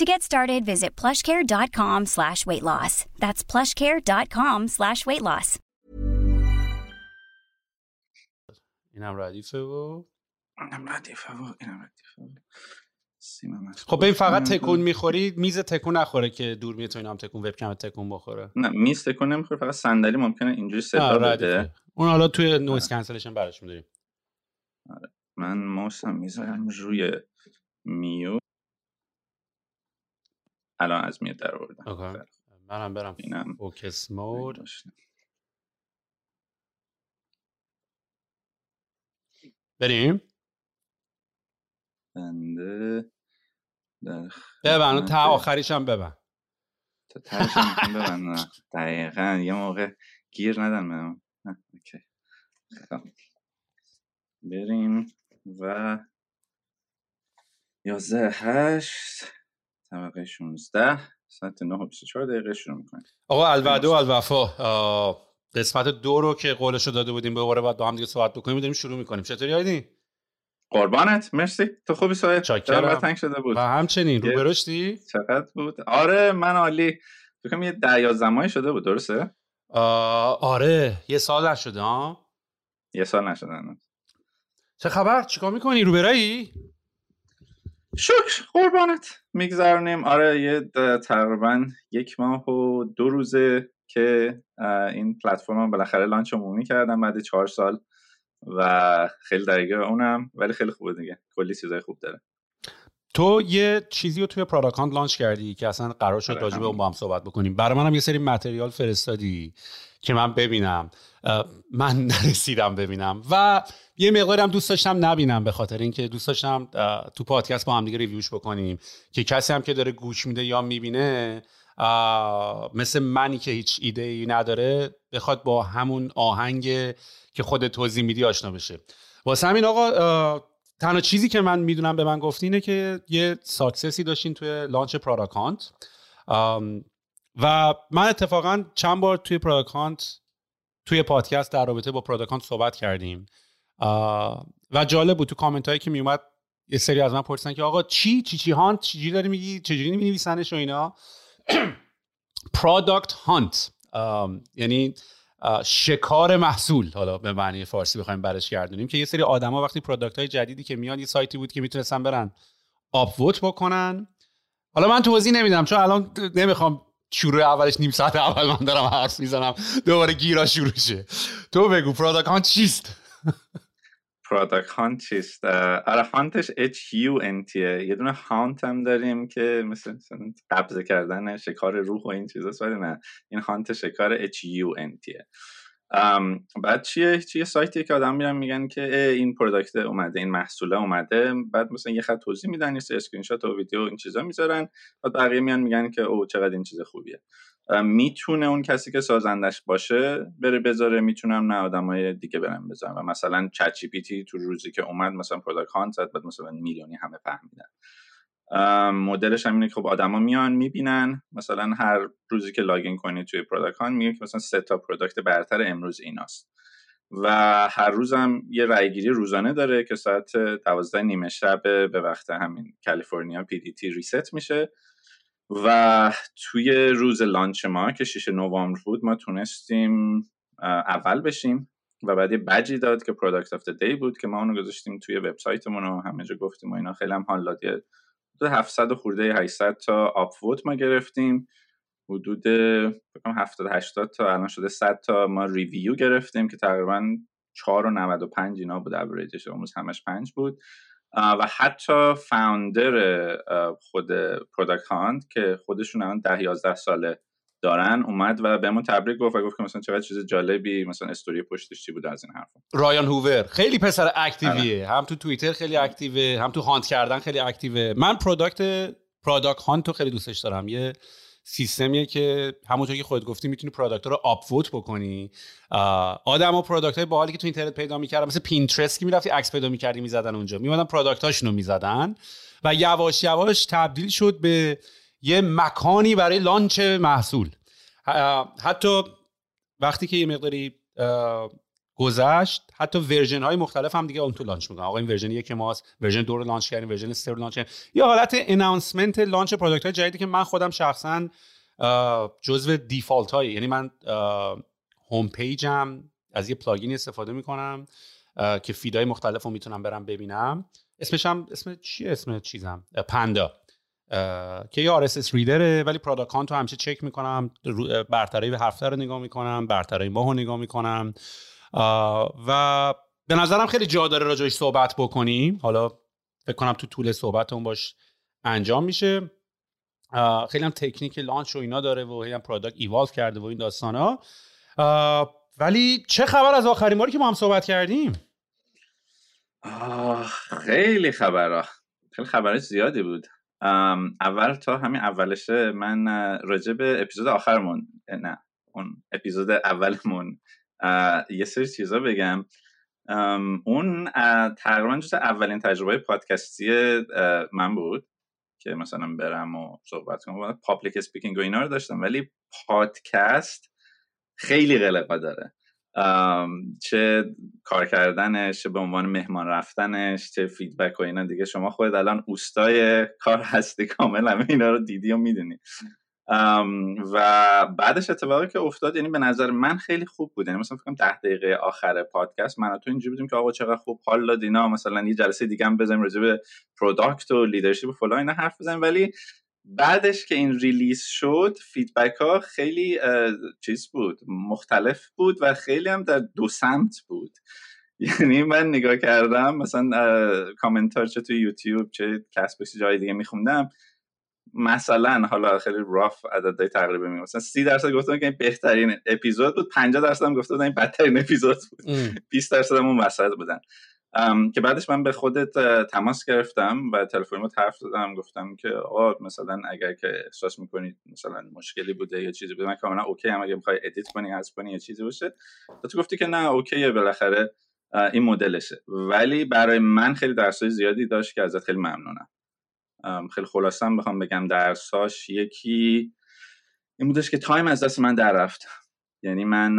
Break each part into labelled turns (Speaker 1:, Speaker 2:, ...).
Speaker 1: To get started, visit plushcare.com slash weight loss. That's plushcare.com slash weight loss.
Speaker 2: اینم ردیفه و
Speaker 3: اینم ردیفه و اینم ردیفه.
Speaker 2: خب ببین فقط تکون می‌خوری؟ میز تکون نخوره که دور میاد تو اینا هم تکون وبکم تکون بخوره.
Speaker 3: نه میز تکون نمی‌خوره فقط صندلی ممکنه اینجوری صدا بده.
Speaker 2: اون حالا توی noise cancellation براش میداریم.
Speaker 3: من ماوسم می‌ذارم روی میو. الان از میو در آوردم.
Speaker 2: منم برم
Speaker 3: اینم
Speaker 2: فوکس مود. بریم.
Speaker 3: بنده. در
Speaker 2: ببن تا آخریش هم ببن.
Speaker 3: تا تهش هم ببندم. دقیقا یه موقع گیر ندن اوکی. خب. بریم. و یازده هشت. طبقه 16 ساعت 9 و 24 دقیقه شروع می‌کنیم.
Speaker 2: آقا الوعده و الوفا. قسمت دو رو که قولش رو داده بودیم دوباره باید با هم دیگه صحبت بکنیم داریم شروع می‌کنیم. چطوری آیدین؟
Speaker 3: قربانت. مرسی. تو خوبی سایه؟
Speaker 2: چاکرم.
Speaker 3: تنگ شده بود؟
Speaker 2: و همچنین رو برشتی؟
Speaker 3: چقدر بود؟ آره من عالی. فکر یه ده یازده ماهی شده بود درسته؟
Speaker 2: آره. یه سال نشده ها؟
Speaker 3: یه سال نشده.
Speaker 2: چه خبر؟ چیکار می‌کنی؟ رو برایی؟
Speaker 3: شکر قربانت. میگذرونیم. آره یه تقریبا یک ماه و دو روزه که این پلتفرم بالاخره لانچ عمومی کردم بعد چهار سال و خیلی درگیر اونم ولی خیلی خوبه دیگه. کلی چیزای خوب داره.
Speaker 2: تو یه چیزی رو توی پراداکانت لانچ کردی که اصلا قرار شد
Speaker 3: آره،
Speaker 2: راجع به. اون با هم صحبت بکنیم. برای منم یه سری متریال فرستادی. که من ببینم من نرسیدم ببینم و یه مقدارم دوست داشتم نبینم به خاطر اینکه دوست داشتم تو پادکست با هم دیگه review ش بکنیم که کسی هم که داره گوش میده یا می‌بینه مثل منی که هیچ ایده ای نداره بخواد با همون آهنگ که خود توضیح میدی آشنا بشه. واسه همین آقا تنها چیزی که من می‌دونم به من گفتی اینه که یه success ی داشتین توی launch Product Hunt و من اتفاقا چند بار توی Product Hunt توی پادکست در رابطه با Product Hunt صحبت کردیم. و جالب بود تو کامنت هایی که میومد یه سری از من پرسیدن که آقا چی؟ چی چی Hunt چجوری داری میگی؟ چجوری می‌نویسنش و اینا؟ Product Hunt یعنی شکار محصول. حالا به معنی فارسی بخوایم برش گردونیم که یه سری آدما وقتی product های جدیدی که میان یه سایتی بود که می‌تونستن برن up بکنن. حالا من توضیح نمیدم چون الان نمی‌خوام شروع اولش نیم ساعت اول من دارم حرف می‌زنم. دوباره گیرا شروع شه. تو بگو Product Hunt چیست؟
Speaker 3: Hunt چیست؟ آره hunt ش U N T یه دونه haunt هم داریم که مثل قبضه کردن شکار روح و این چیزاست ولی نه. این hunt شکار N T ام، بعد چیه؟ چیه سایتیه که آدم میرن میگن که این product اومده این محصوله اومده. بعد مثلا یه خط توضیح میدن یه اسکرین شات و ویدیو این چیزا می‌ذارن. بعد بقیه میان میگن که او چقدر این چیز خوبیه. ام، می‌تونه اون کسی که سازندش باشه بره بذاره می‌تونم نه آدمای دیگه برن بذارن. و مثلا چت تو روزی که اومد مثلا Product Hunt بعد مثلا میلیونی همه فهمیدن. مدلش هم اینه که خب آدما میان می‌بینن. مثلا هر روزی که login کنید توی Product میگه که مثلا سه تا product برتر امروز ایناست. و هر روزم یه رایگیری روزانه داره که ساعت دوازده نیمه شب به وقت همین کالیفرنیا PDT reset میشه. و توی روز launch ما که 6 نوامبر بود ما تونستیم اول بشیم و بعد یه بجی داد که product of the day بود که ما اونو گذاشتیم توی وبسایتمون و همه جا گفتیم و اینا. خیلی هم حال داد 700 خورده 800 تا up ما گرفتیم. حدود 70 80 تا الان شده 100 تا ما review گرفتیم که تقریبا 4 و 95 اینا بود اوریجش امروز همش 5 بود. و حتی founder خود Product Hunt که خودشون الان 10 11 ساله دارن اومد و بهمون تبریک گفت و گفت که مثلا چقدر چیز جالبی مثلا استوری پشتش چی بود از این حرفا.
Speaker 2: Ryan Hoover خیلی پسر active یه. آره. هم تو توییتر خیلی active ه هم تو hunt کردن خیلی active ه. من product Product Hunt رو خیلی دوستش دارم. یه سیستمیه که همونطور که خودت گفتی می‌تونی product رو upvote بکنی. آدم و product های باحالی که تو اینترنت پیدا می‌کردن مثل پینترست که می‌رفتی عکس پیدا می‌کردی می‌زدن اونجا. میمدن product هاشون رو می‌زدن. و یواش یواش تبدیل شد به یه مکانی برای launch محصول. حتی وقتی که یه مقداری گذشت حتی version های مختلف هم دیگه اون تو launch می‌کنن. آقا این version یک ماست version دو رو launch کردیم version سه رو launch کردیم. یه حالت announcement launch product های جدیدی که من خودم شخصا جزو default های یعنی من هوم پیجم از یه plugin استفاده می‌کنم که feed ای مختلف رو می‌تونم برم ببینم. اسمش هم اسم چیه؟ اسم چیزم؟ Panda که یه RSS reader ه ولی Product Hunt رو همیشه چک می‌کنم برترهای به هفته رو نگاه می‌کنم برترهای ماه رو نگاه می‌کنم. و به نظرم خیلی جا داره راجعش صحبت بکنیم. حالا فکر کنم تو طول صحبت اون باش انجام میشه. خیلی هم تکنیک launch و اینا داره و هم product evolve کرده و این داستان ها ولی چه خبر از آخرین باری که ما هم صحبت کردیم؟
Speaker 3: خیلی خبرها. خیلی خبرش زیادی بود. اول تا همین اولشه من راجع به اپیزود آخرمون نه اون اپیزود اولمون یه سری چیزا بگم. اون تقریبا جز اولین تجربه پادکستی من بود که مثلا برم و صحبت کنم. public speaking و اینا رو داشتم ولی پادکست خیلی قلقا داره. چه کار کردنش چه به عنوان مهمان رفتنش چه feedback و اینا. دیگه شما خود الان اوستای کار هستی کامل همه اینا رو دیدی و می‌دونی. و بعدش اتفاقی که افتاد یعنی به نظر من خیلی خوب بود. یعنی مثلا فکر ده دقیقه آخر پادکست من تو اینجوری بودیم که آقا چقدر خوب حال داد اینا مثلا یه جلسه دیگه هم بزنیم راجع به product و leadership و فلان اینا حرف بزنیم. ولی بعدش که این release شد feedback ها خیلی چیز بود مختلف بود و خیلی هم در دو سمت بود. یعنی من نگاه کردم مثلا کامنتار چه توی یوتیوب چه Castbox جای دیگه میخوندم. مثلا حالا خیلی rough عددهای تقریبا مثلا 30 درصد گفتن که این بهترین اپیزود بود 50 درصد هم گفتن این بدترین اپیزود بود. 20 درصد هم اون وسط بودن. که بعدش من به خودت تماس گرفتم و تلفن حرف زدم گفتم که آقا مثلا اگر که احساس می‌کنید مثلا مشکلی بوده یا چیزی بوده من کاملا اوکی‌ام اگه می‌خوای edit کنی از کنی یا چیزی باشه. تو گفتی که نه okay ه بالاخره این مدلشه. ولی برای من خیلی درسای زیادی داشت که ازت خیلی ممنونم. خیلی خلاصم بخوام بگم درساش یکی این بودش که time از دست من در رفت. یعنی من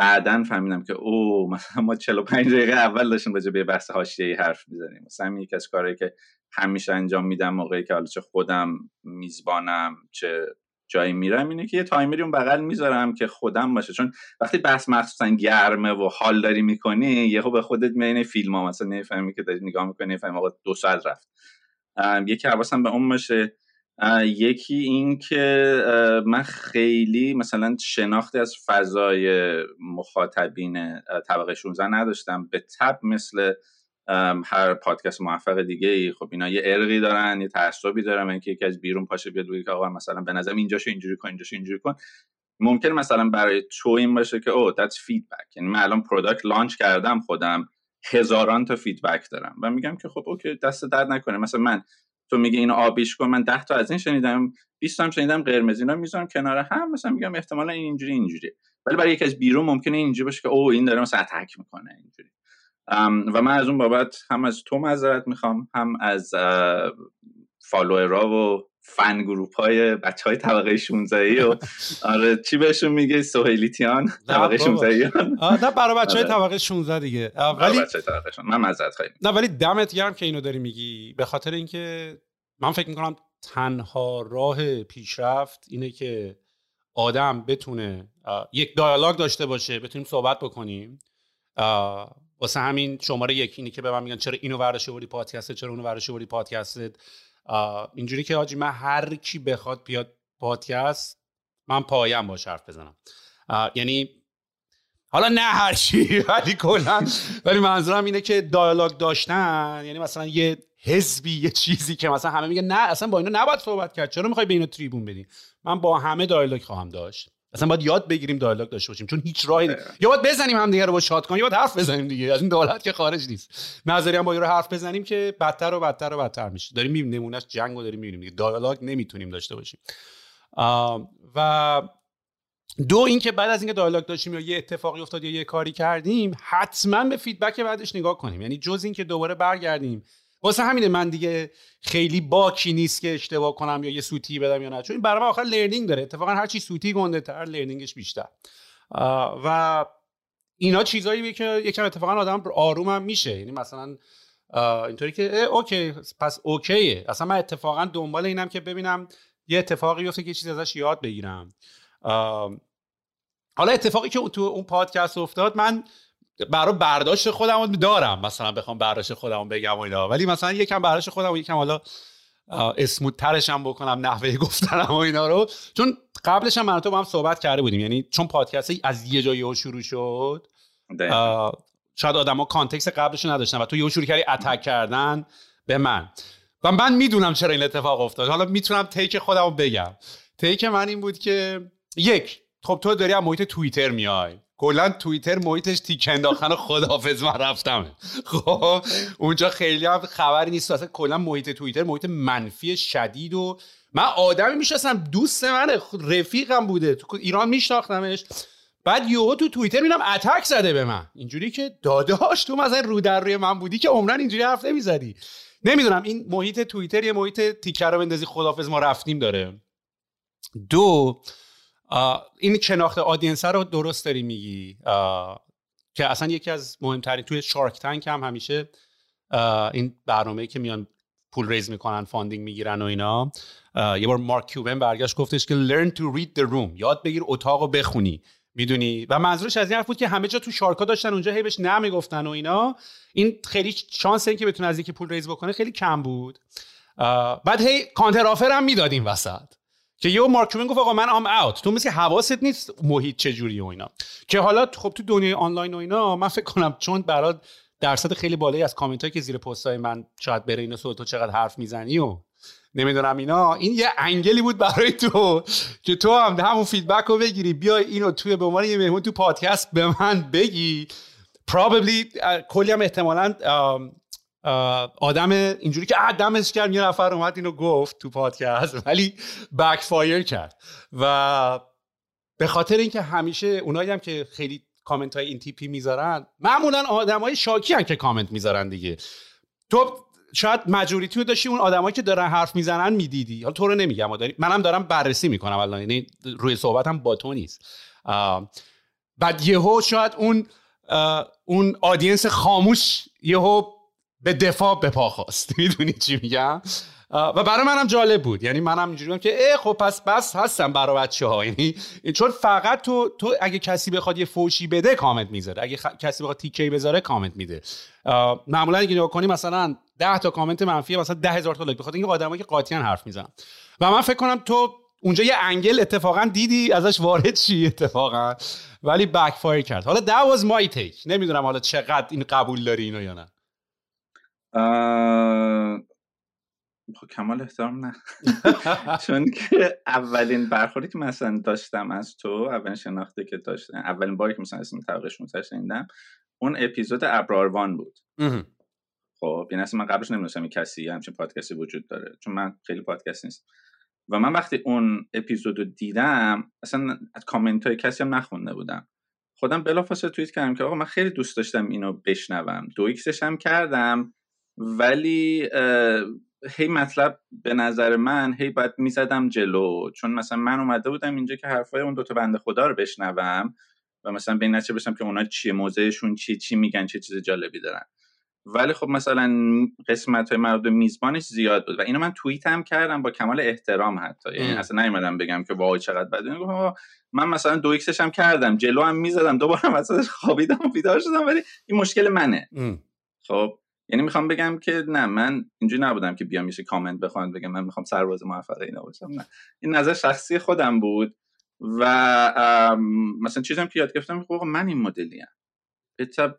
Speaker 3: بعدا فهمیدم که او مثلا ما 45 دقیقه اول داشتیم راجع به بحث حاشیه‌ای حرف می‌زنیم. مثلا یکی از کارهایی که همیشه انجام میدم موقعی که حالا چه خودم میزبانم چه جایی میرم اینه که یه تایمری اون بغل می‌ذارم که خودم باشه. چون وقتی بحث مخصوصا گرمه و حال داری می‌کنی یهو به خودت میینه فیلم ها مثلا نمی‌فهمی که داری نگاه می‌کنی نمی‌فهمی آقا دو ساعت رفت. یکی حواسم به اون باشه یکی این که من خیلی مثلا شناختی از فضای مخاطبین طبقه 16 نداشتم. به طبع مثل هر پادکست موفق دیگه ای. خب اینا یه عرقی دارن یه تعصبی دارن اینکه یکی از بیرون پاشه بیاد بگه که آقا مثلا به نظرم اینجاشو اینجوری کن اینجاشو اینجوری کن. ممکن مثلا برای تو این باشه که oh that's feedback یعنی من الان product launch کردم خودم هزاران تا feedback دارم. و میگم که خب okay دست درد نکنه. مثلا من تو میگه اینو آبیش کن من 10 تا از این شنیدم 20 تا هم شنیدم قرمز اینا می‌ذارم کنار هم مثلا میگم احتمالا این اینجوری اینجوری. ولی برای یکی از بیرون ممکنه اینجوری باشه که او این داره مثلا اتک می‌کنه اینجوری. و من از اون بابت هم از تو معذرت می‌خوام هم از فالوورا و فن گروپ های بچه های طبقه 16 و آره چی بهشون میگه سوهیلیتیان طبقه 16
Speaker 2: نه برای بچه های طبقه 16 دیگه. ولی
Speaker 3: من مزد خواهیم
Speaker 2: نه ولی دمت گرم که اینو داری میگی. به خاطر اینکه من فکر می‌کنم تنها راه پیشرفت اینه که آدم بتونه یک دیالوگ داشته باشه بتونیم صحبت بکنیم. واسه همین شماره یک اینی که به من میگن چرا اینو ورش وری پادکست چرا اونو ورش وری پادکست اینجوری که آجی من هر کی بخواد بیاد پادکست من پایم باش حرف بزنم. یعنی حالا نه هر چی ولی کلا. ولی منظورم اینه که دیالوگ داشتن یعنی مثلا یه حزبی یه چیزی که مثلا همه میگه نه اصلا با اینو نباید صحبت کرد. چرا می‌خوای به اینو تریبون بدی؟ من با همه دیالوگ خواهم داشت. اصلا باید یاد بگیریم دیالوگ داشته باشیم. چون هیچ راهی یا باید بزنیم هم دیگه رو با شات کنیم یا باید حرف بزنیم دیگه. از این دولت که خارج نیست. نظری هم با رو حرف بزنیم که بدتر و بدتر و بدتر میشه. داریم می‌بینیم نمونهش جنگ رو داریم می‌بینیم دیگه. دیالوگ نمی‌تونیم داشته باشیم. و دو اینکه بعد از اینکه dialogue داشتیم یا یه اتفاقی افتاد یا یه کاری کردیم حتما به feedback بعدش نگاه کنیم. یعنی جز اینکه دوباره برگردیم واسه همینه من دیگه خیلی باکی نیست که اشتباه کنم یا یه سوتی بدم یا نه. چون برای من آخر learning داره. اتفاقا هر چی سوتی گنده تر learning ش بیشتر و اینا چیزایی که یکم اتفاقا آدم آروم هم میشه. یعنی مثلا اینطوری که okay پس okay ه. اصلا من اتفاقا دنبال اینم که ببینم یه اتفاقی بیفته که چیزی ازش یاد بگیرم. حالا اتفاقی که تو اون پادکست افتاد من برای برداشت خودم دارم. مثلا بخوام برداشت خودم بگم و اینا. ولی مثلا یکم برداشت خودم و یکم حالا اسموت ترش هم بکنم نحوه گفتنم و اینا رو. چون قبلش هم من تو با هم صحبت کرده بودیم. یعنی چون پادکست از یه جایی شروع شد شاید آدما کانتکست قبلش نداشتن و تو یه شروع کردی اتک کردن به من. و من می‌دونم چرا این اتفاق افتاد. حالا می‌تونم تیک خودم رو بگم. تیک من این بود که یک خب تو داری از محیط توییتر میای. کلا توییتر محیطش تیک انداختن خدافظ من رفتم خب اونجا خیلی هم خبری نیست. اصلا کلا محیط توییتر محیط منفی شدید و من آدمی می‌شناسم دوست منه. رفیقم بوده. تو ایران میشناختمش. بعد یهو تو توییتر میرم اتک زده به من. اینجوری که داداش تو مثلا رو در روی من بودی که عمرن اینجوری حرف نمی‌زدی. نمی‌دونم این محیط توییتر یه محیط تیکه رو بندازی خدافظ ما رفتیم داره. دو این شناخت audience رو درست داری میگی که اصلا یکی از مهمترین توی شارک تنک هم همیشه این برنامه که میان پول raise می‌کنن funding می‌گیرن و اینا. یه بار مارک کیوبن برگشت گفتش که learn to read the room یاد بگیر اتاق رو بخونی. می‌دونی؟ و منظورش از این حرف بود که همه جا تو shark ا داشتن اونجا هی بهش نمی‌گفتن و اینا. این خیلی شانس این که بتونه از یکی پول raise بکنه خیلی کم بود. بعد هی counter offer هم می‌داد این وسط. که یه مارک گفت آقا من I'm out تو مثل حواست نیست محیط چجوری و اینا. که حالا خب تو دنیای آنلاین و اینا من فکر کنم چون برات درصد خیلی بالایی از کامنت که زیر پست های من شاید بره اینو تو چقدر حرف می‌زنی و نمی‌دونم اینا این یه angle ی بود برای تو که تو هم همون feedback رو بگیری بیا اینو توی به عنوان یه مهمون تو پادکست به من بگی. Probably کلی هم احتمالا آدم اینجوری که دمش گرم یه نفر اومد اینو گفت تو پادکست. ولی backfire کرد. و به خاطر اینکه همیشه اونایی هم که خیلی کامنت های این تیپی می‌ذارن معمولا آدم های شاکی هم که کامنت می‌ذارن دیگه. تو شاید majority رو داشتی اون آدمایی که دارن حرف می‌زنن می‌دیدی. حالا تو رو نمیگم منم دارم بررسی می‌کنم الان یعنی روی صحبتم با تو نیست. بعد یهو شاید اون اون audience خاموش یهو به دفاع به پا خواست. می‌دونی چی میگم؟ و برای منم جالب بود. یعنی منم اینجوری که ای خب پس بس هستم برای بچه ها یعنی چون فقط تو تو اگه کسی بخواد یه فوشی بده کامنت می‌ذاره. اگه کسی بخواد تیکه بذاره کامنت میده. معمولا اگه نگاه کنی مثلا 10 تا کامنت منفی مثلا ده هزار تا like. بخاطر اینکه آدمایی که قاطی‌ان حرف می‌زنن. و من فکر کنم تو اونجا یه angle اتفاقا دیدی ازش وارد شی اتفاقا. ولی backfire کرد. حالا was my take. نمی‌دونم حالا چقدر این قبول داری اینو یا نه.
Speaker 3: خب کمال احترام نه. چون که اولین برخوردی که مثلا داشتم از تو اولین شناختی که داشتم اولین باری که مثلا اسم 16 شنیدم اون اپیزود ابراروان بود. خب یعنی اصلا من قبلش نمی‌دونستم این کسی همچین پادکستی وجود داره چون من خیلی پادکست نیست و من وقتی اون اپیزود رو دیدم اصلا از کامنت های کسی هم نخونده بودم. خودم بلافاصله توییت کردم که آقا من خیلی دوست داشتم اینو بشنوم. دو x ش هم کردم. ولی هی مطلب به نظر من هی باید می‌زدم جلو. چون مثلا من اومده بودم اینجا که حرفای اون دوتا بنده خدا رو بشنوم و مثلا به این نتیجه بشم که اونا چیه موضعشون چی چی میگن چه چیز جالبی دارن. ولی خب مثلا قسمت های مربوط میزبانش زیاد بود و اینو من توییت هم کردم با کمال احترام حتی. یعنی اصلا نیومدم بگم که وای چقدر بده من مثلا دو x ش هم کردم. جلو هم می‌زدم. دوباره وسطش خوابیدم و بیدار شدم ولی این مشکل منه. خب یعنی می‌خوام بگم که نه من اینجوری نبودم که بیام میشه کامنت بخوام بگم من می‌خوام سرباز موفق اینا باشم نه. این نظر شخصی خودم بود و مثلا چیزی که یاد گرفتم خب من این مدلی ام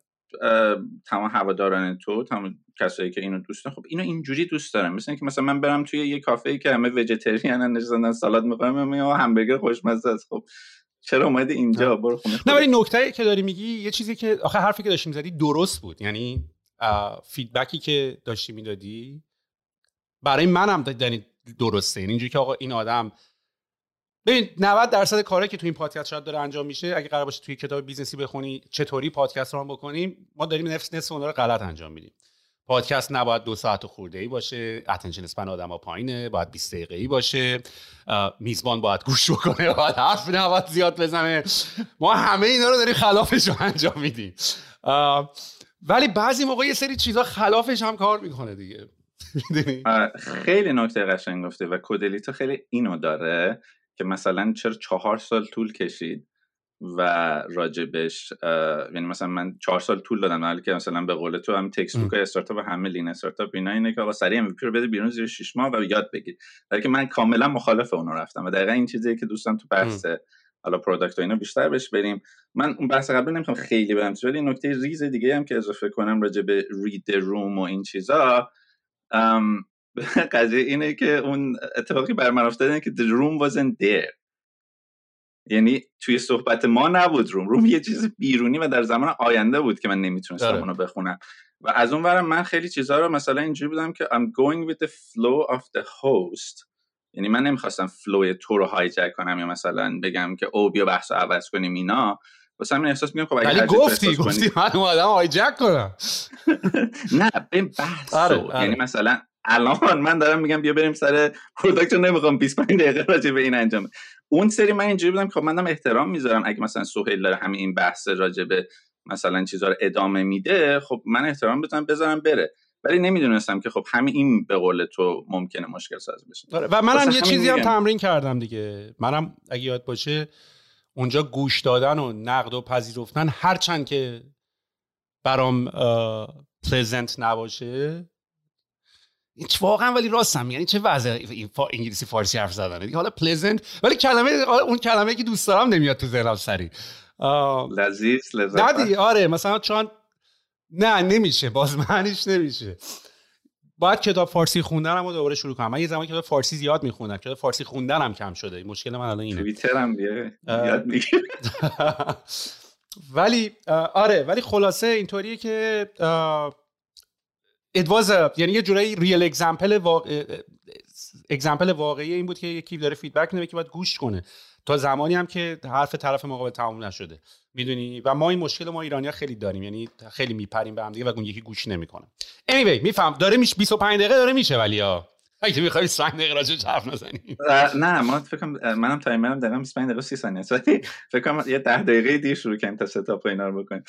Speaker 3: تمام هواداران تو تمام کسایی که اینو دوست دارن خب اینو اینجوری دوست دارم مثلا که مثلا من برم توی یه کافه ای که همه vegetarian ن نشستن سالاد می‌خورم یا همبرگر خوشمزه است. خب چرا اومدی اینجا؟ برو خونه
Speaker 2: نه ولی نکته که داری میگی یه چیزی که آخه حرفی که داشتی زدی درست بود. یعنی feedback ی که داشتی می‌دادی؟ برای منم دنی درسته. یعنی اینجوری که آقا این آدم ببین 90 درصد کاری که تو این پادکست شاید داره انجام میشه اگه قرار باشه توی کتاب business ی بخونی چطوری پادکست رو بکنیم ما داریم نفس نصف اون رو غلط انجام میدیم. پادکست نباید دو ساعت خورده ای باشه اتنشن اسپن آدم پایینه باید 20 دقیقه ای باشه میزبان باید گوش بکنه باید حرف نباید زیاد بزنه. ما همه اینا رو داریم خلافش رو انجام میدیم. ولی بعضی موقع یه سری چیزا خلافش هم کار می‌کنه دیگه.
Speaker 3: خیلی نکته قشنگ گفته و کودلیتو خیلی اینو داره که مثلا چرا چهار سال طول کشید و راجبش یعنی مثلا من چهار سال طول دادم حالی که مثلا به قول تو هم textbook استارتاپ همه lean startup اینا اینه که آقا سریع MVP رو بده بیرون زیر 6 ماه و یاد بگیر. ولی که من کاملا مخالف اونو رفتم و دقیقا این چیزی که دوستم تو بحث حالا product و اینا بیشتر بهش بریم. من اون بحث قبل نمی‌خوام خیلی برم ولی نکته ریز دیگه هم که اضافه کنم راجع به read the room و این چیزا قضیه اینه که اون اتفاقی بر من افتاده که the room wasn't there. یعنی توی صحبت ما نبود روم روم یه چیز بیرونی و در زمان آینده بود که من نمی‌تونستم آره. اونو بخونم. و از اون ورم من خیلی چیزها رو مثلا اینجوری بودم که I'm going with the flow of the host. یعنی من نمی‌خواستم فلو تو رو هایجک کنم یا مثلا بگم که او بیا بحث عوض کنیم اینا. واسه همین احساس میگم خب
Speaker 2: اگه گفتی گفتی من اومدم هایجک کنم.
Speaker 3: نه ببین بحث آره، آره. یعنی مثلا الان من دارم میگم بیا بریم سر پروداکت نمی‌خوام 25 دقیقه راجع به این انجام اون سری من اینجوری بودم که خب منم احترام می‌ذارم. اگه مثلا سهیل داره همین این بحث راجع به مثلا چیزا رو ادامه میده خب من احترام بزنم بذارم بره. ولی نمی‌دونستم که خب همین این به قول تو ممکنه مشکل ساز بشه.
Speaker 2: آره، و منم یه چیزی هم تمرین کردم دیگه. منم اگه یاد باشه اونجا گوش دادن و نقد و پذیرفتن هرچند که برام پلزنت نباشه. واقعا ولی راستم یعنی چه وضع انگلیسی فارسی حرف زدنه حالا پلزنت ولی کلمه اون کلمه که دوست دارم نمیاد تو ذهنم سری
Speaker 3: لذیذ لذت
Speaker 2: نه آره مثلا چون نه نمیشه. باز معنیش نمیشه. باید کتاب فارسی خوندن رو دوباره شروع کنم. من یه زمان کتاب فارسی زیاد میخوندم. کتاب فارسی خوندنم کم شده. مشکل من الان اینه.
Speaker 3: توییترم یاد
Speaker 2: ولی آره ولی خلاصه اینطوریه که it was یعنی یه جورایی real example example واقعی این بود که یکی داره feedback میده که باید گوش کنه. تا زمانی هم که حرف طرف مقابل تمام نشده. می‌دونی؟ و ما این مشکل ما ایرانی خیلی داریم. یعنی خیلی میپریم به هم دیگه و اون یکی گوش نمی‌کنه. Anyway میفهم. داره میشه 25 دقیقه داره میشه ولی ها. اگه می‌خوای 5 دقیقه راجع حرف نزنیم
Speaker 3: نه ما فکر کنم منم تایمرم دقیقا 25 دقیقه 30 ثانیه. ولی فکر کنم یه 10 دقیقه دیر شروع کنیم تا setup اینا رو بکنیم.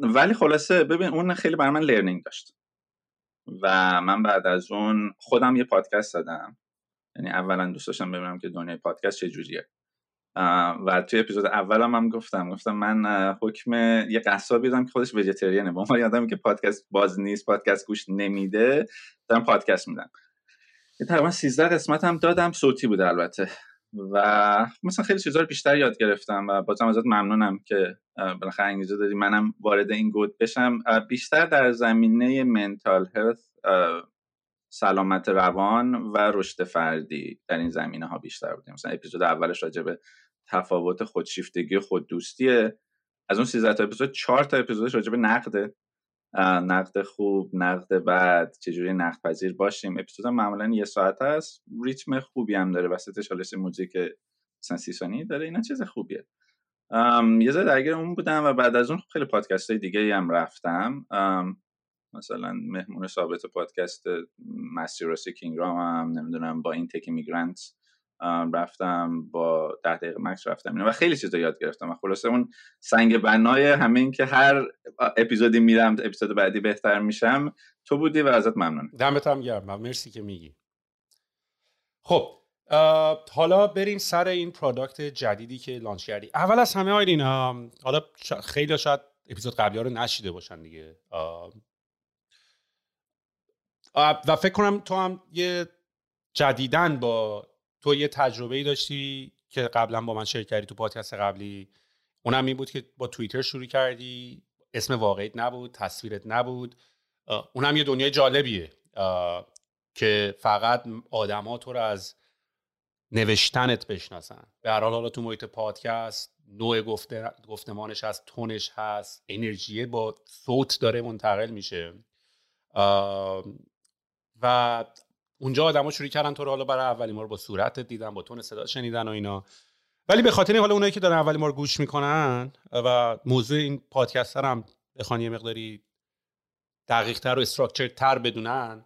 Speaker 3: ولی خلاصه ببین اون خیلی برای من learning داشت. و من بعد از اون خودم یه پادکست دادم یعنی اولا دوست داشتم ببینم که دنیای پادکست چجوریه و توی اپیزود اولم هم گفتم گفتم من حکم یه قصابی دارم که خودش vegetarian ه با ما یادم که پادکست باز نیست پادکست گوش نمیده دارم پادکست میدم. تقریبا 13 قسمت هم دادم صوتی بوده البته. و مثلا خیلی چیزا رو بیشتر یاد گرفتم و بازم ازت ممنونم که بالاخره انگیزه دادی منم وارد این گود بشم. بیشتر در زمینه منتال هلت سلامت روان و رشد فردی در این زمینه ها بیشتر بودیم. مثلا اپیزود اولش راجع به تفاوت خودشیفتگی و خود دوستیه از اون 13 تا اپیزود 4 تا اپیزودش راجع به نقد نقد خوب نقد بد چجوری نقد پذیر باشیم. اپیزود معمولا یه ساعت است ریتم خوبی هم داره. وسطش حالش موزیک مثلا سی داره. اینا چیز خوبیه. یه ذره درگیر اون بودم و بعد از اون خیلی پادکست های دیگه هم رفتم. مثلا مهمون ثابت پادکست مسیروسی کینگرام هم نمی‌دونم با این تک میگرانت رفتم با ده دقیقه مکس رفتم و خیلی چیزا یاد گرفتم و خلاصه اون سنگ بنای همه این که هر اپیزودی میرم اپیزود بعدی بهتر میشم تو بودی و ازت ممنون.
Speaker 2: دمت هم گرم مرسی که میگی. خب حالا بریم سر این product جدیدی که launch کردی. اول از همه آیدین حالا خیلی شاید اپیزود قبلی ها رو نشنیده باشن دیگه. و فکر کنم تو هم یه جدیدن با تو یه تجربه ای داشتی که قبلا با من share کردی تو پادکست قبلی. اونم این بود که با توییتر شروع کردی. اسم واقعیت نبود تصویرت نبود. اونم یه دنیای جالبیه. که فقط آدما تو رو از نوشتنت بشناسن. به هر حال حالا تو محیط پادکست نوع گفته، گفتمانش هست تونش هست انرژی با صوت داره منتقل میشه. و اونجا آدما شروع کردن تو رو حالا برای اولین بار با صورت دیدن با تون صدا شنیدن و اینا. ولی به خاطر حالا اونایی که دارن اولین بار گوش می‌کنن و موضوع این پادکست هم بخوان یه مقداری دقیق تر و استراکچر تر بدونن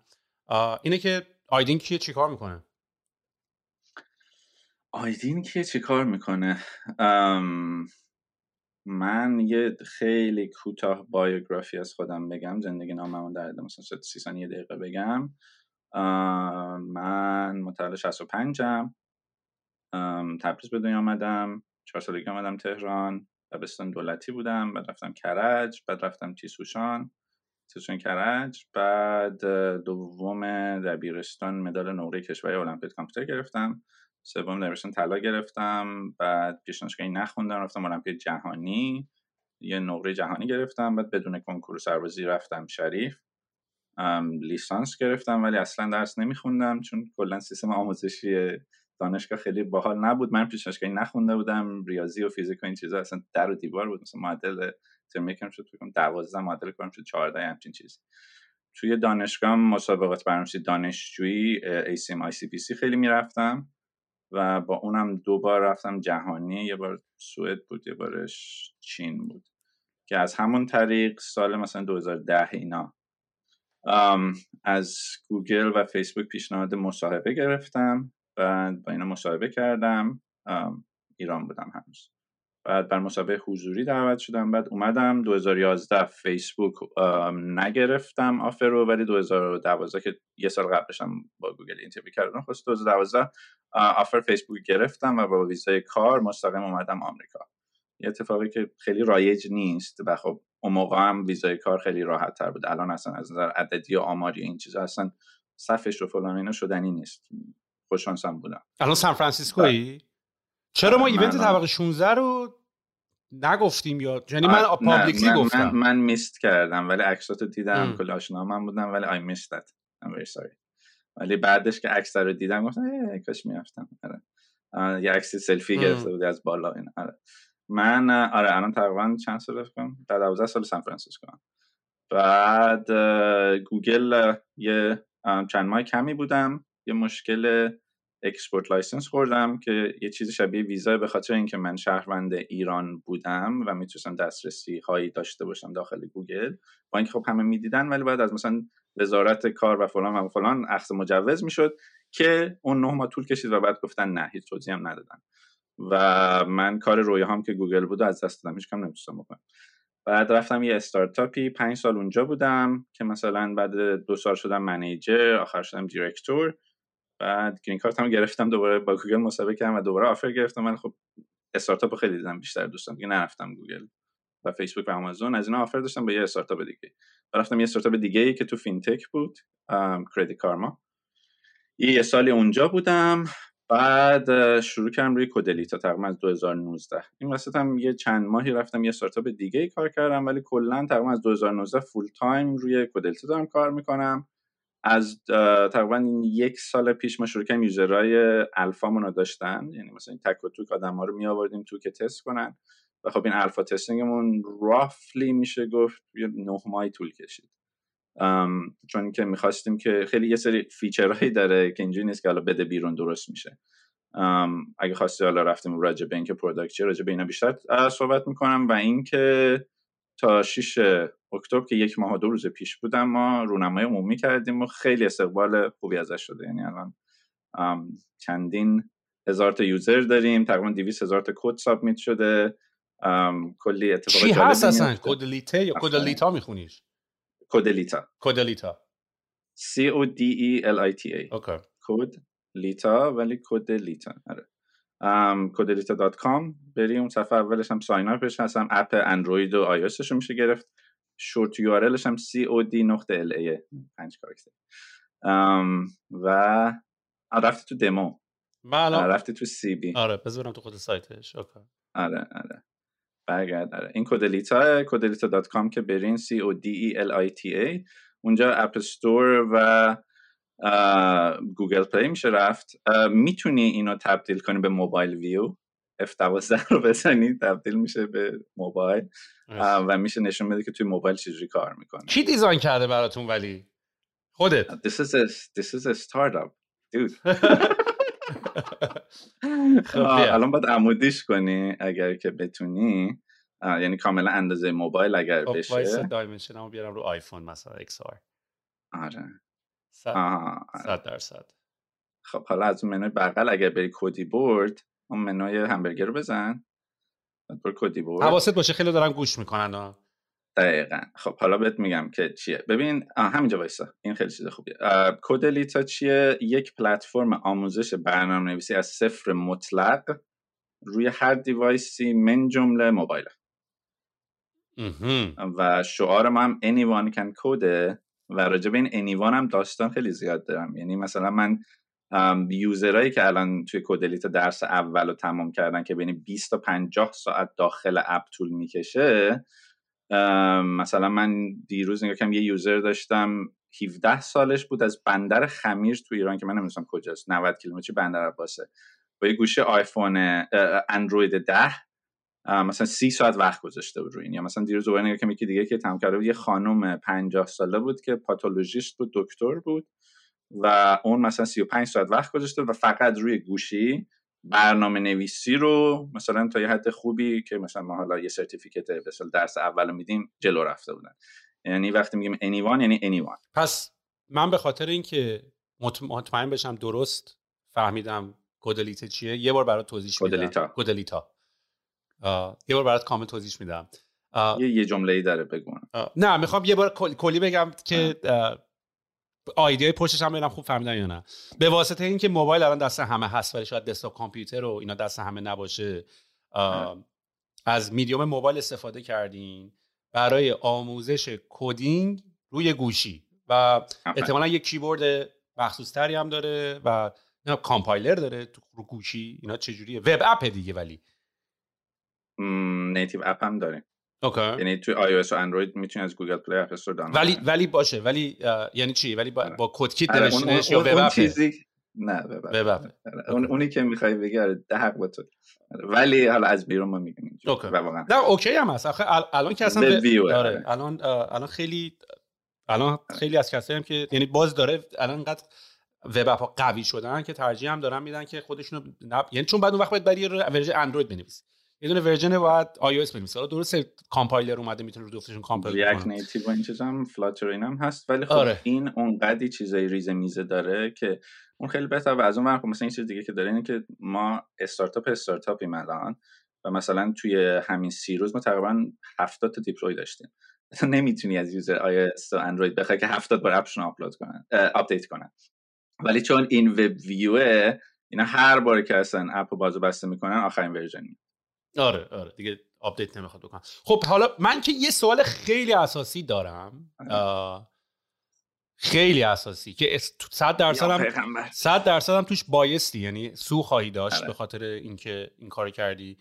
Speaker 2: اینه که آیدین کیه؟ چیکار می‌کنه؟
Speaker 3: آیدین کیه؟ چیکار می‌کنه؟ من یه خیلی کوتاه بایوگرافی از خودم بگم زندگی ناممون در مثلا سی ثانیه دقیقه بگم. من متولد 65 م تبریز به دنیا آمدم. چهار سالگی آمدم تهران. دبستان دولتی بودم. بعد رفتم کرج. بعد رفتم تیسوشان. تیسوشان کرج. بعد دوم دبیرستان مدال نقره کشوری المپیک کامپیوتر گرفتم. سوم دبیرستان طلا گرفتم بعد پیشنهادگاهی نخوندم رفتم المپیک جهانی. یه نقره جهانی گرفتم بعد بدون کنکور سربازی رفتم شریف. لیسانس گرفتم ولی اصلا درس نمیخوندم چون کلا سیستم آموزشی دانشگاه خیلی باحال نبود. من پیشنهادگاهی نخونده بودم ریاضی و فیزیک و این چیزا اصلا در و دیوار بود. مثلا معدل ترم یکم شد فکر کنم 12 معدل کارم شد 14 همچین چیز. توی دانشگاه مسابقات برنامه‌نویسی دانشجویی ACM ICPC خیلی می‌رفتم. و با اونم دو بار رفتم جهانی یه بار سوئد بود یه بارش چین بود که از همون طریق سال مثلا 2010 اینا. از گوگل و فیسبوک پیشنهاد مصاحبه گرفتم بعد با اینا مصاحبه کردم. ایران بودم هنوز. بعد بر مصاحبه حضوری دعوت شدم بعد اومدم. 2011 فیسبوک نگرفتم offer رو ولی 2012 که یه سال قبلشم با گوگل interview کردم خواست 2012 offer فیسبوک گرفتم و با ویزای کار مستقیم اومدم آمریکا. یه اتفاقی که خیلی رایج نیست و خب اون موقع هم ویزای کار خیلی راحت تر بود. الان اصلا از نظر عددی و آماری این چیزا اصلا صفش و فلان اینا شدنی نیست. خوشانسم بودم.
Speaker 2: الان سان فرانسیسکویی؟ چرا ما event طبقه 16 رو نگفتیم یا یعنی من publicly گفتم.
Speaker 3: من, من miss کردم ولی عکساتو دیدم کلی آشنا من بودم ولی I missed that ولی بعدش که عکس رو دیدم گفتم کاش می‌رفتم. آره. یه عکس سلفی گرفته بودی از بالا این آره. من آره الان تقریبا چند سال فکر در 12 سال سان فرانسیسکو بعد گوگل یه چند ماه کمی بودم. یه مشکل export license خوردم که یه چیز شبیه ویزا به خاطر اینکه من شهروند ایران بودم و نمی‌تونستم دسترسی هایی داشته باشم داخل گوگل. با اینکه خب همه می‌دیدن ولی بعد از مثلا وزارت کار و فلان و فلان اخذ مجوز می‌شد که اون نه ماه طول کشید و بعد گفتن نه هیچ توضیح هم ندادن. و من کار رویه هم که گوگل بود از دست دادم هیچ کاری نمی‌تونستم بکنم. بعد رفتم یه استارتاپی پنج سال اونجا بودم که مثلا بعد دو سال شدم manager آخر شدم director. بعد green card هم گرفتم دوباره با گوگل مصاحبه کردم و دوباره offer گرفتم من خب استارتاپ خیلی دیدم بیشتر دوستم دیگه نرفتم گوگل و فیسبوک و آمازون. از اینا offer داشتم به یه استارتاپ دیگه. و رفتم یه استارتاپ دیگه ای که تو fintech بود Credit Karma. یه سالی اونجا بودم بعد شروع کردم روی Codelita تقریبا از 2019 این وسط هم یه چند ماهی رفتم یه استارتاپ دیگه ای کار کردم ولی کلا تقریبا از 2019 full time روی Codelita دارم کار می‌کنم. از تقریبا یک سال پیش ما شروع کردیم user های alpha مون رو داشتن. یعنی مثلا تک و توک آدم ها رو می آوردیم تو که تست کنن. و خب این alpha testing مون roughly میشه گفت یه نه ماهی طول کشید. چون که می‌خواستیم که خیلی یه سری feature هایی داره که اینجوری نیست که حالا بده بیرون درست میشه. اگه خواستی حالا رفتیم راجع به اینکه product راجع به اینا بیشتر صحبت می‌کنم. و اینکه تا 6 اکتبر که یک ماه و دو روز پیش بودم ما رونمایی عمومی کردیم و خیلی استقبال خوبی ازش شده. یعنی الان چندین هزار تا user داریم تقریبا 200 هزار تا کد submit شده. کلی اتفاقات
Speaker 2: چی هست اصلا. کدلیته یا کدلیتا میخونیش؟
Speaker 3: کدلیتا
Speaker 2: کدلیتا
Speaker 3: C O D E L I T A.
Speaker 2: اوکی.
Speaker 3: کد لیتا ولی کد لیتا. آره. کدلیتا دات کام بری اون صفحه اولش هم ساین اپش هستم اپ اندروید و آی رو میشه گرفت. شورت یو آر هم سی او دی نقطه ال ای پنج کاراکتر ام، و آه، رفتی تو دمو
Speaker 2: من
Speaker 3: رفتی تو سی بی
Speaker 2: آره بذار برم تو خود سایتش. اوکی.
Speaker 3: آره آره. برگرد آره. این Codelita Codelita dot com که برین. C O D E L I T A اونجا اپ استور و گوگل پلی میشه رفت. می‌تونی اینو تبدیل کنی به موبایل ویو. F12 رو بزنی تبدیل میشه به موبایل. و میشه نشون بده که توی موبایل چجوری کار می‌کنه
Speaker 2: کی design کرده براتون ولی؟ خودت.
Speaker 3: This is a, this is a startup dude.
Speaker 2: خب.
Speaker 3: الان باید عمودیش کنی اگر که بتونی. یعنی کاملا اندازه موبایل اگر
Speaker 2: خب
Speaker 3: بشه.
Speaker 2: dimension مو بیارم رو آیفون مثلا XR
Speaker 3: آره.
Speaker 2: صد درصد.
Speaker 3: خب حالا از اون منوی بغل اگر بری کدی بورد اون منوی همبرگر رو بزن. بعد برو کدی بورد
Speaker 2: حواست باشه خیلی دارن گوش می‌کنن ها.
Speaker 3: دقیقا. خب حالا بهت میگم که چیه. ببین آه، همینجا وایسا. این خیلی چیز خوبیه. اه، کد لیتا چیه؟ یک پلتفرم آموزش برنامه نویسی از صفر مطلق. روی هر دیوایسی من جمله موبایل. و شعار ما هم anyone can code و راجع به این anyone هم داستان خیلی زیاد دارم. یعنی مثلا من ام، یوزرهایی که الان توی کودلیتا درس اول رو تمام کردن که بین 20 تا 50 ساعت داخل اپ طول می‌کشه مثلا من دیروز نگاه کردم یه یوزر داشتم 17 سالش بود از بندر خمیر تو ایران که من نمی‌دونم کجاست 90 کیلومتری بندر عباسه. با یه گوشی آیفون اندروید 10 اه، مثلا سی ساعت وقت گذاشته بود روی این. یا مثلا دیروز دوباره نگاه یکی دیگه که تمام کرده بود یه خانم 50 ساله بود که پاتولوژیست بود دکتر بود و اون مثلا 35 ساعت وقت گذاشته و فقط روی گوشی برنامه نویسی رو مثلا تا یه حد خوبی که مثلا ما حالا یه certificate اصطلاح درس اول رو میدیم جلو رفته بودن. یعنی وقتی میگیم anyone یعنی anyone.
Speaker 2: پس من به خاطر اینکه مط- مطمئن بشم درست فهمیدم کدلیته چیه یه بار برات توضیح میدم.
Speaker 3: کدلیتا.
Speaker 2: یه بار برات کامل توضیح میدم.
Speaker 3: یه یه جمله ای داره بگو
Speaker 2: نه می‌خوام یه بار کل- کلی بگم که آیدیای پشتش هم ببینم خوب فهمیدن یا نه. به واسطه اینکه موبایل الان دست همه هست ولی شاید دسکتاپ کامپیوتر و اینا دست همه نباشه. از میدیوم موبایل استفاده کردیم برای آموزش coding روی گوشی. و. احتمالا یک کیبورد مخصوص طوری هم داره و کامپایلر داره تو رو گوشی. اینا چجوریه؟ web app دیگه ولی.
Speaker 3: native app هم داریم
Speaker 2: اوکی
Speaker 3: یعنی توی iOS و اندروید می‌تونی از گوگل پلی App Store دانلود
Speaker 2: ولی. ولی باشه ولی یعنی چی ولی با,
Speaker 3: آره.
Speaker 2: با کد کیت
Speaker 3: آره، اون-
Speaker 2: یا وب؟
Speaker 3: چیزی نه
Speaker 2: web app.
Speaker 3: آره، اون اونی که می‌خوای بگی آره ده حق با تو ولی حالا از بیرون ما می‌بینیم
Speaker 2: اوکی.
Speaker 3: واقعا
Speaker 2: نه اوکی هم هست آخه ال- الان که اصلا آره. الان الان خیلی الان خیلی از کسایی هم که یعنی باز داره الان انقدر web app ها قوی شدن که ترجیح هم دارن میدن که خودشونو نب... یعنی چون بعد اون وقت باید برای version اندروید بنویسی یه دونه version باید iOS بنویسی حالا درست کامپایلر اومده می‌تونه رو دوفتشون compile
Speaker 3: React
Speaker 2: کنه
Speaker 3: native و این چیزا هم Flutter این هم هست. ولی خب
Speaker 2: آره.
Speaker 3: این اونقدی چیزای ریز میزه داره که اون خیلی بهتر. و از اون ور خب مثلا این چیز دیگه که داره اینه که ما استارتاپ استارتاپیم الان و مثلا توی همین سی روز ما تقریبا 70 تا deploy داشتیم. مثلا نمی‌تونی از user iOS و اندروید بخوای که 70 بار app شون آپلود کنن update کنن. ولی چون این web view ه اینا هر بار که اصلا app رو باز و بسته می‌کنن آخرین version
Speaker 2: آره آره دیگه update نمی‌خواد بکنم خب حالا من که یه سوال خیلی اساسی دارم خیلی اساسی که اس- تو- صد درصد
Speaker 3: یا
Speaker 2: هم
Speaker 3: پیغمبر.
Speaker 2: صد درصد هم توش بایستی یعنی سو خواهی داشت
Speaker 3: آره.
Speaker 2: به خاطر اینکه این کار کردی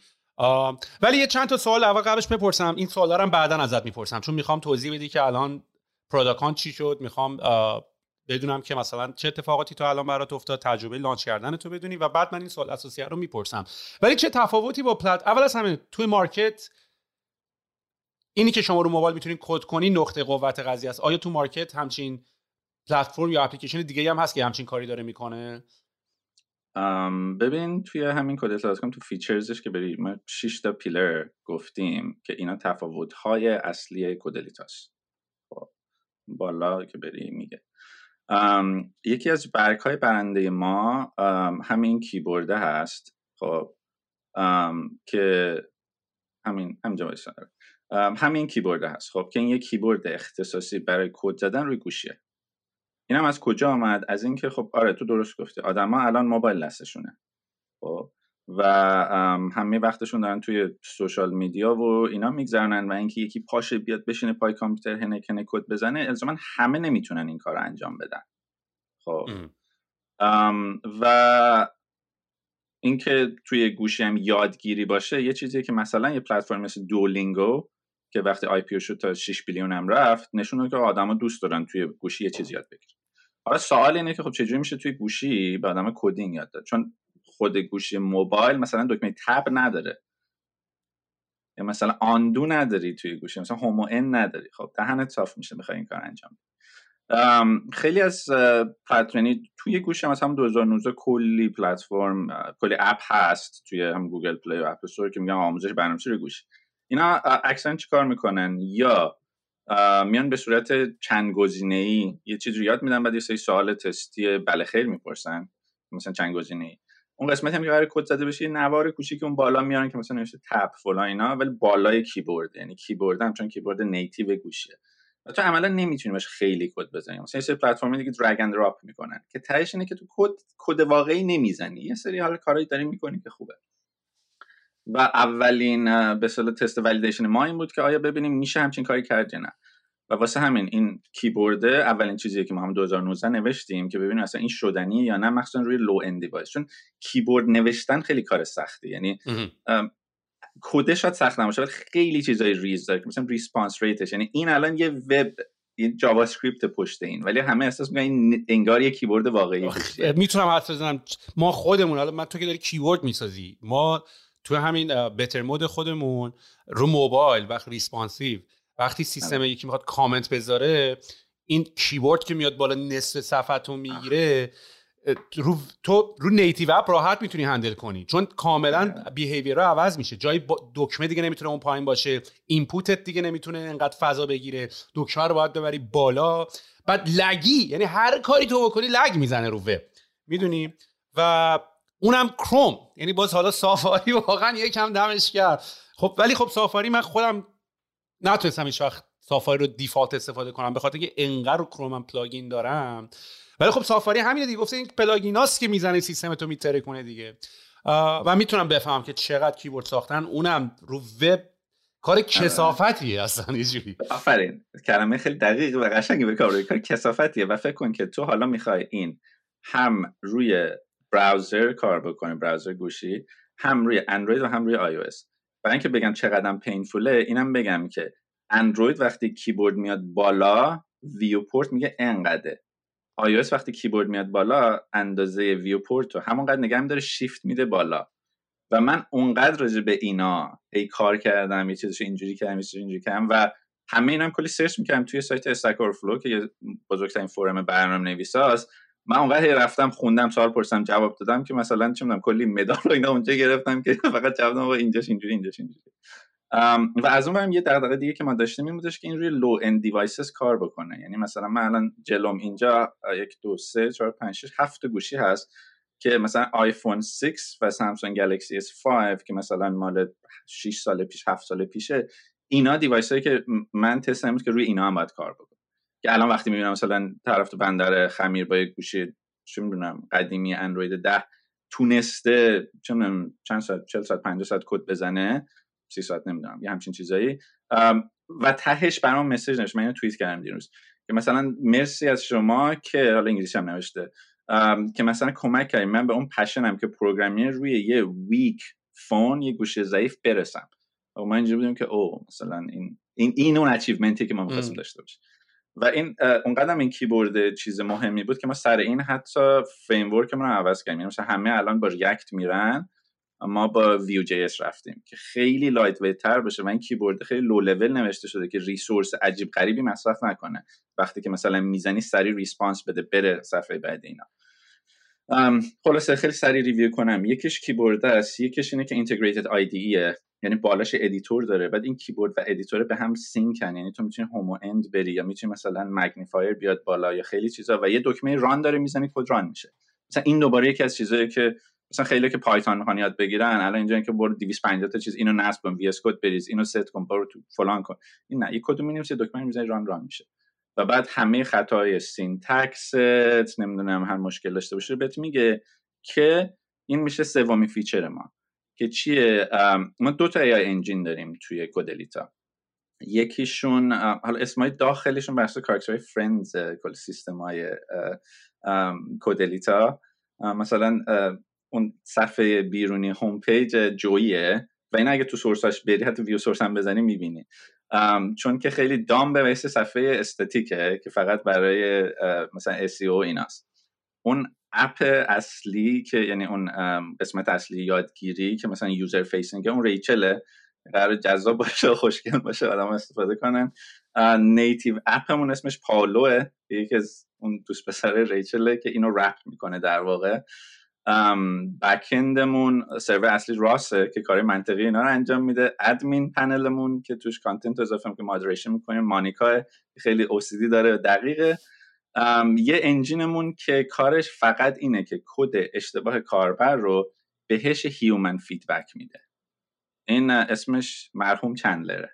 Speaker 2: ولی یه چند تا سوال اول قبلش بپرسم این سوالا رو هم بعدا ازت می‌پرسم چون می‌خوام توضیح بدی که الان پروداکان چی شد می‌خوام بدونم که مثلا چه اتفاقاتی تو الان برات افتاد تجربه لانچ کردن تو بدونی و بعد من این سوال اساسی رو می‌پرسم. ولی چه تفاوتی با پلت اول از همه توی مارکت اینی که شما رو موبایل می‌تونید کد کنی نقطه قوت قضیه است. آیا تو market همچین پلتفرم یا اپلیکیشن دیگه هم هست که همچین کاری داره می‌کنه؟
Speaker 3: ببین توی همین کدلیتا تو features ش که بری ما 6 تا pillar گفتیم که اینا تفاوت های اصلی کدلیتاست خب بالا که بری میگه. یکی از برگ های برنده ما همین کیبورده هست. خب که همین همینجا همین کیبورد هست. خب که این یه کیبورد اختصاصی برای کد زدن روی گوشیه. اینم از کجا آمد؟ از اینکه خب آره تو درست گفتی. آدما الان موبایل دستشونه. خب و همه وقتشون دارن توی social media و اینا میگذرونن و اینکه یکی پاشه بیاد بشینه پای کامپیوتر هنکنه کد بزنه الزاما همه نمی‌تونن این کار رو انجام بدن. خب. و اینکه توی گوشی هم یادگیری باشه یه چیزیه که مثلا یه پلتفرم مثل دولینگو که وقتی IPO شد تا 6 billion هم رفت نشون که آدما دوست دارن توی گوشی یه چیزی یاد بگیرن. حالا سوال اینه که خب چجوری میشه توی گوشی به آدم coding یاد داد؟ چون خود گوشی موبایل مثلا دکمه tab نداره. یا مثلا undo نداری توی گوشی مثلا home و end نداری. خب دهنت صاف میشه بخوای این کار انجام خیلی از یعنی توی گوشی مثلا هم 2019 کلی پلتفرم کلی app هست توی هم گوگل پلی و App Store که میگن آموزش برنامه‌نویسی روی گوشی اینا اکثرا چیکار می‌کنن؟ یا میان به صورت چند گزینه ای یه چیزی رو یاد میدن بعد یه سری سوال تستی بله خیر می‌پرسن. مثلا چند گزینه ای اون قسمت هم که قرار کد زده بشه نوار کوچیک اون بالا میارن که مثلا نوشته tab فلان اینا ولی بالای کیبورد یعنی کیبورد هم چون کیبورد native گوشیه تو عملا نمی‌تونی باش خیلی کد بزنی. مثلا یه سری پلتفرم دیگه drag and drop می‌کنن که تهش اینه که تو کد کد واقعی نمی‌زنی. یه سری حالا کارهایی داری می‌کنی که خوبه. و اولین به تست validation ما این بود که آیا ببینیم میشه همچین کاری کرد یا نه. و واسه همین این کیبورد اولین چیزی که ما هم 2019 نوشتیم که ببینیم اصلا این شدنی یا نه مخصوصا روی low-end device چون کیبورد نوشتن خیلی کار سختی. یعنی کدش شاید سخت نباشه ولی خیلی چیزای ریز داره مثلا response rate ش یعنی این الان یه وب این JavaScript پشت این. ولی همه احساس می‌کنن این انگار یه کیبورد واقعی
Speaker 2: می‌تونم حرف بزنم. ما خودمون حالا من تو که داری کیبورد می‌سازی ما تو همین Bettermode خودمون رو موبایل وقت responsive وقتی سیستم آره. یکی می‌خواد کامنت بذاره این کیبورد که میاد بالا نصف صفحه می‌گیره رو تو رو native app راحت می‌تونی handle کنی چون کاملا behavior رو عوض میشه. جای دکمه دیگه نمی‌تونه اون پایین باشه input ت دیگه نمی‌تونه انقدر فضا بگیره. دکمه رو باید ببری بالا. بعد laggy یعنی هر کاری تو بکنی lag می‌زنه رو وب می‌دونی؟ و اونم کروم یعنی باز حالا سافاری واقعا یکم دمش کرد خب ولی خب سافاری من خودم نتونستم هیچ وقت سافاری رو default استفاده کنم به خاطر که انقدر رو کروم plugin دارم. ولی خب سافاری همینه دیگه گفته این plugin هاست که می‌زنه سیستم تو میتره کنه دیگه. و می‌تونم بفهمم که چقدر کیبورد ساختن. اونم رو وب کار آره. کثافتیه اصلا یه
Speaker 3: آفرین. کلمه خیلی دقیق و قشنگی به کار کار کثافتیه و فکر کن که تو حالا می‌خوای این هم روی browser کار بکنی browser گوشی هم روی اندروید و هم روی آی برای اینکه بگم چقدر painful ه اینم بگم که اندروید وقتی کیبورد میاد بالا viewport میگه انقدره. iOS وقتی کیبورد میاد بالا اندازه viewport رو همونقدر نگه داره شیفت میده بالا. و من اونقدر راجع به اینا اینا کار کردم یه چیزش اینجوری کردم یه اینجوری کردم و همه اینا هم کلی search می‌کردم. توی سایت Stack Overflow که بزرگترین فورم برنامه نویساست من اونقدر رفتم خوندم سوال پرسیدم جواب دادم که مثلا چه کلی مدال رو اینا اونجا گرفتم که فقط جواب دادم اینجاش اینجوری اینجاش اینجوری. و از اون برم یه دغدغه دیگه که ما داشتیم این بودش که این روی low-end devices کار بکنه. یعنی مثلا من الان جلوم اینجا یک دو سه چهار پنج شش هفت گوشی هست که مثلا آیفون 6 و سامسونگ گلکسی S5 که مثلا مال 6 سال پیش 7 سال پیشه اینا device هایی که من تست می‌کنیم که روی اینا هم باید کار بکنه. که الان وقتی می‌بینم مثلا طرف تو بندر خمیر با یک گوشی چه می‌دونم قدیمی اندروید 10 تونسته چند ساعت 40 ساعت 50 ساعت کد بزنه سی ساعت نمی‌دونم یه همچین چیزایی. و تهش برام message نوشت من اینو توییت کردم دیروز که مثلا مرسی از شما که حالا انگلیسی هم نوشته که مثلا کمک کردیم من به اون passion م که programming روی یه weak phone یه گوشه ضعیف برسم. و ما اینجا بودیم که او مثلا این این این اون achievement ی که ما می‌خواستیم داشته باشیم. و این اونقدر این کیبورد چیز مهمی بود که ما سر این حتی framework رو عوض کردیم. یعنی مثلا همه الان با React میرن ما با Vue JS رفتیم که خیلی lightweight تر بشه و این کیبورد خیلی لو لول نوشته شده که resource عجیب غریبی مصرف نکنه وقتی که مثلا می‌زنی سریع response بده بره صفحه بعد اینا. خلاصه خیلی سریع review کنم. یکیش کیبورد است. یکیش اینه که integrated ایه یعنی بالاش editor داره بعد این کیبورد و editor به هم sync ن. یعنی تو می‌تونی home و end بری یا می‌تونی مثلا magnifier بیاد بالا یا خیلی چیزا و یه دکمه run داره می‌زنی کد run میشه. مثلا این دوباره یکی از چیزایی که مثلا خیلی که Python می‌خوان یاد بگیرن الان اینجا که برو 250 تا چیز اینو نصب کن VS Code بریز اینو ست کن برو تو فلان کن. این نه یه کد می‌نویسی دکمه می‌زنی run run میشه. و بعد همه خطاهای syntax نمی‌دونم هر مشکل داشته باشه بهت میگه که این میشه سومین feature ما. که چیه؟ ما دو تا engine داریم توی Codelita یکیشون حالا اسمای داخلشون بحث کارکترهای Friends کل سیستم های Codelita مثلا اون صفحه بیرونی home page جویه و این اگه تو source اش بری حتی view source هم بزنی می‌بینی. چون که خیلی dumb ه یه صفحه استاتیکه که فقط برای مثلا SEO ایناست. اون app اصلی که یعنی اون قسمت اصلی یادگیری که مثلا user facing اون ریچله قرار جذاب باشه خوشگل باشه آدم استفاده کنن. native app مون اسمش پاوله یکی از اون دوست پسر ریچله که اینو wrap می‌کنه در واقع. backend مون سرور اصلی راسه که کار منطقی اینا رو انجام میده. admin panel مون که توش content اضافه که moderation می‌کنیم. مانیکا خیلی OCD داره دقیقه. یه engine مون که کارش فقط اینه که کد اشتباه کاربر رو بهش human feedback میده. این اسمش مرحوم چندلره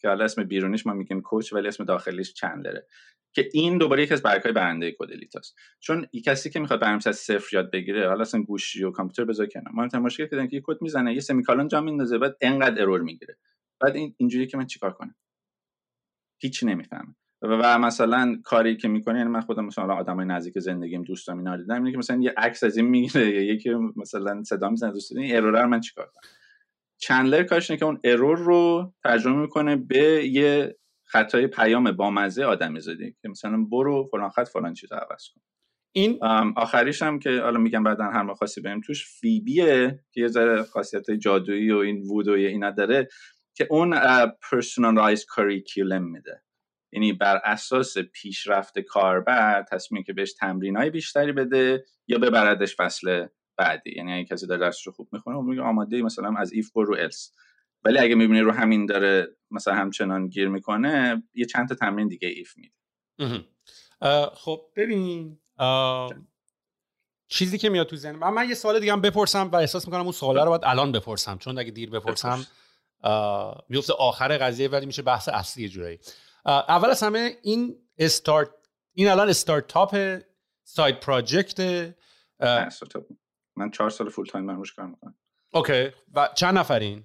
Speaker 3: که حالا اسم بیرونیش ما میگیم coach ولی اسم داخلیش چندلره که این دوباره یکی از برگهای برنده Codelita ست چون کسی که می‌خواد برنامه‌نویسی از صفر یاد بگیره حالا اصلا گوشی و کامپیوتر بذار کنار. ما مشکل که یه کد می‌زنه یه semicolon جا میندازه بعد انقدر error می‌گیره. بعد این اینجوری که من چیکار کنم؟ هیچ نمی‌فهمم. و مثلا کاری که می‌کنه یعنی من خودم مثلا آدمای نزدیک زندگیم دوستام اینا دیدم اینه که مثلا یه عکس از این می‌گیره یکی مثلا صدا می‌زنه دوست این error رو من چیکار کنم؟ چندلر کارش اینه که اون error رو ترجمه می‌کنه به یه خطای پیام بامزه آدمی زدی که مثلا برو فلان خط فلان چیز عوض کن. این آخریش هم که حالا میگم بعدا هر ما خاصی بریم توش فیبیه که یه ذره خاصیت جادویی و این وودوی اینا داره که اون personalized curriculum میده. یعنی بر اساس پیشرفت کاربر تصمیم که بهش تمرین های بیشتری بده یا ببردش فصل بعدی. یعنی اگه کسی داره درسش رو خوب می‌خونه و میگه آماده مثلا از ایف برو الس ولی اگه می‌بینی رو همین داره مثلا همچنان گیر می‌کنه یه چند تا تمرین دیگه ایف میده.
Speaker 2: خب ببین چیزی که میاد تو ذهن من, من یه سوال دیگه هم بپرسم و احساس می‌کنم اون سوالا رو باید الان بپرسم چون اگه دیر بپرسم میفته آخر قضیه ولی میشه بحث اصلی جورایی. اول از همه این استارت این الان استارتاپ side project
Speaker 3: من چهار سال full time روش کار می‌کنم.
Speaker 2: okay. و چند نفرین؟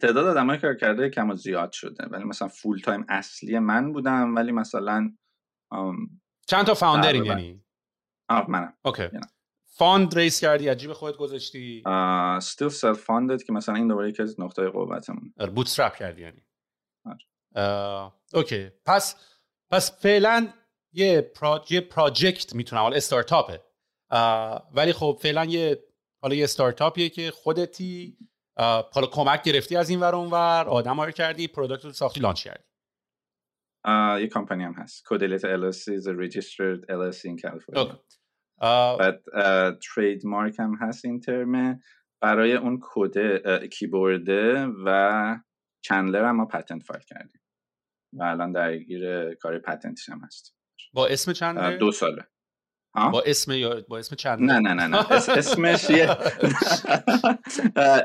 Speaker 3: تعداد آدمایی کار کرده کم و زیاد شده. ولی مثلا full time اصلی من بودم ولی مثلا
Speaker 2: چند تا founder ین یعنی؟
Speaker 3: آه منم.
Speaker 2: okay. fundraise کردی از جیب خودت گذاشتی؟
Speaker 3: still self-funded که مثلا این دوباره یکی از نقطه قوتمون.
Speaker 2: bootstrap کردی یعنی. okay. پس پس فعلا یه یه project می‌تونم. حالا استارتاپه. ولی خب فعلا یه حالا یه استارتاپیه که خودتی حالا کمک گرفتی از این ور اونور آدم رو کردی product رو ساختی launch کردی.
Speaker 3: یه کمپانی هم هست. Codelita LLC is a registered LLC in California. بعد trademark هم هست این ترمه برای اون کد کیبورده و چندلر هم ما patent file کردیم. و الان درگیر کار patent ش هم هست.
Speaker 2: با اسم چندلر؟
Speaker 3: دو ساله.
Speaker 2: با اسم یا با اسم چند
Speaker 3: نه نه نه نه. اسمش یه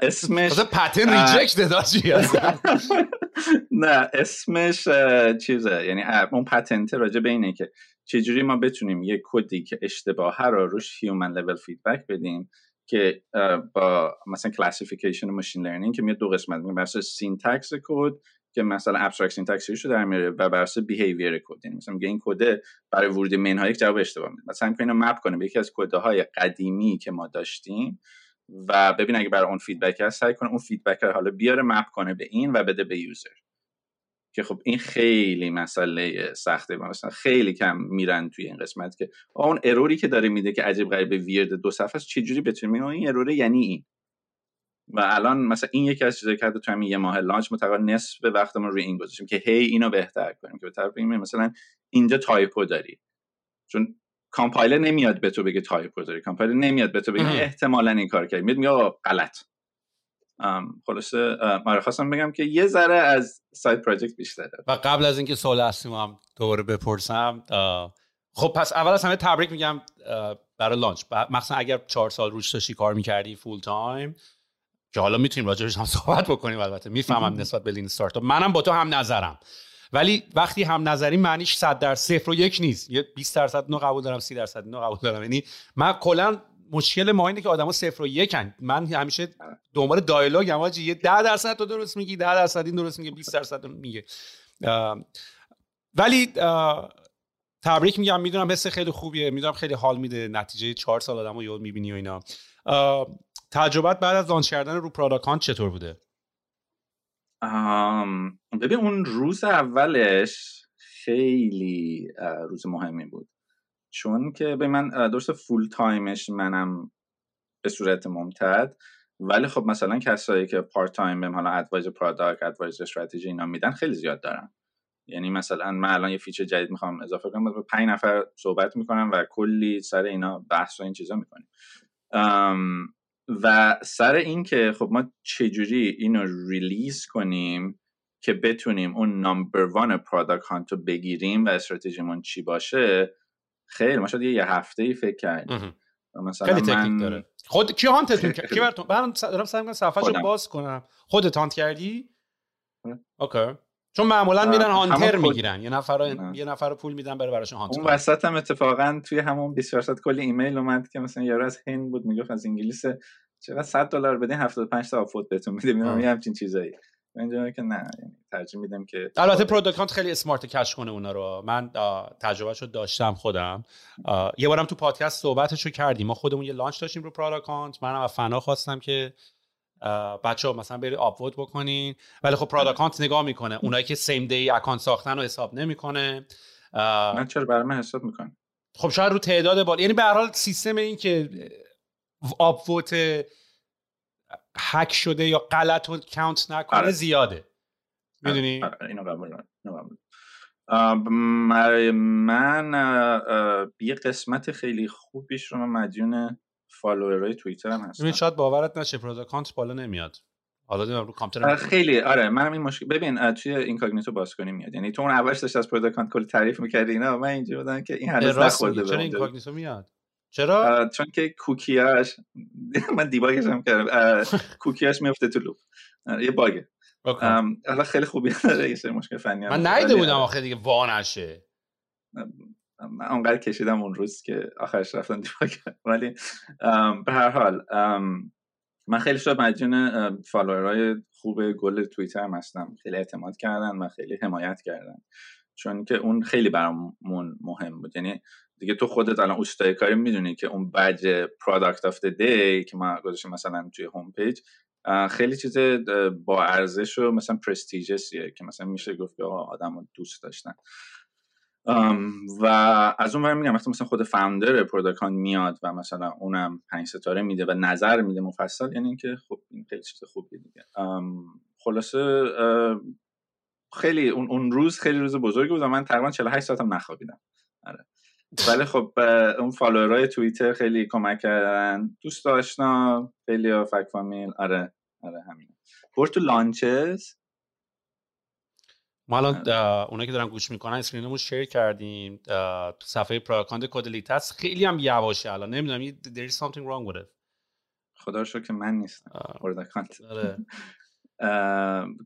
Speaker 3: اسمش
Speaker 2: patent reject داشتی
Speaker 3: نه اسمش چیزه. یعنی اون patent راجع به اینه که چجوری ما بتونیم یه کدی که اشتباه رو روش human level feedback بدیم که با مثلا classification machine learning که میاد دو قسمت میگه. بر syntax کد که مثلا abstract syntax رو در میاره و بر اساس behavior کد یعنی مثلا میگه این کد برای ورود مین ها یک جواب اشتباه میده. مثلا اینو map کنه به یکی از های قدیمی که ما داشتیم و ببین اگه برای اون feedback هست سعی کنه اون feedback رو حالا بیاره map کنه به این و بده به user که خب این خیلی مسئله سخته. مثلا خیلی کم میرن توی این قسمت که اون error ی که داره میده که عجیب غریب weird دو صفحه است چجوری بتونیم این error یعنی این. و الان مثلا این یکی از چیزایی که تو همین یه ماه launch متقابل نصف وقتمون روی این گذاشتیم که هی اینو بهتر کنیم که به طرف این مثلا اینجا typo داری. چون کامپایلر نمیاد به تو بگه typo داری. کامپایلر نمیاد به تو بگه احتمالا این کار کردی. میاد میگه غلط. خلاصه آره خواستم بگم که یه ذره از side project بیشتره
Speaker 2: و قبل از اینکه سوال اصلی هم دوباره بپرسم خب پس اول از همه تبریک میگم برای launch. مخصوصا اگر چهار سال روش داشتی کار می‌کردی full time که حالا می‌تونیم راجبش هم صحبت بکنیم البته. می‌فهمم نسبت به lean startup. منم با تو هم نظرم. ولی وقتی هم نظری معنیش 100 در صفر و یک نیست. یه 20 درصد نو قبول دارم 30 درصد نو قبول دارم. یعنی من کلا مشکل ما اینه که آدما صفر و یکن من همیشه دنبال dialogue هم یه 10 درصد تو درست میگی 10 درصد این درست میگه 20 درصد میگه. ولی تبریک میگم. می‌دونم حس خیلی خوبیه. می‌دونم خیلی حال میده. نتیجه چهار سال آدمو یاد می‌بینی و اینا. تجربت بعد از launch کردن رو Product Hunt چطور بوده؟
Speaker 3: ببین اون روز اولش خیلی روز مهمی بود. چون که به من درست full time ش منم به صورت ممتد. ولی خب مثلا کسایی که part time بهم حالا advice product advice استراتژی اینا میدن خیلی زیاد دارن یعنی مثلا من الان یه feature جدید می‌خوام اضافه کنم با پنج نفر صحبت می‌کنم و کلی سر اینا بحث و این چیزا می‌کنیم. و سر این که خب ما چجوری اینو release کنیم که بتونیم اون number one Product Hunt و بگیریم و استراتژیمون چی باشه خیلی ما شاید یه هفته ای فکر کردیم.
Speaker 2: مثلا خیلی تکنیک داره. خود کی hunt تون کی براتون؟ من دارم سعی می‌کنم باز کنم. خودت hunt کردی. okay. چون معمولا میرن hunter می‌گیرن. یه نفر یه نفر پول میدن بره براشون hunter.
Speaker 3: اون وسط هم اتفاقا توی همون 24 کلی ایمیل اومد که مثلا یارو از هند بود می‌گفت از انگلیس چقدر 100 دلار بدین 75 تا upvote بهتون میده میگم یه همچین چیزایی. اینجا که نه یعنی ترجیح میدم که
Speaker 2: البته پروداکت خیلی اسمارت کش کنه اونا رو. من تجربهشو داشتم خودم. یه بارم تو پادکست صحبتشو کردیم. ما خودمون یه لانچ داشتیم رو پروداکت منم از فنا خواستم که بچه ها مثلا برید آپوت بکنین. ولی خب پروداکانت نگاه می‌کنه. اونایی که سیم دی اکانت ساختن رو حساب نمی‌کنه.
Speaker 3: من چرا برای من حساب می‌کنه
Speaker 2: خب شاید رو تعداد بال یعنی به هر حال سیستم این که آپوت هک شده یا غلط رو count نکنه آره. زیاده. می‌دونی؟
Speaker 3: آره. اینو قبول من یه قسمت خیلی خوبیش رو من مدیون follower ای توییتر هم هستم
Speaker 2: شاید باورت نشه Product Hunt بالا نمیاد. حالا رو کامپیوتر
Speaker 3: خیلی آره منم این مشکل ببین توی incognito باز کنی میاد. یعنی تو اون اولش داشت از Product Hunt کلی تعریف می‌کردی اینا من اینجا بودم که این هنوز نخورده
Speaker 2: چرا incognito میاد؟ چرا؟
Speaker 3: چون که کوکیاش من دیباگش هم کردم. کوکیاش میفته تو لوپ. یه باگه. حالا خیلی خوبی داره یه مشکل فنی
Speaker 2: من نیده بودم آخه دیگه وا نشه
Speaker 3: من اونقدر کشیدم اون روز که آخرش رفتن دیباگ ولی به هر حال من خیلی شد مدیون فالوورهای خوب گل توییتر هستم. خیلی اعتماد کردن و خیلی حمایت کردن. چون که اون خیلی برامون مهم بود. یعنی دیگه تو خودت الان اوستای کاری می‌دونی که اون badge product of the day که ما گذاشتیم مثلا توی home page خیلی چیز با ارزش و مثلا prestigious یه که مثلا میشه گفت که آدم دوست داشتن. و از اون میگم وقتی مثلا خود founder Product Hunt میاد و مثلا اونم پنج ستاره میده و نظر میده مفصل یعنی اینکه خب این خیلی چیز خوبیه دیگه. خلاصه خیلی اون, اون روز خیلی روز بزرگی بود و من تقریبا 48 ساعتم نخوابیدم. آره. ولی خب اون فالوورای توییتر خیلی کمک کردن دوست داشتم خیلی فک فامیل آره آره همین برد لانچز
Speaker 2: ما الان اونایی که دارن گوش می‌کنن اسکرینمون شیر کردیم تو صفحه پراکاند کد لیتس خیلی هم یواشه الان. نمی‌دونم there is something wrong with it.
Speaker 3: خدا رو که من نیستم. پروداکانت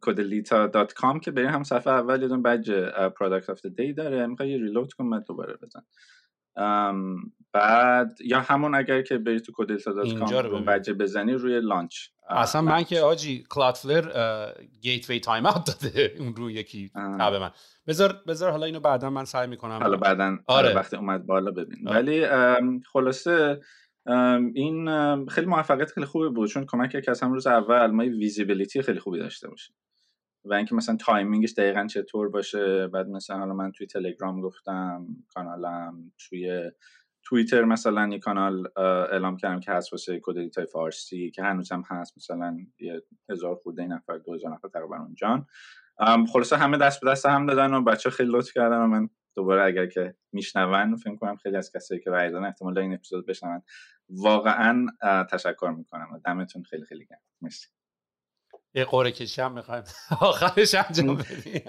Speaker 3: کدلیتا دات کام که بریم هم صفحه اول یه دون بج پروداکت آف دی داره. می‌خوای یه ریلود کن بعد دوباره بزن. بعد یا همون اگر که بری تو کدلیتا دات بجه بزنی روی لانچ
Speaker 2: اصلا من که آجی کلادفلر گیت وی تایم اوت داده اون روی یکی تاب من. بذار بذار حالا اینو بعدا من سعی می‌کنم
Speaker 3: حالا بعدا آره. وقتی اومد بالا ببین آره. ولی خلاصه این خیلی موفقیت خیلی خوبی بود چون کمک کرد که از هم روز اول ما visibility خیلی خوبی داشته باشیم. و اینکه مثلا timing ش دقیقا چطور باشه. بعد مثلا حالا من توی تلگرام گفتم کانالم توی توییتر مثلا یه کانال اعلام کردم که هست واسه کد فارسی که هنوز هم هست. مثلا یه هزار خورده نفر دو هزار نفر تقریبا اونجان خلاصه همه دست به دست هم دادن و بچه خیلی لطف کردن و من دوباره اگر که میشنون فکر کنم خیلی از کسایی که رای دادن احتمال این اپیزود بشنون. واقعا تشکر می‌کنم و دمتون خیلی خیلی گرم. مرسی.
Speaker 2: یه قرعه کشی هم می‌خوایم. آخرش انجام بدیم.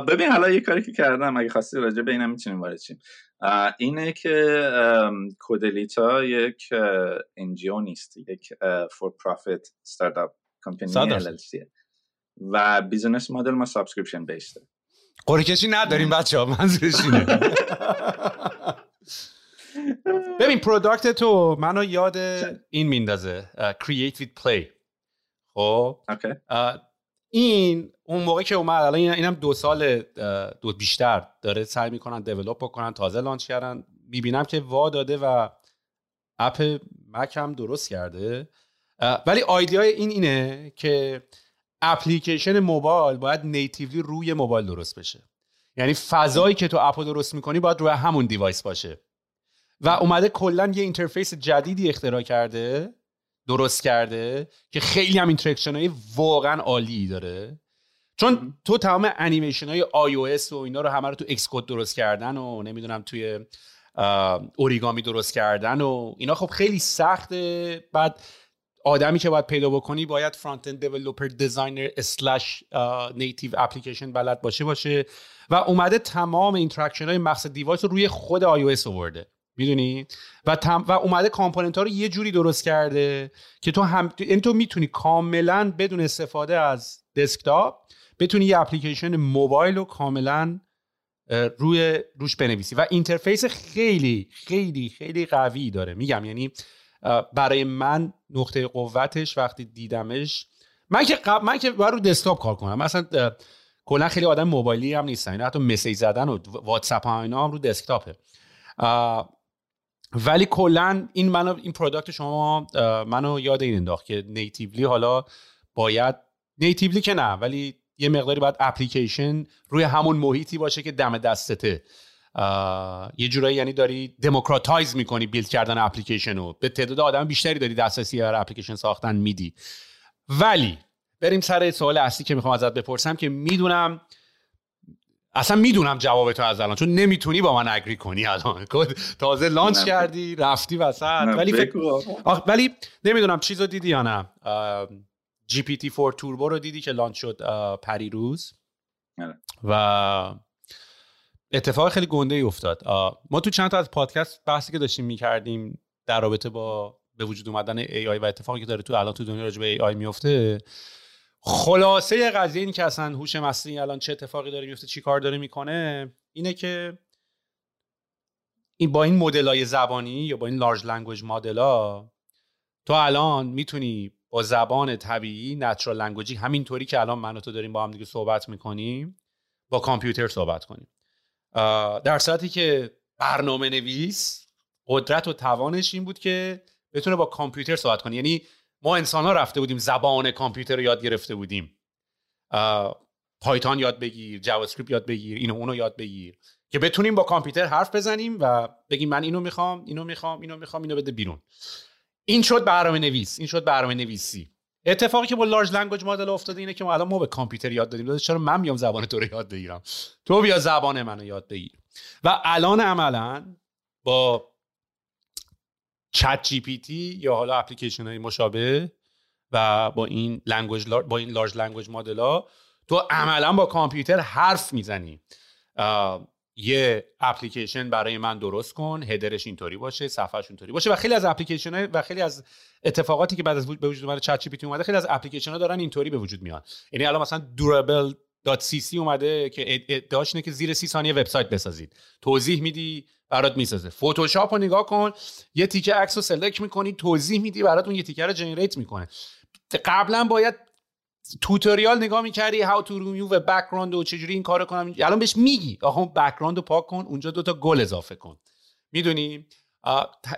Speaker 3: ببین حالا یه کاری که کردم اگه خواستی راجع به اینم می‌تونیم وارد شیم. اینه که کدلیتا یک NGO نیست یک for-profit startup کمپانی و business model ما subscription based
Speaker 2: ه قرعه کشی نداریم بچه ها منظورش اینه. ببین product تو منو یاد این میندازه create with play. خب؟ این اون موقع که اومد الان اینم دو سال دو بیشتر داره سعی می‌کنن develop بکنن تازه launch کردن. می‌بینم که وا داده و app مک هم درست کرده. ولی idea ی این اینه که اپلیکیشن موبایل باید natively روی موبایل درست بشه. یعنی فضایی که تو app و درست می‌کنی باید روی همون device باشه. و اومده کلا یه interface جدیدی اختراع کرده درست کرده که خیلی هم interaction های واقعا عالی داره. چون تو تمام انیمیشن های iOS و اینا رو همه رو تو Xcode درست کردن و نمی‌دونم توی Origami درست کردن و اینا خب خیلی سخته. بعد آدمی که باید پیدا بکنی باید front-end developer designer slash native application بلد باشه باشه. و اومده تمام interaction های مقصد device رو روی خود iOS آورده. می‌دونی؟ و تم و اومده component ها رو یه جوری درست کرده که تو هم یعنی تو می‌تونی کاملا بدون استفاده از دسکتاپ بتونی یه اپلیکیشن موبایل رو کاملا روی روش بنویسی. و interface خیلی خیلی خیلی قوی داره. میگم یعنی برای من نقطه قوتش وقتی دیدمش من که قب... من که رو دسکتاپ کار کنم. مثلا کلا خیلی آدم موبایلی هم نیستن یعنی حتی message زدن و واتساپ اینا هم رو دسکتاپه. ولی کلا این منو این product شما منو یاد این انداخت که natively حالا باید natively که نه ولی یه مقداری باید اپلیکیشن روی همون محیطی باشه که دم دستته. یه جورایی یعنی داری democratize می‌کنی build کردن اپلیکیشن رو. به تعداد آدم بیشتری داری دسترسی بر اپلیکیشن ساختن میدی. ولی بریم سر سوال اصلی که می‌خوام ازت بپرسم که می‌دونم اصلا می‌دونم جواب تو از الان چون نمی‌تونی با من agree کنی الان. تازه launch کردی رفتی وسط. ولی فکر ولی نمی‌دونم چیزو دیدی یا نه. GPT 4 Turbo رو دیدی که launch شد پریروز؟
Speaker 3: آره.
Speaker 2: و اتفاق خیلی گنده ای افتاد ما تو چند تا از پادکست بحثی که داشتیم می‌کردیم در رابطه با به وجود اومدن AI و اتفاقی که داره تو الان تو دنیا راجع به AI میفته خلاصه قضیه این که اصلا هوش مصنوعی الان چه اتفاقی داره میفته چی کار داره می‌کنه اینه که این با این مدل های زبانی یا با این large language ها تو الان می‌تونی با زبان طبیعی natural language ی همینطوری که الان من و تو داریم با هم دیگه صحبت می‌کنیم با کامپیوتر صحبت کنیم. در صورتی که برنامه نویس قدرت و توانش این بود که بتونه با کامپیوتر صحبت کنه. یعنی ما انسان ها رفته بودیم زبان کامپیوتر رو یاد گرفته بودیم. Python یاد بگیر JavaScript یاد بگیر اینو اونو یاد بگیر. که بتونیم با کامپیوتر حرف بزنیم و بگیم من اینو می‌خوام اینو می‌خوام اینو می‌خوام اینو بده بیرون. این شد برنامه نویس این شد برنامه نویسی. اتفاقی که با large language model افتاده اینه که ما الان ما به کامپیوتر یاد دادیم. چرا من بیام زبان تو رو یاد بگیرم؟ تو بیا زبان منو یاد بگیر. و الان عملا با ChatGPT یا حالا اپلیکیشن های مشابه و با این language با این large language model ها تو عملا با کامپیوتر حرف می‌زنی. یه اپلیکیشن برای من درست کن header ش اینطوری باشه صفحهش اینطوری باشه و خیلی از اپلیکیشن و خیلی از اتفاقاتی که بعد از به وجود اومده ChatGPT اومده خیلی از اپلیکیشن ها دارن اینطوری به وجود میان. یعنی الان مثلا durable .cc اومده که ادعاش اینه که زیر سی ثانیه وبسایت بسازید. توضیح میدی برات می‌سازه. فتوشاپ رو نگاه کن. یه تیکه عکس رو select می‌کنی توضیح میدی برات اون یه تیکه رو generate می‌کنه. قبلا باید tutorial نگاه می‌کردی how to remove a background و چجوری این کارو کنم. الان بهش میگی. آقا اون background رو پاک کن اونجا دوتا گل اضافه کن. می‌دونی؟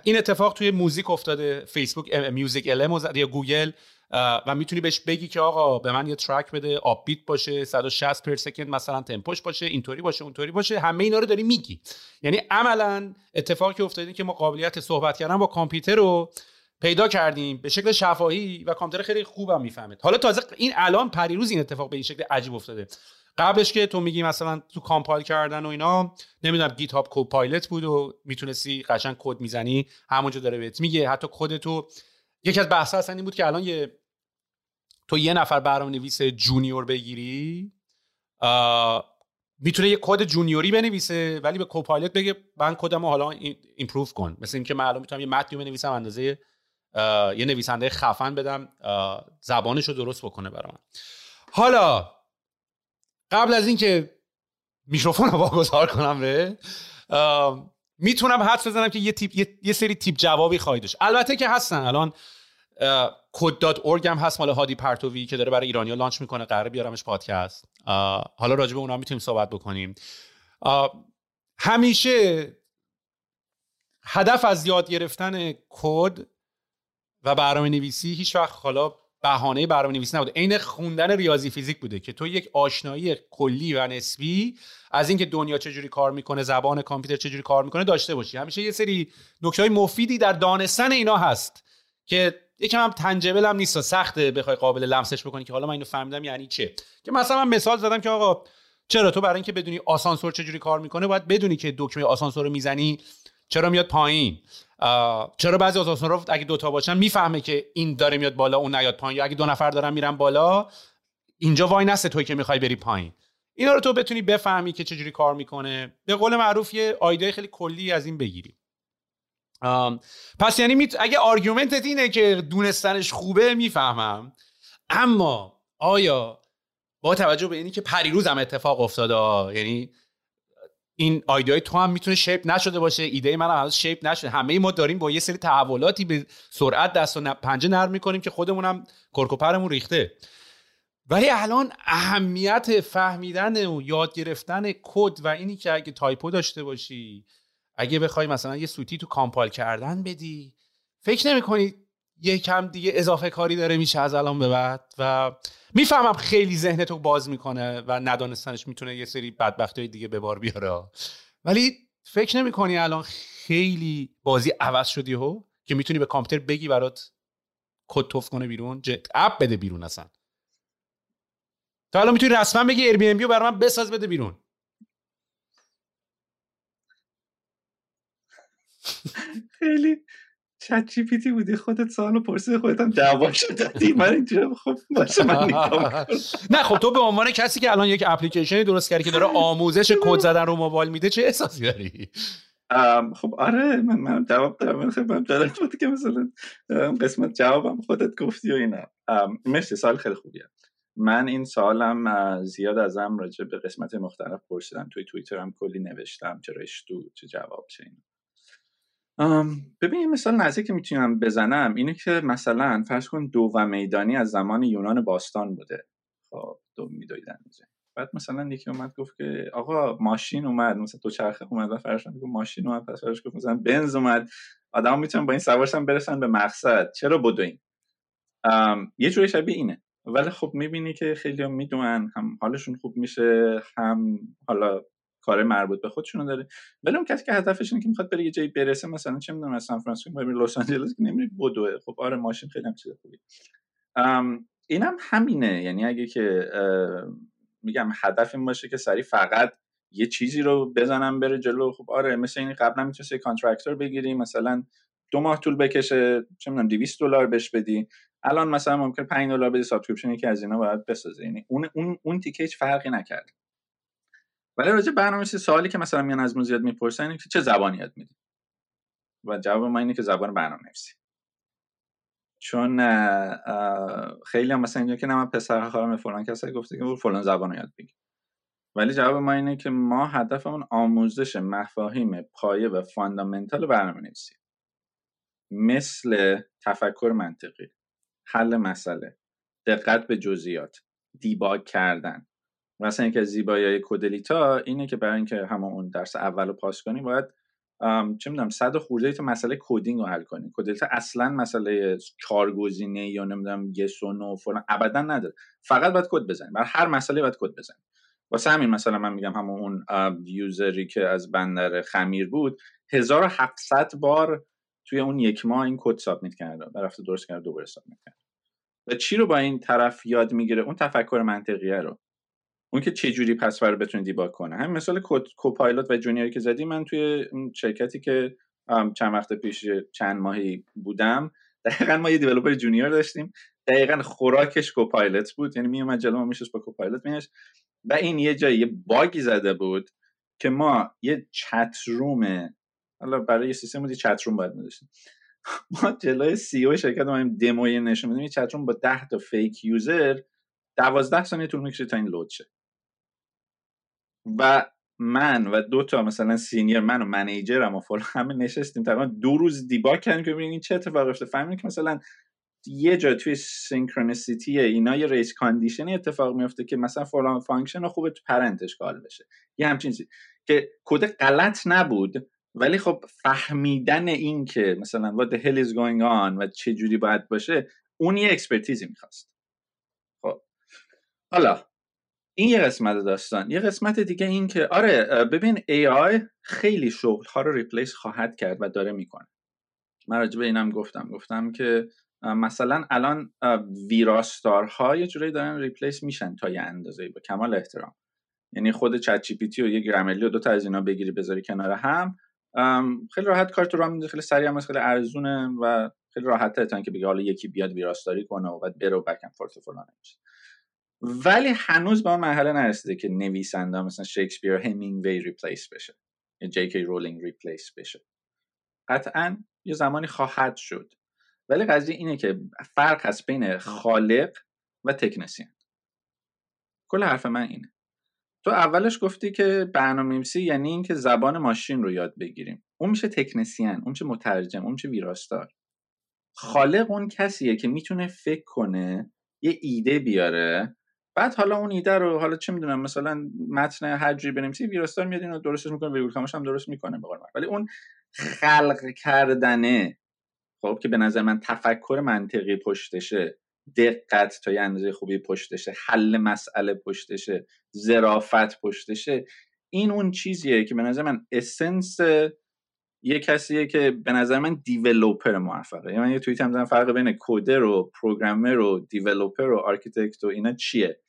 Speaker 2: این اتفاق توی موزیک افتاده. فیسبوک Music LM یا گوگل و می‌تونی بهش بگی که آقا به من یه track بده upbeat باشه 160 per second مثلا تمپوش باشه اینطوری باشه اونطوری باشه همه اینا رو داری میگی. یعنی عملا اتفاقی که افتاده که ما قابلیت صحبت کردن با کامپیوتر رو پیدا کردیم به شکل شفاهی و کامپیوتر خیلی خوبم می‌فهمه. حالا تازه این الان پریروز این اتفاق به این شکل عجیب افتاده. قبلش که تو میگی مثلا تو compile کردن و اینا نمی‌دونم GitHub Copilot بود و می‌تونستی قشنگ کد می‌زنی همونجا داره بهت میگه. حتی کد تو یکی از بحث اصلا این بود که الان یه تو یه نفر برنامه نویس junior بگیری می‌تونه یه code junior ی بنویسه ولی به Copilot بگه من کدمو حالا improve کن. مثل اینکه من الان می‌تونم یه متنی بنویسم اندازه یه نویسنده خفن بدم زبانش رو درست بکنه برام حالا قبل از اینکه میکروفون رو واگذار کنم به می‌تونم حدس بزنم که یه, تیپ، یه،, یه سری تیپ جوابی خواهی داشت. البته که هستن الان Code dot هم هست مال هادی پرتوی که داره برای ایرانیا launch می‌کنه قراره بیارمش پادکست. حالا راجع به اونا می‌تونیم صحبت بکنیم. همیشه هدف از یاد گرفتن کد و برنامه نویسی هیچ وقت حالا بهانه برنامه نویسی نبوده. عین خوندن ریاضی فیزیک بوده که تو یک آشنایی کلی و نسبی از اینکه دنیا چجوری کار می‌کنه زبان کامپیوتر چجوری کار می‌کنه داشته باشی. همیشه یه سری نکته مفیدی در دانستن اینا هست. که یکم هم تنجبل هم نیست سخته بخوای قابل لمسش بکنی که حالا من اینو فهمیدم یعنی چه. که مثلا من مثال زدم که آقا چرا تو برای اینکه بدونی آسانسور چجوری کار می‌کنه باید بدونی که دکمه آسانسور رو می‌زنی چرا میاد پایین؟ چرا بعضی آسانسورها اگه دوتا باشن می‌فهمه که این داره میاد بالا اون نیاد پایین یا اگه دو نفر دارن میرن بالا اینجا وای نسته توی که می‌خوای بری پایین. اینا رو تو بتونی بفهمی که چجوری کار می‌کنه. به قول معروف یه آیده خیلی کلی از این بگیری پس یعنی میت... اگه آرگومنتت اینه که دونستنش خوبه می‌فهمم. اما آیا با توجه به اینی که پریروز هم اتفاق افتاده یعنی ایده های تو هم می‌تونه shape نشده باشه ایده من هم هنوز shape نشده. همه ما داریم با یه سری تحولاتی به سرعت دست و پنجه نرم می‌کنیم که خودمون هم کرک و پرمون ریخته. ولی الان اهمیت فهمیدن و یاد گرفتن کد و اینی که اگه typo داشته باشی اگه بخوای مثلا یه سوتی تو compile کردن بدی فکر نمی‌کنی یه کم دیگه اضافه کاری داره میشه از الان به بعد؟ و می‌فهمم خیلی ذهنتو باز می‌کنه و ندانستنش می‌تونه یه سری بدبختی دیگه به بار بیاره. ولی فکر نمی کنی الان خیلی بازی عوض شده یهو که می‌تونی به کامپیوتر بگی برات کد توف کنه بیرون chat app بده بیرون اصلا. تا الان می‌تونی رسما بگی Airbnb برای من بساز بده بیرون.
Speaker 3: خیلی ChatGPT بودی. خودت سوالو پرسیدی خودت هم جوابش دادی. من اینجا خب باشه من
Speaker 2: نه خب تو به عنوان کسی که الان یک اپلیکیشنی درست کردی که داره آموزش کد زدن رو موبایل میده چه احساسی داری؟
Speaker 3: خب آره من من جواب دارم. من خیلی جالب بود که مثلا قسمت جوابم خودت گفتی و اینا. مرسی سال خیلی خوبیه. من این سالم زیاد ازم راجع به قسمت مختلف پرسیدم. توی توییترم کلی نوشتم چه رشتو چه جواب چه اینا. ببین مثال نزدیک که می‌تونم بزنم اینه که مثلا فرض کن دو و میدانی از زمان یونان باستان بوده. خب دو میدویدن بعد مثلا یکی اومد گفت که آقا ماشین اومد مثلا دو چرخه اومد و فرض گفت ماشین اومد پس فرض گفت مثلا بنز اومد. آدم می‌تونن با این سوارشن برسن به مقصد. چرا بدوین یه جوری شبیه اینه. ولی خب می‌بینی که خیلی هم می‌دونن هم حالشون خوب میشه هم حالا کار مربوط به خودشونو داره. ولی اون کسی که هدفش اینه که می‌خواد بره یه جایی برسه مثلا چه می‌دونم از سان فرانسیسکو بره لس آنجلس که نمیره بدوه. خب آره ماشین خیلی هم چیز خوبی اینم همینه. یعنی اگه که میگم هدف این باشه که سریع فقط یه چیزی رو بزنم بره جلو خب آره مثل این قبلا می‌تونستی contractor بگیری مثلا دو ماه طول بکشه چه می‌دونم 200 دلار بهش بدی. الان مثلا ممکن 5 دلار بدی subscription یکی از اینا برات بسازه. یعنی اون اون اون تیکه فرقی نکرد ولی راجع برنامه‌نویسی سوالی که مثلا میان از زیاد می‌پرسن اینه که چه زبانی یاد میدی؟ و جواب ما اینه که زبان برنامه‌نویسی. چون خیلی هم مثلا اینجا که نه من پسر فلان کسی گفته که فلان زبان رو یاد بگیر. ولی جواب ما اینه که ما هدفمون آموزش مفاهیم پایه و فاندامنتال برنامه نویسی مثل تفکر منطقی حل مسئله دقت به جزئیات دیباگ کردن مثلا اینکه زیبایی کودلیتا اینه که برای اینکه همون درس اول رو پاس کنی باید چه می‌دونم صد خورده تو مسئله coding رو حل کنی. Codelita اصلا مسئله چهار گزینه یا نمی‌دونم yes و no فلان ابدا نداره. فقط باید کد بزنی. برای هر مسئله باید کد بزنی. واسه همین مثلا من میگم همون اون user ی که از بندر خمیر بود 1700 بار توی اون یک ماه این کد submit کرده. رفته درست کرده دوباره submit کرده. و چی رو با این طرف یاد می‌گیره؟ اون تفکر منطقیه رو. اون که چه جوری پس رو بتونه debug کنه. همین مثال Copilot و junior ی که زدی من توی شرکتی که چند وقت پیش چند ماهی بودم دقیقا ما یه developer junior داشتیم. دقیقا خوراکش Copilot بود یعنی میومد جلو ما میشست با Copilot میش و این یه جایی یه bug ی زده بود که ما یه chat room حالا برای یه سیستم یه chat room باید میداشتیم. ما جلوی CEO شرکت ما دموی نشون میدیم chat room با 10 تا fake user 12 ثانیه طول می‌کشه تا این load شه. و من و دو تا مثلا senior من و منیجرم و فلان همه نشستیم. تقریبا دو روز debug کردیم که ببینیم چه اتفاقی افتاد فهمیدیم که مثلا یه جا توی synchronicity اینا یه race condition ی اتفاق میفته که مثلا فلان function خوبه تو parent ش call بشه. یه همچین چیزی که کد غلط نبود ولی خب فهمیدن این که مثلا what the hell is going on و چه جوری باید باشه اون یه expertise ی می‌خواست. خب. حالا این یه قسمت داستان. یه قسمت دیگه این که آره ببین AI خیلی شغل ها رو replace خواهد کرد و داره می‌کنه. من راجع به اینم گفتم. گفتم که مثلا الان ویراستارها یه جوری دارن replace میشن تا یه اندازه با کمال احترام. یعنی خود ChatGPT و یه Grammarly و دو تا از اینا بگیری بذاری کنار هم خیلی راحت کارت رو میده خیلی سریع هم خیلی ارزونه و خیلی راحته تا اینکه بگی حالا یکی بیاد ویراستاری کنه و بعد برو back forth فلان. ولی هنوز به اون مرحله نرسیده که نویسنده مثلا شکسپیر همینگوی replace بشه. یا جی کی رولینگ replace بشه. قطعا یه زمانی خواهد شد. ولی قضیه اینه که فرق هست بین خالق و technician کل حرف من اینه. تو اولش گفتی که برنامه‌نویسی یعنی اینکه زبان ماشین رو یاد بگیریم. اون میشه تکنسیان اون میشه مترجم اون میشه ویراستار. خالق اون کسیه که می‌تونه فکر کنه یه ایده بیاره بعد حالا اون ایده رو حالا چه می‌دونم مثلا متن هر جوری بنویسی ویراستار میاد اینو درستش می‌کنه ویرگول کامش هم درست می‌کنه به ولی اون خلق کردنه خب که به نظر من تفکر منطقی پشتشه دقت تا یه اندازه خوبی پشتشه حل مسئله پشتشه ظرافت پشتشه این اون چیزیه که به نظر من essence یه کسیه که به نظر من developer موفقه. یعنی من یه توییت هم فرق بین coder و programmer و developer و architect و اینا چیه؟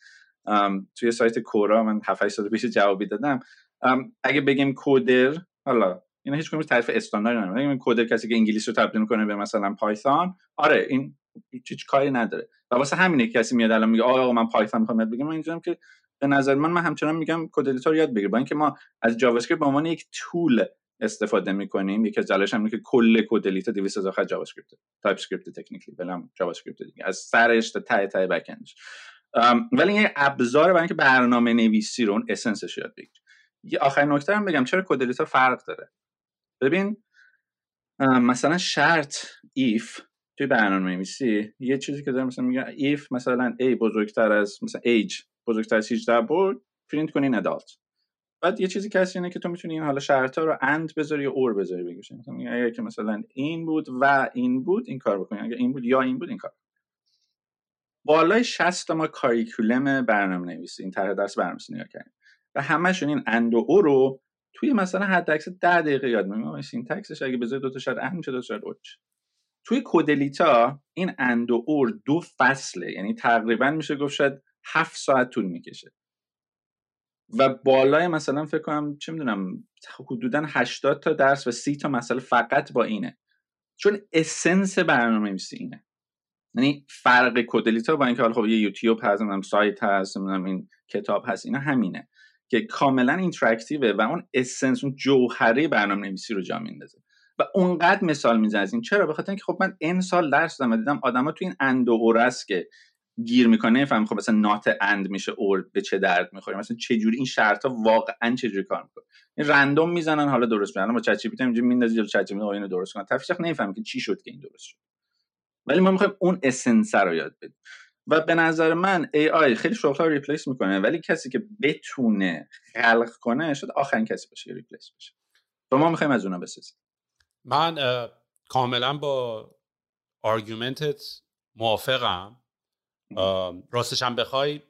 Speaker 3: توی سایت Quora من 7 سال پیش جوابی دادم. اگه بگیم coder حالا اینا هیچ کدوم تعریف استاندارد نداره اگه coder کسی که انگلیسی رو تبدیل کنه به مثلا Python آره این هیچ کاری نداره. و واسه همینه کسی میاد الان میگه آقا من Python می‌خوام یاد بگیرم. من که به نظر من من همچنان میگم Codelita یاد بگیر. با اینکه ما از JavaScript به عنوان یک tool استفاده می‌کنیم. یکی از دلایلش هم که کل Codelita 200 هزار خط JavaScript TypeScript technically بلام JavaScript دیگه. از سرش تا ته ته backend ش ولی این ابزار برای اینکه برنامه نویسی رو اون essence ش یاد بگیر. یه آخرین نکته هم بگم چرا Codelita فرق داره؟ ببین مثلا شرط if توی برنامه نویسی یه چیزی که داره مثلا میگه if مثلا ای بزرگتر از مثلا ایج بزرگتر از 18 بود پرینت کنین adult بعد یه چیزی که اینه که تو می‌تونی این حالا شرطا رو and بذاری یا or بذاری بگیش اگر که مثلا این بود و این بود این کار بکنی. اگر این بود یا این بود این کار بالای 60 تا ما curriculum برنامه نویسی این طرح درس برنامه نگاه کردیم. و همشون این and و or رو توی مثلا حد اکثر 10 دقیقه یاد میدم syntax ش اگه بذاری دو تا شاید and میشه دو تا شاید اوچ توی کدلیتا این and و or دو فصله. یعنی تقریبا میشه گفت شاید 7 ساعت طول می‌کشه. و بالای مثلا فکر کنم چه می‌دونم حدودا 80 تا درس و 30 تا مسئله فقط با اینه. چون essence برنامه نویسی اینه. یعنی فرق کدلیتا با اینکه حالا خب یه یوتیوب هست نمی‌دونم سایت هست نمی‌دونم این کتاب هست اینا همینه. که کاملا interactive ه و اون essence اون جوهره برنامه نویسی رو جا میندازه و اونقدر مثال می‌زنه از این. چرا؟ بخاطر اینکه خب من این سال درس دادم دیدم آدما تو این and که گیر می‌کنه فهم خب مثلا not and میشه or به چه درد می‌خوره مثلا چه جوری این شرط ها واقعا چه جوری کار می‌کنه؟ این random می‌زنن حالا درست می‌زنن با ChatGPT اینجا میندازی جلو ChatGPT اینو درست کنه؟ تفسیر نمیفهم که چی شد که این درست شد. ولی ما می‌خوایم اون essence رو یاد بدیم. و به نظر من AI خیلی شغل ها replace می‌کنه ولی کسی که بتونه خلق کنه شاید آخرین کسی باشه که replace بشه. و ما می‌خوایم از اونها بسازیم.
Speaker 2: من کاملا با argument ت موافقم. راستش هم بخوای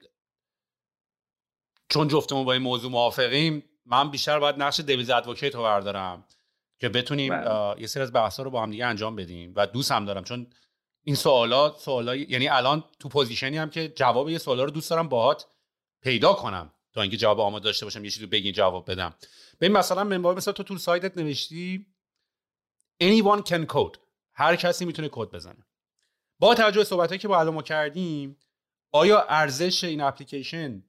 Speaker 2: چون جفتمون با این موضوع موافقیم من بیشتر باید نقش devil's advocate رو بردارم که بتونیم بله. یه سری از بحثا رو با هم دیگه انجام بدیم و دوست هم دارم چون این سوالات سوالای یعنی الان تو position ی هم که جواب یه سوالا رو دوست دارم باهات پیدا کنم تا اینکه جواب آماده داشته باشم یه چیزی رو بگین جواب بدم. به مثلا منبع مثلا تو تو سایتت نوشتی anyone can code. هر کسی می‌تونه کد بزنه. با توجه به صحبتایی که با الان ما کردیم آیا ارزش این اپلیکیشن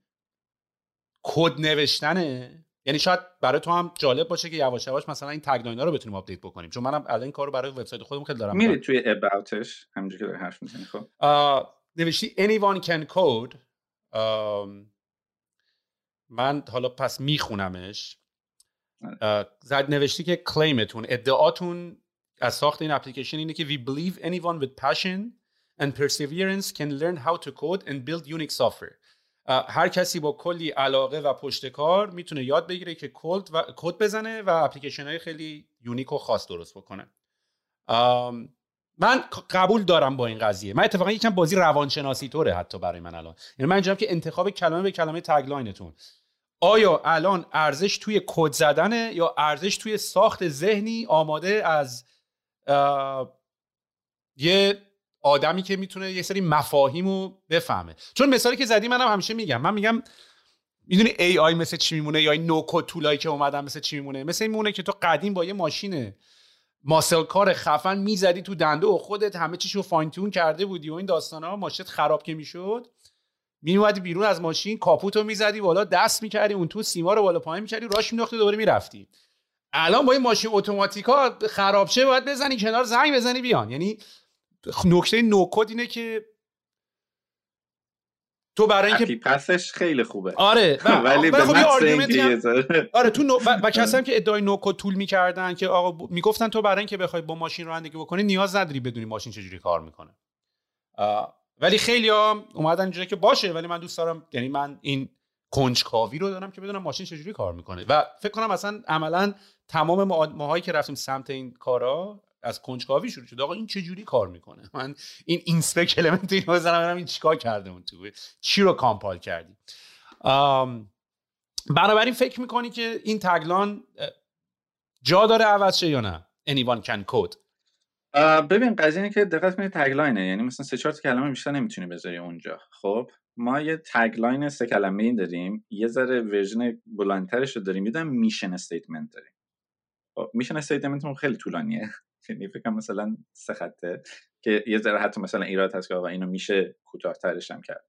Speaker 2: کد نوشتنه؟ یعنی شاید برای تو هم جالب باشه که یواش یواش مثلا این tagline رو بتونیم update بکنیم. چون منم الان این کارو برای وبسایت خودم خیلی دارم
Speaker 3: میری توی about ش همونجوری که داری حرف می‌زنی خب؟
Speaker 2: نوشتی anyone can code. من حالا پس میخونمش. زد نوشتی که claim تون ادعاتون از ساخت این اپلیکیشن اینه که we believe anyone with passion and perseverance can learn how to code and build unique software. هر کسی با کلی علاقه و پشت کار می‌تونه یاد بگیره که کد و کد بزنه و اپلیکیشن های خیلی unique و خاص درست بکنه. من قبول دارم با این قضیه. من اتفاقا یکم بازی روانشناسی طوره حتی برای من الان. یعنی من اینجام که انتخاب کلمه به کلمه tagline تون آیا الان ارزش توی کد زدنه یا ارزش توی ساخت ذهنی آماده از یه آدمی که می‌تونه یه سری مفاهیم رو بفهمه. چون مثالی که زدی منم همیشه میگم. من میگم می‌دونی AI مثل چی میمونه؟ یا این no-code tool هایی که اومدن مثل چی میمونه؟ مثل این میمونه که تو قدیم با یه ماشین ماسل کار خفن می‌زدی تو دنده و خودت همه چیشو فاین تون کرده بودی و این داستان ها ماشت خراب که می‌شد میومدی بیرون از ماشین کاپوتو می‌زدی بالا دست می‌کردی اون تو سیما رو بالا پایین می‌کردی راش مینداختی دوباره می‌رفتی. الان با این ماشین اتوماتیکا خراب شه باید بزنی کنار زنگ بزنی بیان. یعنی نکته نوکد اینه که تو برای اینکه
Speaker 3: پسش خیلی خوبه.
Speaker 2: آره
Speaker 3: ولی به خب
Speaker 2: آره تو نو... و, کسایی که ادعای نوکد طول می‌کردن که آقا می‌گفتن تو برای اینکه بخوای با ماشین رانندگی بکنی نیاز نداری بدونی ماشین چجوری کار می‌کنه. ولی خیلی ها اومدن اینجوری که باشه ولی من دوست دارم یعنی من این کنجکاوی رو دارم که بدونم ماشین چجوری کار می‌کنه. و فکر کنم اصلا عملا تمام ماهایی که رفتیم سمت این کارا از کنجکاوی شروع شد. آقا این چه جوری کار می‌کنه؟ من این اینسپک المنت اینو بزنم ببینم این چیکار کرده اون تو؟ چی رو compile کردی؟ بنابراین فکر می‌کنی که این tagline جا داره عوض شه یا نه؟ Anyone can code.
Speaker 3: ببین قضیه اینه که دقت کنید tagline ه. یعنی مثلا سه چهار کلمه بیشتر نمی‌تونی بذاری اونجا. خب ما یه tagline سه کلمه ای داریم. یه ذره version بلندترش رو داریم. یه mission statement داریم. خب mission statement خیلی طولانیه. یعنی فکر مثلا سه خطه که یه ذره حتی مثلا ایراد هست که آقا اینو میشه کوتاه‌ترش هم کرد.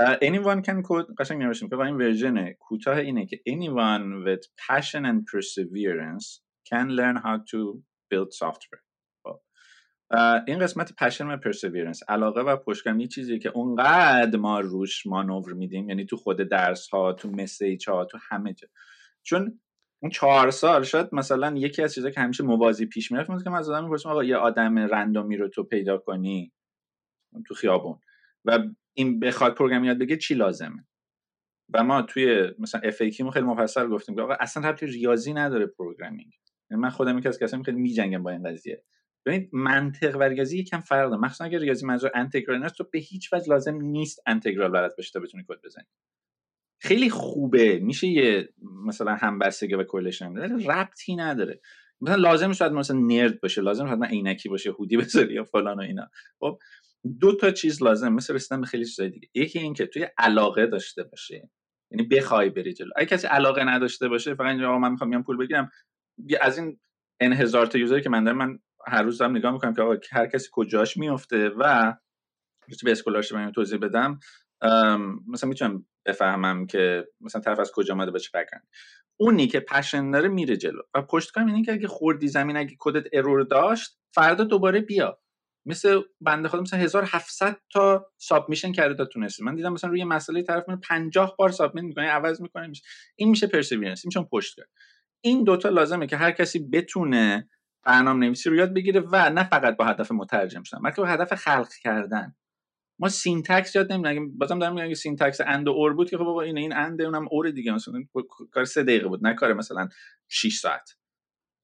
Speaker 3: anyone can code قشنگ نوشتیم که این ورژن کوتاه اینه که anyone with passion and perseverance can learn how to build software. خب. این قسمت passion و perseverance علاقه و پشتکم یه چیزی که اونقدر ما روش مانور میدیم یعنی تو خود درس ها تو مسیج ها تو همه جا. چون اون چهار سال شاید مثلا یکی از چیزا که همیشه موازی پیش می‌رفت که من از آدم می‌پرسم آقا یه آدم رندومی رو تو پیدا کنی؟ تو خیابون. و این بخواد program یاد بگه چی لازمه؟ و ما توی مثلا FAQ خیلی مفصل گفتیم که آقا اصلا ربطی ریاضی نداره programming. یعنی من خودم یکی از کسایی خیلی میجنگم با این قضیه. ببینید منطق و ریاضی یکم فرق داره مخصوصا اگه ریاضی منظور انتگرال تو به هیچ وجه لازم نیست انتگرال بلد باشی تا بتونی کد بزنی. خیلی خوبه. میشه یه مثلا همبستگی و correlation ولی ربطی نداره. مثلا لازم شاید مثلا nerd باشه لازم شاید عینکی باشه hoodie بذاری یا فلان و اینا. خب دو تا چیز لازم مثل رسیدن به خیلی چیزای دیگه. یکی این که توی علاقه داشته باشه. یعنی بخوای بری جلو. اگه کسی علاقه نداشته باشه فقط اینجا من می‌خوام بیام پول بگیرم. از این n هزار تا user ی که من دارم من هر روز دارم نگاه می‌کنم که آقا هر کسی کجاش میفته و به scholarship توضیح بدم مثلا می‌تونم بفهمم که مثلا طرف از کجا اومده به چه اونی که passion داره میره جلو. و پشت کارم اینه که اگه خوردی زمین اگه کدت ارور داشت فردا دوباره بیا. مثل بنده خدا مثلا 1700 تا submission کرده تا تونستی. من دیدم مثلا روی مسئله طرف من 50 بار submit می‌کنه عوض می‌کنه میشه. این میشه perseverance پشت کار این دوتا لازمه که هر کسی بتونه برنامه نویسی رو یاد بگیره و نه فقط با هدف مترجم شدن بلکه با هدف خلق کردن. ما syntax یاد نمی‌دونم بازم دارم میگم syntax and و or بود که خب بابا این این and اونم or دیگه مثلا کار سه دقیقه بود نه کار مثلا 6 ساعت.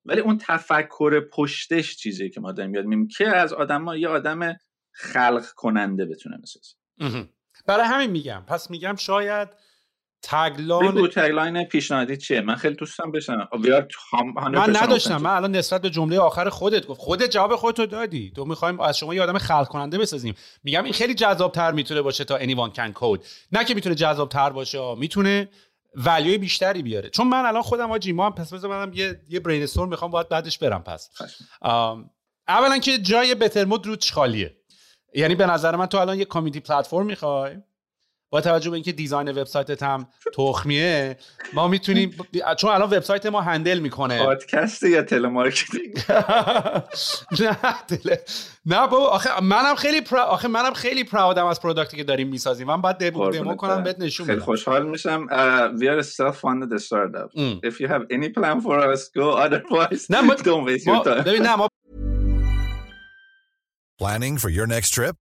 Speaker 3: ولی اون تفکر پشتش چیزی که ما داریم یاد میگیم که از آدم یه آدم خلق کننده بتونه بسازه.
Speaker 2: برای همین میگم. پس میگم شاید تگلاین
Speaker 3: بگو تگلاین پیشنهادی چیه؟ من خیلی دوستم بشنم.
Speaker 2: من نداشتم. من الان نسبت به جمله آخر خودت گفت. خودت جواب خودتو دادی. تو می‌خوایم از شما یه آدم خلق کننده بسازیم. میگم این خیلی جذاب تر می‌تونه باشه تا anyone can code. نه که می‌تونه جذاب تر باشه می‌تونه value ی بیشتری بیاره. چون من الان خودم آجی ما هم پس بذار منم یه یه brainstorm می‌خوام باید بعدش برم پس. اولا که جای Bettermode رو خالیه. یعنی به نظر من تو الان یه community platform می‌خوای؟ با توجه به اینکه design وبسایتت هم تخمیه ما می‌تونیم چون الان وبسایت ما handle می‌کنه.
Speaker 3: پادکست یا telemarketing؟
Speaker 2: نه. نه بابا آخه منم خیلی. آخه منم خیلی proud م از product ی که داریم می‌سازیم. من بعد demo, demo کنم بهت نشون
Speaker 3: خیلی خوشحال میشم. Uh, we are self funded startup. if you have any plan for us go otherwise
Speaker 2: نه ما...
Speaker 3: don't waste your time.
Speaker 2: ببین نه ما
Speaker 4: Planning for your next trip?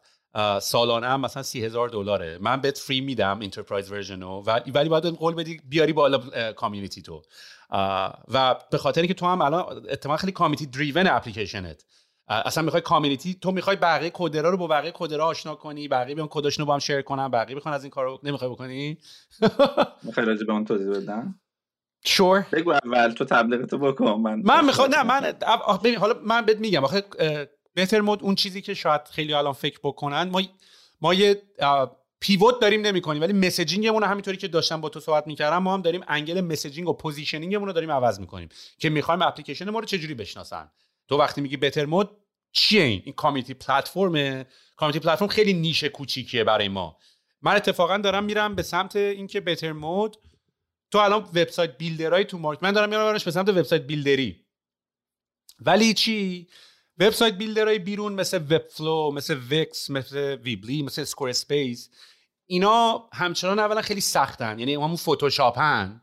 Speaker 2: سالانه هم مثلا سی هزار دلاره. من بهت free میدم enterprise version و ولی باید قول بدی بیاری بالا community تو. و به خاطر که تو هم الان اتفاقا خیلی community driven اپلیکیشنت اصلا می‌خوای community تو می‌خوای بقیه coder ا رو با بقیه coder ا آشنا کنی بقیه بیان کداشونو با هم share کنن بقیه بخوان از این کارو نمی‌خوای بکنی؟
Speaker 3: می‌خوای راجع به اون توضیح بدم؟
Speaker 2: sure
Speaker 3: بگو اول تو تبلیغتو بکن من
Speaker 2: من می‌خوام نه من حالا من بهت میگم آخه Bettermode اون چیزی که شاید خیلی الان فکر بکنن ما ما یه pivot داریم نمی کنیم ولی messaging مون همینطوری که داشتم با تو صحبت می‌کردم ما هم داریم angle messaging و positioning مون رو داریم عوض می‌کنیم که می‌خوایم اپلیکیشن ما رو چجوری بشناسن. تو وقتی میگی Bettermode چیه این؟ این community platform community platform خیلی niche ه کوچیکیه برای ما. من اتفاقا دارم میرم به سمت اینکه Bettermode تو الان website builder ای تو market من دارم میرم به سمت website builder ی. ولی چی؟ website builder های بیرون مثل Webflow مثل Wix مثل Weebly مثل Squarespace اینا همچنان اولا خیلی سختن. یعنی همون فتوشاپن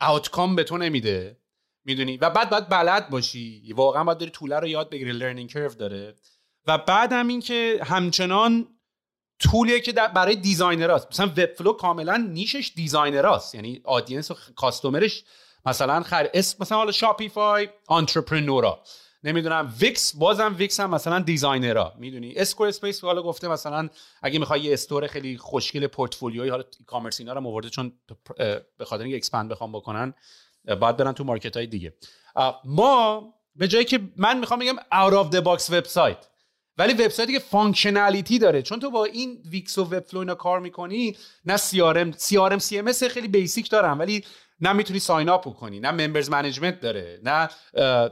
Speaker 2: outcome به تو نمیده. می‌دونی؟ و بعد باید بلد باشی. واقعا باید داری tool ه رو یاد بگیری. learning curve داره. و بعد هم این که همچنان tool یه که برای designer است مثلا Webflow کاملا niche ش designer است یعنی audience و customer ش مثلا خر اسم مثلا حالا Shopify entrepreneur ا نمی‌دونم ویکس بازم ویکس هم مثلا designer ها می‌دونی؟ Squarespace حالا گفته مثلا اگه می‌خوای یه store خیلی خوشگل پورتفولیوی حالا commerce اینا رو آورده چون به خاطر اینکه expand بخوام بکنن باید برن تو market های دیگه ما به جایی که من می‌خوام بگم out of the box website ولی وبسایتی که functionality داره. چون تو با این Wix و Webflow اینا کار می‌کنی نه سی آر ام سی آر ام سی ام اس خیلی basic دارن ولی نه می‌تونی sign up کنی نه members management داره نه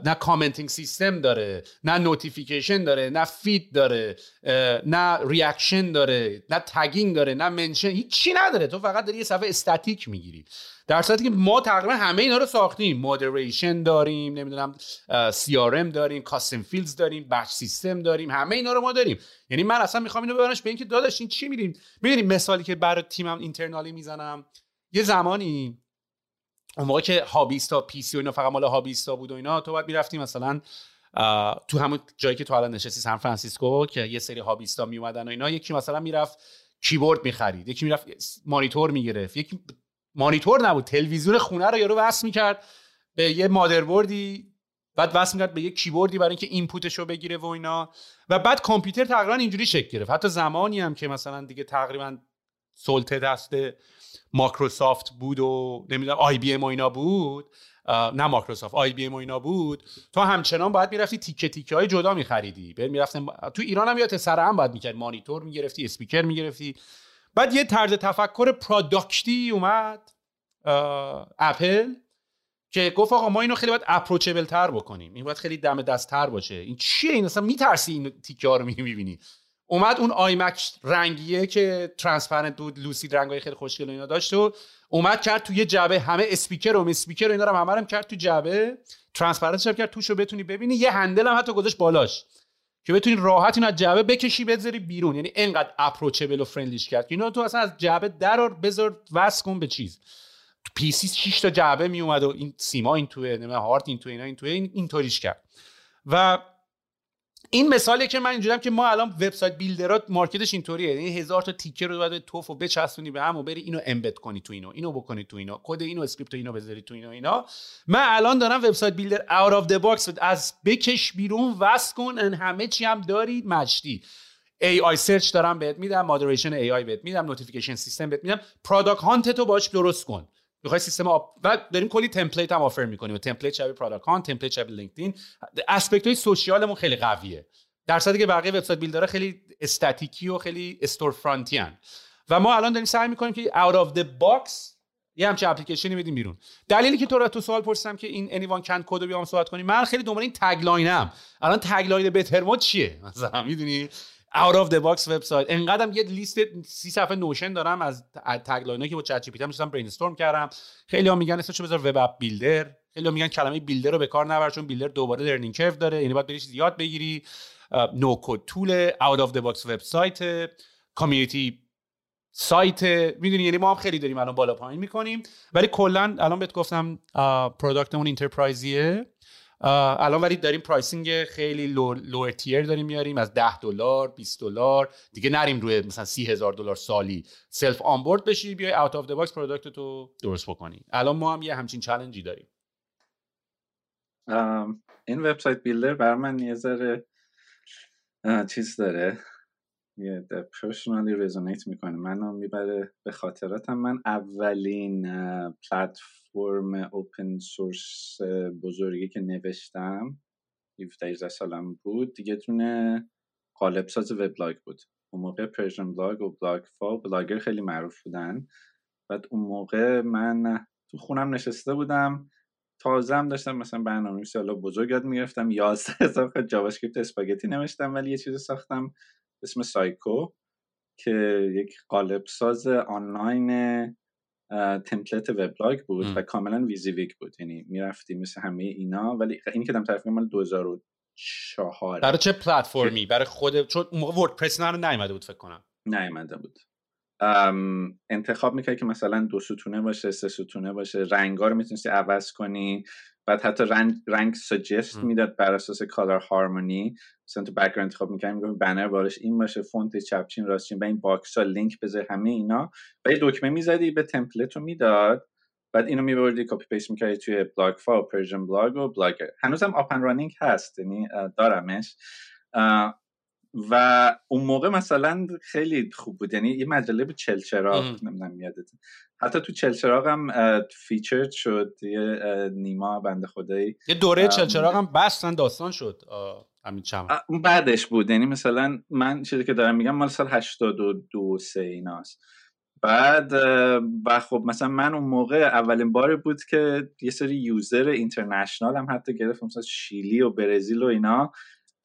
Speaker 2: نه commenting system داره نه notification داره نه feed داره نه reaction داره نه tagging داره نه mention هیچی نداره. تو فقط داری یه صفحه استاتیک می‌گیری. در صورتی که ما تقریبا همه اینا رو ساختیم. moderation داریم نمی‌دونم CRM داریم custom fields داریم badge system داریم همه اینا رو ما داریم. یعنی من اصلا می‌خوام اینو ببرنش به اینکه داداش این چی میریم می‌دونیم مثالی که برای تیمم internally می‌زنم؟ یه زمانی اون موقع که hobbyist ا PC و اینا فقط مال hobbyist ا بود و اینا تو باید می‌رفتی مثلا تو همون جایی که تو الان نشستی سان فرانسیسکو که یه سری hobbyist ا میومدن و اینا یکی مثلا می‌رفت کیبورد می‌خرید یکی می‌رفت مانیتور می‌گرفت یکی مانیتور نبود تلویزیون خونه رو یارو وصل می‌کرد به یه motherboard ی بعد وصل می‌کرد به یه کیبوردی برای اینکه input ش رو بگیره و اینا. و بعد کامپیوتر تقریبا اینجوری شکل گرفت. حتی زمانی هم که مثلا دیگه تقریبا سلطه دست مایکروسافت بود و نمی‌دونم IBM و اینا بود. نه مایکروسافت IBM و اینا بود. تو همچنان باید می‌رفتی تیکه تیکه های جدا میخریدی. بعد می‌رفتن تو ایران هم یادت سر هم باید می‌کرد. مانیتور می‌گرفتی اسپیکر می‌گرفتی. بعد یه طرز تفکر product ی اومد اپل که گفت آقا ما اینو خیلی باید approachable تر بکنیم. این باید خیلی دم دست تر باشه. این چیه این؟ اصلا میترسی این تیکه ها رو می‌بینی؟ اومد اون iMac رنگیه که transparent بود لوسید رنگای خیلی خوشگل اینا داشت و اومد کرد توی جعبه. همه اسپیکر و اسپیکر و اینا رو هم کرد تو جعبه. transparent کرد توش رو بتونی ببینی. یه handle هم حتی گذاشت بالاش که بتونی راحت اینو از جعبه بکشی بذاری بیرون. یعنی انقدر approachable و friendly ش کرد اینا تو اصلا از جعبه درار بذار وصل کن به چیز. تو PC 6 تا جعبه می اومد و این سیما این توه نمی‌دونم هارد این توه اینا این توه این اینطوریش کرد. و این مثالی که من اینجوریم که ما الان website builder ات market ش اینطوریه. یعنی هزار تا تیکه رو باید تف و بچسبونی به هم و بری اینو embed کنی تو اینو اینو بکنی تو اینو. کد اینو script اینو بذاری تو اینو اینا. من الان دارم website builder out of the box از بکش بیرون وصل کن همه چی هم داری مجدی. AI search دارم بهت میدم moderation AI بهت میدم notification system بهت میدم. Product Hunt تو باش درست کن. می‌خوای سیستم آب و داریم کلی template هم offer می‌کنیم. template شبیه Product template شبیه LinkedIn aspect های social مون خیلی قویه. در صورتی که بقیه website builder ها خیلی استاتیکی و خیلی storefront ی و ما الان داریم سعی می‌کنیم که out of the box یه همچین اپلیکیشنی بدیم بیرون. دلیلی که تو را تو سوال پرسیدم که این انیوان کند کد رو بیام صحبت کنیم من خیلی دنبال این تگلاینم الان تگلاین مود چیه؟ مثلا می‌دونی؟ اوت اف دی باکس وبسایت انقدرم یه لیست سی صفحه نوشن دارم از تگلاین که با چت جی پی تی برین استورم کردم. خیلی ها میگن اسمش بذار وب اپ بیلدر خیلی ها میگن کلمه بیلدر رو به کار نبر چون بیلدر دوباره لرنینگ کرو داره. یعنی باید بری زیاد بگیری. نو کد طول اوت اف دی باکس وبسایت community site می‌دونی یعنی ما هم خیلی داریم الان بالا پایین می‌کنیم. ولی کلا الان بهت گفتم product مون enterprise یه الان ولی داریم pricing خیلی low tier داریم میاریم از 10 دلار 20 دلار. دیگه نریم روی مثلا 30 هزار دلار سالی. self onboard بشی بیای out of the box product تو درست بکنی. الان ما هم یه همچین challenge ی داریم.
Speaker 3: این website builder بر من یه ذره چیز داره. یه personally resonate می‌کنه. منو می‌بره به خاطراتم. من اولین پلتفرم open source بزرگی که نوشتم 17 سالم بود دیگه اونم قالب ساز وبلاگ بود. اون موقع Persian Blog و بلاگ فا بلاگر خیلی معروف بودن. بعد اون موقع من تو خونم نشسته بودم تازه هم داشتم مثلا برنامه حالا بزرگ یاد می‌گرفتم 11 هزار خط JavaScript spaghetti نوشتم ولی یه چیزی ساختم اسم سایکو که یک قالب ساز آنلاین template وبلاگ بود و کاملا WYSIWYG بود. یعنی می‌رفتی مثل همه اینا ولی این که دم طرف مال 2004
Speaker 2: برای چه پلتفرمی؟ برای خود چون موقع WordPress نه نیومده بود فکر کنم.
Speaker 3: نیومده بود. انتخاب می‌کردی که مثلا دو ستونه باشه سه ستونه باشه رنگا رو می‌تونستی عوض کنی بعد حتی رنگ رنگ suggest می‌داد بر اساس color harmony مثلا تو background انتخاب می‌کنی میگم banner بالاش این باشه فونت چپ‌چین راست‌چین و این box ها لینک بذار همه اینا. و یه دکمه می‌زدی به template رو می‌داد. بعد اینو میبردی copy paste می‌کردی توی بلاگفا و Persian Blog و بلاگر هنوزم up and running هست یعنی دارمش. و اون موقع مثلا خیلی خوب بود. یعنی یه مجله بود چلچراغ نمی‌دونم یادته. حتی تو چلچراغ هم feature شد یه نیما بنده خدایی.
Speaker 2: یه دوره چلچراغ هم بستن داستان شد همین چم
Speaker 3: بعدش بود. یعنی مثلا من چیزی که دارم میگم مال سال 82 سه ایناست. بعد و خب مثلا من اون موقع اولین باری بود که یه سری user international هم حتی گرفتم. مثلا شیلی و برزیل و اینا.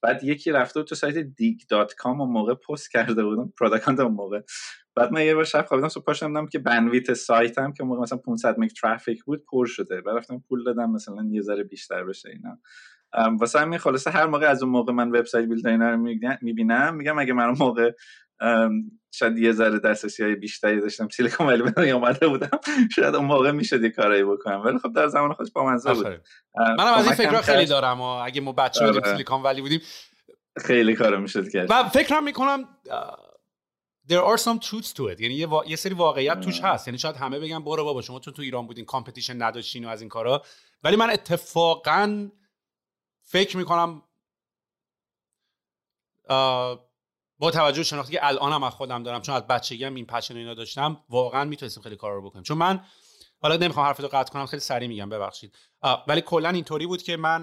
Speaker 3: بعد یکی رفته تو سایت Digg.com اون موقع پست کرده بودم Product Hunt اون موقع. بعد من یه بار شب خوابیدم صبح پاشم که bandwidth سایتم که موقع مثلا 500 مگ traffic بود پر شده. بعد رفتم پول دادم مثلا یه ذره بیشتر بشه اینا. واسه همین خلاصه هر موقع از اون موقع من website builder رو می‌بینم میگم اگه من اون موقع شاید یه ذره دسترسی های بیشتری داشتم Silicon Valley اومده بودم. شاید اون موقع می‌شد یه کارایی بکنم. ولی خب در زمان خودش با منظور بود.
Speaker 2: منم از این فکر خیلی دارم و اگه ما بچه بودیم آره. Silicon Valley بودیم
Speaker 3: خیلی کارو می‌شد کرد.
Speaker 2: و فکرم می‌کنم there are some truths to it. یعنی یه, یه سری واقعیت توش هست. یعنی شاید همه بگن برو بابا شما تو تو ایران بودین competition نداشتین و از این کارا. ولی من اتفاقا فکر می‌کنم با توجه شناختی که الانم از خودم دارم چون از بچگی هم این passion اینا داشتم واقعا می‌تونستیم خیلی کار رو بکنیم. چون من حالا نمی‌خوام حرفتو قطع کنم خیلی سریع میگم ببخشید. ولی کلا اینطوری بود که من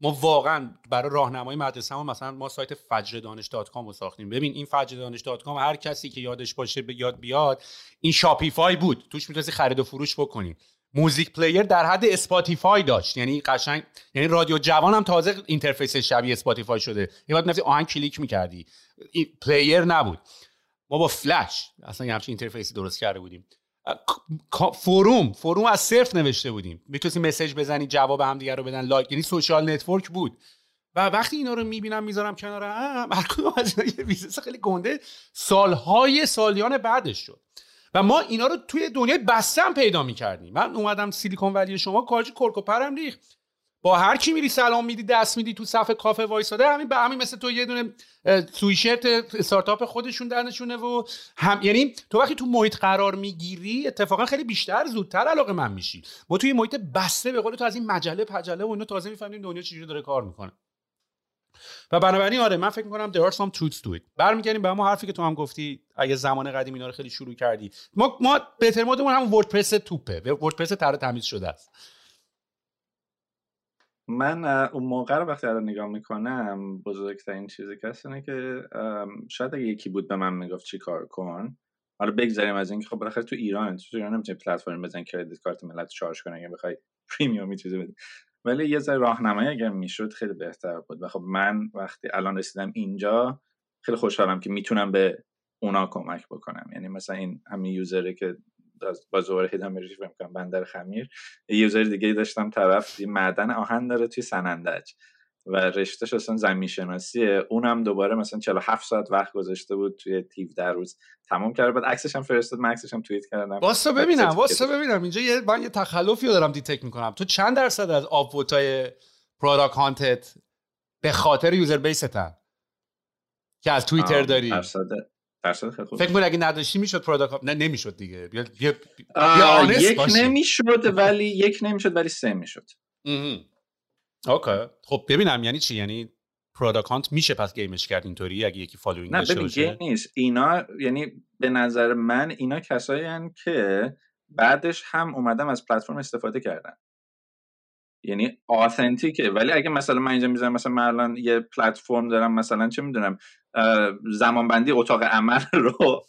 Speaker 2: ما واقعا برای راهنمایی مدرسه مثلا ما سایت فجردانش dot com رو ساختیم. ببین این فجردانش dot com هر کسی که یادش باشه به یاد بیاد این Shopify بود. توش می‌تونستی خرید و فروش بکنی. music player در حد Spotify داشت. یعنی قشنگ یعنی رادیو جوان هم تازه interface شبیه Spotify شده. یه وقت آهنگ کلیک می‌کردی. player نبود. ما با فلش اصلا یه همچین interfaceی درست کرده بودیم. forum forum از صفر نوشته بودیم. می‌تونستی message بزنی جواب هم دیگر رو بدن like یعنی social network بود. و وقتی اینا رو می‌بینم می‌ذارم کنار هم هر از یه business خیلی گنده. سالهای سالیان بعدش شد. و ما اینا رو توی دنیای بسته‌م پیدا می‌کردیم. من اومدم Silicon Valley شما کارج کرک و پرم ریخت. با هر کی میری سلام میدی دست میدی تو صف کافه وایساده همین به همین مثل تو یه دونه سویشرت استارتاپ خودشون تنشونه و هم یعنی تو وقتی تو محیط قرار می‌گیری اتفاقا خیلی بیشتر زودتر علاقه‌مند میشی. ما توی محیط بسته به قول تو از این مجله پجله و اینو تازه می‌فهمیم دنیا چجوری داره کار می‌کنه. و بنابراین آره من فکر می‌کنم there are some truths to it. برمیگردیم به همون حرفی که تو هم گفتی اگه زمان قدیم اینا رو خیلی شروع کردی. ما ما بهتر مودمون هم وردپرس توپه. وردپرس تر تمیز شده است.
Speaker 3: من اون موقع رو وقتی الان نگاه می‌کنم بزرگترین چیزی که اینه که شاید اگه یکی بود به من می‌گفت چی کار کن حالا بگذاریم از اینکه خب بالاخره تو ایران تو ایران نمی‌تونی پلتفرم بزن کردیت کارت ملت چارج کنه اگه بخوای پریمیوم چیزی بدی. ولی یه ذره راهنمایی اگر می‌شد خیلی بهتر بود. و خب من وقتی الان رسیدم اینجا خیلی خوشحالم که می‌تونم به اونا کمک بکنم. یعنی مثلا این همین یوزره که با زور هیدم فکر کنم بندر خمیر یوزر دیگه داشتم طرف معدن آهن داره توی سنندج. و رشتهش اصلا زمین شناسیه اونم دوباره مثلا 47 ساعت وقت گذاشته بود توی تیو در روز. تمام کرد بعد عکسش هم فرستاد من عکسش هم توییت کردم.
Speaker 2: واسه ببینم واسه ببینم. اینجا یه من یه تخلفی رو دارم detect می‌کنم. تو چند درصد از upvoteای Product Huntت به خاطر user baseته که از توییتر داری؟
Speaker 3: درصد درصد خیلی خوب
Speaker 2: فکر کنم اگه نداشتی می‌شد Product Hunt نه نمی‌شد دیگه. بیا
Speaker 3: یک نمی‌شد ولی یک نمی‌شد ولی سه می‌شد.
Speaker 2: okay خب ببینم یعنی چی؟ یعنی Product Hunt میشه پس gameش کرد اینطوری؟ اگه یکی following
Speaker 3: نه ببین game نیست اینا یعنی به نظر من اینا کسایی که بعدش هم اومدم از پلتفرم استفاده کردن. یعنی authenticه ولی اگه مثلا من اینجا می‌ذارم مثلا من الان یه پلتفرم دارم مثلا چه می‌دونم زمانبندی اتاق عمل رو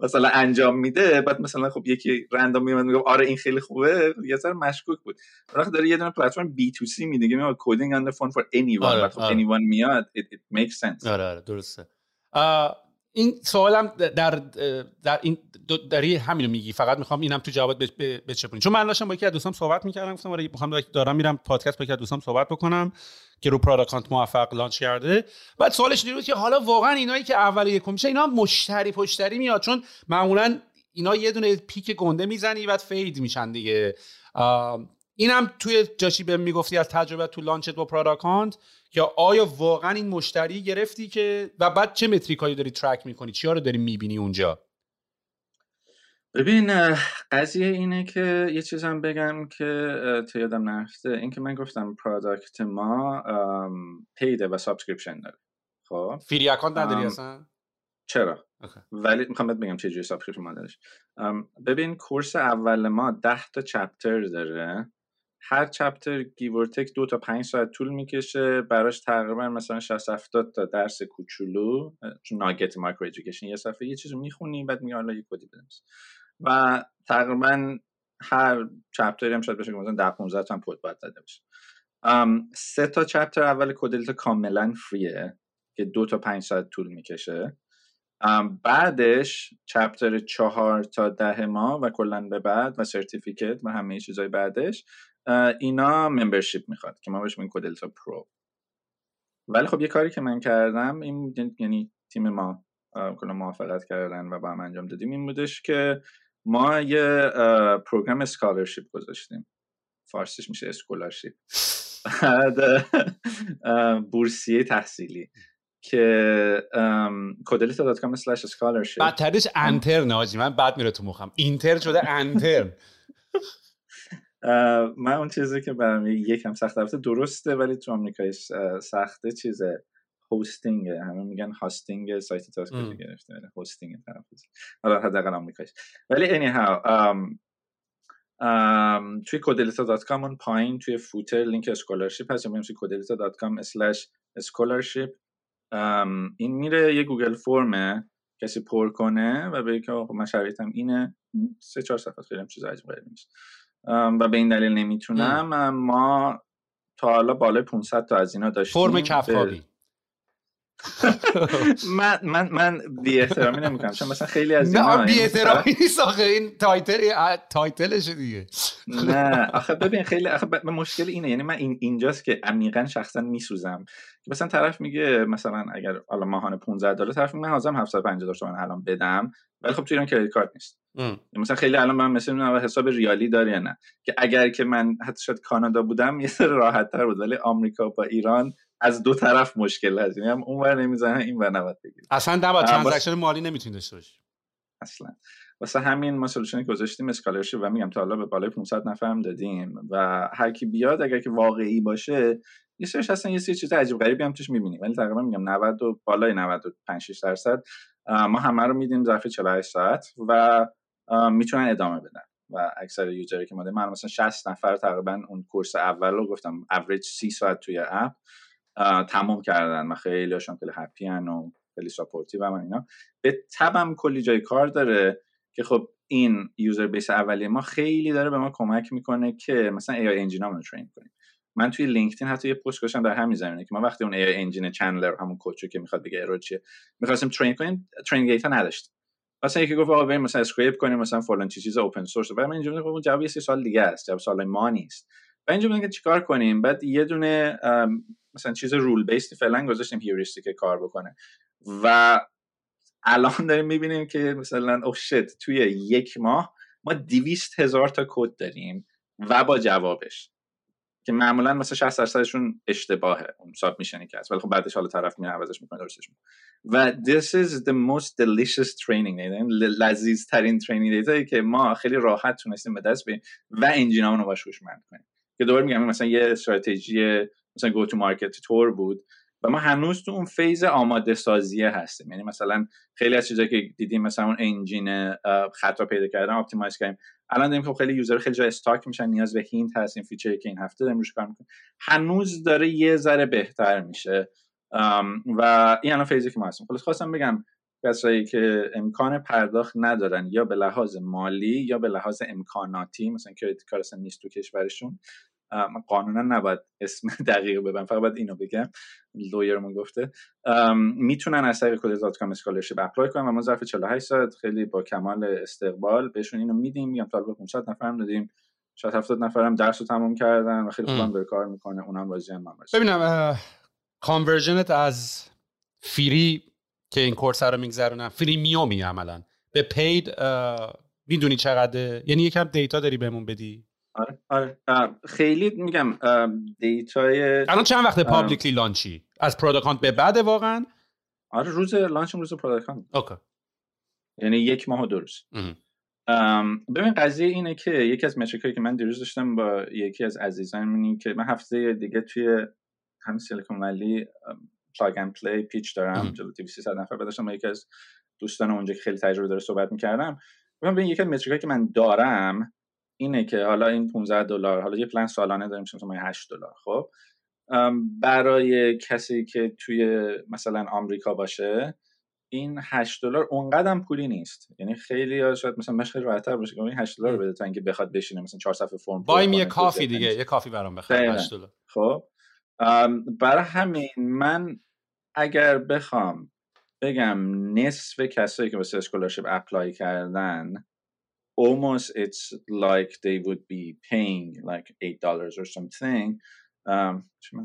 Speaker 3: مثلا انجام میده. بعد مثلا خب یکی random میاد میگه آره این خیلی خوبه. یه ذره مشکوک بود. وقتی داره یه دونه پلتفرم B to C میده میگه coding on phone for anyone بعد خب anyone میاد it, it makes sense.
Speaker 2: آره آره درسته. این سوالم در در این داری همین رو میگی. فقط می‌خوام اینم تو جواب بچپونی. چون من داشتم با یکی از دوستام صحبت می‌کردم گفتم آره می‌خوام دارم میرم پادکست با یکی از دوستام صحبت بکنم. که رو Product Hunt موفق launch کرده. بعد سوالش این که حالا واقعا اینایی که اول یکم میشه اینا مشتری پشتری میاد. چون معمولا اینا یه دونه peak گنده می‌زنی بعد fade میشن دیگه. اینم توی جاش یه می‌گفتی از تجربه تو launchت با Product Hunt که آیا واقعا این مشتری گرفتی که و بعد چه metricایی داری track می‌کنی؟ چیا رو داری می‌بینی اونجا؟
Speaker 3: ببین قضیه اینه که یه چیزم بگم که تو یادم نرفته. این که من گفتم product ما paidه و subscription داره. خب؟
Speaker 2: free account نداری اصلا؟
Speaker 3: چرا؟ ولی می‌خوام بگم چه جوری subscription ما دارش ببین course اول ما 10 تا chapter داره. هر chapter give or take دو تا پنج ساعت طول می‌کشه. براش تقریبا مثلا 60 70 تا درس کوچولو چون nugget micro education یه صفحه. یه چیزو می‌خونی بعد میگه حالا یه کدی بنویس و تقریبا هر chapter ی هم شاید بشه که مثلا 10 15 تا هم کد باید زده بشه سه تا chapter اول کدلتا کاملا free ه که دو تا پنج ساعت طول می‌کشه. بعدش chapter چهار تا ده ماه و کلا به بعد و certificate و همه چیزای بعدش اینا membership می‌خواد که ما بهش میگیم کدلتا پرو. ولی خب یه کاری که من کردم این یعنی تیم ما کلا موافقت کردن و با هم انجام دادیم این بودش که ما یه program scholarship گذاشتیم. فارسیش میشه scholarship بورسیه تحصیلی. که کدلیتا dot com slash scholarship
Speaker 2: بدترش انترن آجی من بعد میره تو مخم. اینتر شده انترن
Speaker 3: من اون چیزی که برام یکم سخت البته درسته ولی تو آمریکای سخته چیزه. hosting همه میگن hosting سایت تاسک گرفته ولی hosting تلفظ حالا حداقل آمریکایش ولی anyhow توی کودلیتا dot com اون پایین توی footer لینک scholarship هست. یا توی کودلیتا dot com slash scholarship این میره یه Google form ه کسی پر کنه و به که من شرایطم اینه. سه چهار صفحه خیلی هم چیز عجیب نیست. و به این دلیل نمی‌تونم. ما تا حالا بالای 500 تا از اینا داشتیم
Speaker 2: فرم کفخابی
Speaker 3: من من من بی احترامی نمی‌کنم. چون مثلا خیلی از
Speaker 2: اینا بی احترامی نیست آخه. این title title ش دیگه.
Speaker 3: نه. آخه ببین خیلی آخه مشکل اینه. یعنی من این اینجاست که عمیقا شخصا میسوزم. که مثلا طرف میگه مثلا اگر حالا ماهانه 15 دلار طرف میگه من حاضرم 750 تومن الان بدم. ولی خب تو ایران credit card نیست. مثلا خیلی الان من مثلا حساب ریالی داره یا نه. که اگر که من حتی شاید کانادا بودم یه سر راحت تر بود. ولی آمریکا با ایران از دو طرف مشکل هست یعنی هم اون ور نمی‌زنه این ور نباید بگیر
Speaker 2: اصلا نباید transaction مالی نمی‌تونی داشته باشی.
Speaker 3: اصلا. واسه همین ما solution گذاشتیم scholarship و میگم تا حالا به بالای 500 نفر هم دادیم. و هر کی بیاد اگر که واقعی باشه یه سرش هستن یه سری چیز عجیب غریبی هم توش می‌بینیم ولی تقریبا میگم 90 و بالای 95 6 درصد ما همه رو میدیم ظرف 48 ساعت و می‌تونن ادامه بدن. و اکثر user ی که ما من مثلا 60 نفر تقریبا اون course اول رو گفتم. اوریج 30 ساعت توی app تموم کردن و خیلی هاشون خیلی happy و خیلی supportive و من اینا. به تبم کلی جای کار داره که خب این user base اولیه ما خیلی داره به ما کمک می‌کنه که مثلا AI engine رو train کنیم. من توی لینکدین حتی یه پست گذاشتم در همین زمینه که ما وقتی اون AI engine چنلر همون coach و که می‌خواد بگه error چیه می‌خواستیم train کنیم train data نداشتیم. مثلا یکی گفت آقا بریم مثلا scrape کنیم مثلا فلان چیز open source بعد من اینجوری خب جواب یه سوال دیگه است جواب سوال ما نیست. و اینجا بودن که چیکار کنیم؟ بعد یه دونه مثلا چیز rule based ی فعلا گذاشتیم heuristic کار بکنه. و الان داریم می‌بینیم که مثلا oh shit توی یک ماه ما دویست هزار تا کد داریم و با جوابش. که معمولا مثلا 60 درصدشون اشتباهه. اون submission ی که هست. ولی خب بعدش حالا طرف میره عوضش می‌کنه درستش و this is the most delicious training data لذیذ ترین training data که ما خیلی راحت تونستیم به دست بیاریم و engine امون رو باش هوشمند کنیم. که دوباره میگم مثلا یه استراتژی مثلا go to market طور بود. و ما هنوز تو اون phase آماده سازیه هستیم. یعنی مثلا خیلی از چیزایی که دیدیم مثلا اون engine خطا پیدا کردن optimize کردیم. الان دیدیم که خیلی user خیلی جای stuck میشن نیاز به hint هست این feature ی که این هفته داریم روش کار می‌کنیم. هنوز داره یه ذره بهتر میشه. و این الان phase ی که ما هستیم. خلاص خواستم بگم کسایی که امکان پرداخت ندارن یا به لحاظ مالی یا به لحاظ امکاناتی مثلا credit card نیست تو کشورشون قانونا نباید اسم دقیق ببن فقط باید اینو بگم. lawyer مون گفته. می‌تونن از طریق کد dot com scholarship apply کنن و ما ظرف 48 ساعت خیلی با کمال استقبال بهشون اینو میدیم. میگم تا 500 نفر هم دادیم. شاید 70 نفر هم درس رو تمام کردن و خیلی خوبم داره کار می‌کنه. اونم بازی هم
Speaker 2: ببینم conversion ت از free که این course رو میگذرونم freemium ی عملا. به paid می‌دونی چقدر؟ یعنی یکم data داری بهمون بدی؟
Speaker 3: آره. آره. خیلی میگم data ی
Speaker 2: الان چند وقت publicly launch ی؟ از Product Hunt به بعد واقعا؟
Speaker 3: آره روز launch روز Product Hunt
Speaker 2: اوکی.
Speaker 3: یعنی یک ماه و دو روز. ببین قضیه اینه که یکی از metric ایی که من دیروز داشتم با یکی از عزیزان اینه که من هفته دیگه توی همین سیلیکون ولی Plug and Play pitch دارم جلو تی 300 نفر داشتم با یکی از دوستان اونجا که خیلی تجربه داره صحبت می‌کردم. ببین یکی از metric ایی که من دارم اینه که حالا این 15 دلار حالا یه پلن سالانه داریم مثلا 8 دلار خب؟ برای کسی که توی مثلا آمریکا باشه این 8 دلار اونقدر پولی نیست. یعنی خیلی شاید مثلا مشکل راحت‌تر باشه که این 8 دلار بده تا اینکه بخواد بشینه مثلا 4 صفحه فرم
Speaker 2: buy me یه coffee دیگه یه coffee برام بخر 8 دلار.
Speaker 3: خب؟ برای همین من اگر بخوام بگم نصف کسایی که واسه scholarship apply کردن almost it's like they would be paying like eight dollars or something.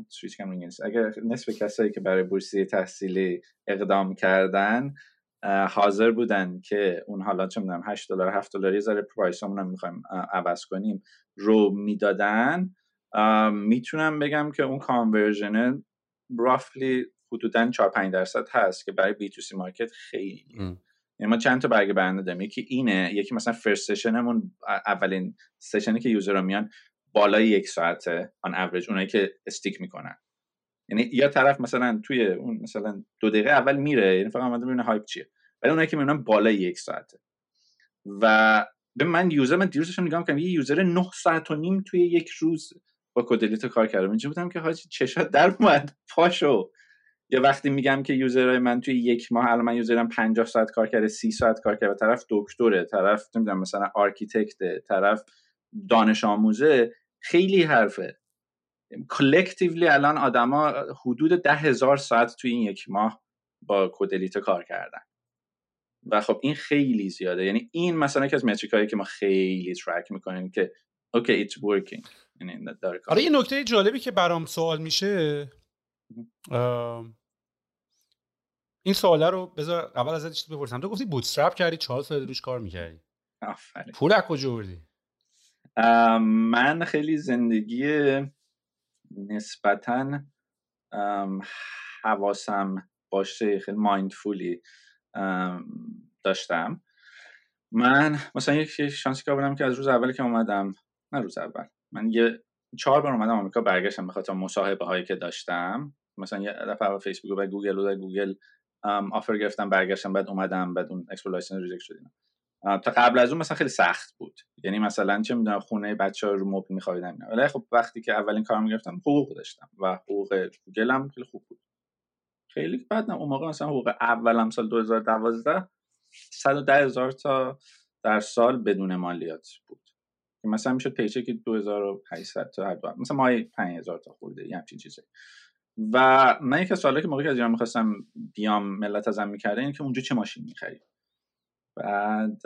Speaker 3: سویچ کم اگر نصف کسایی که برای بورسیه تحصیلی اقدام کردن حاضر بودن که اون حالا چه می‌دونم 8 دلار 7 دلار یه ذره price مون رو می‌خوایم عوض کنیم رو می‌دادن می‌تونم بگم که اون conversion roughly حدودا 4 5 درصد هست که برای B2C market خیلی ما چند تا برگ برنده داریم. یکی اینه یکی مثلا first session مون اولین session ی که user میان بالای یک ساعته on average اونایی که stick می‌کنن. یعنی یا طرف مثلا توی اون مثلا دو دقیقه اول میره یعنی فقط اومده ببینه hype چیه. ولی اونایی که می‌بینن بالای یک ساعته. و به من user من دیروزش نگاه می‌کنم یه user 9 ساعت و نیم توی یک روز با کدلیتا کار کردم. اینجا بودم که حاجی چشات در اومد. پاشو. یا وقتی میگم که user های من توی یک ماه الان من user م 50 ساعت کار کرده 30 ساعت کار کرده طرف دکتره طرف نمی‌دونم مثلا architect ه طرف دانش آموزه خیلی حرفه. collectively الان آدما حدود ده هزار ساعت توی این یک ماه با کدلیتا کار کردن. و خب این خیلی زیاده. یعنی این مثلا که از metric که ما خیلی track می‌کنیم که OK it's working
Speaker 2: آره یه نکته جالبی که برام سوال میشه این سواله رو بذار اول ازت چیز بپرسم. تو گفتی bootstrap کردی چهار سال روش کار می‌کردی.
Speaker 3: آفرین.
Speaker 2: پول از کجا بردی
Speaker 3: من خیلی زندگی نسبتا حواسم باشه خیلی mindfully داشتم. من مثلا یک شانسی که بودم که از روز اولی که اومدم نه روز اول من یه چهار بار اومدم آمریکا برگشتم به خاطر مصاحبه هایی که داشتم. مثلا یه دفعه فیسبوک و گوگل و گوگل offer گرفتم برگشتم بعد اومدم بعد اون application reject شدیم تا قبل از اون مثلا خیلی سخت بود. یعنی مثلا چه می‌دونم خونه بچه ها رو مبل میخوابیدن ولی خب وقتی که اولین کارم گرفتم حقوق داشتم و حقوق گوگل هم خیلی خوب بود. خیلی بعد اون موقع مثلا حقوق اولم سال 2012 110 هزار تا در سال بدون مالیات بود. که مثلا می‌شد paycheck 2800 تا هر مثلا ماهی 5000 تا خورده یه همچین چیزی. و من یک از سوالی که موقعی که از ایران می‌خواستم بیام ملت ازم می‌کرده این که اونجا چه ماشین می‌خری؟ بعد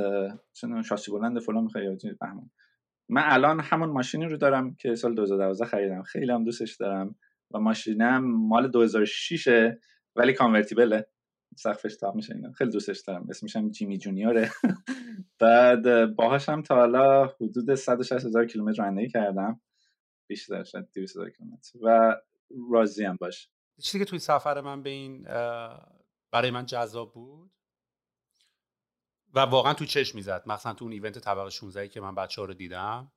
Speaker 3: شاسی بلند فلان می‌خوای بهمان من الان همون ماشینی رو دارم که سال 2012 خریدم. خیلی هم دوستش دارم و ماشینم مال 2006 ولی کانورتیبله. سقفش تاپ میشه اینا. خیلی دوستش دارم. اسمش هم جیمی جونیوره. بعد باهاش هم تا حالا حدود 160 هزار کیلومتر رانندگی کردم. بیشتر شاید 200 هزار کیلومتر. و راضی هم باش.
Speaker 2: چیزی که توی سفر من به این برای من جذاب بود و واقعا تو چشم می‌زد مثلا تو اون ایونت طبقه 16 که من بچه ها رو دیدم.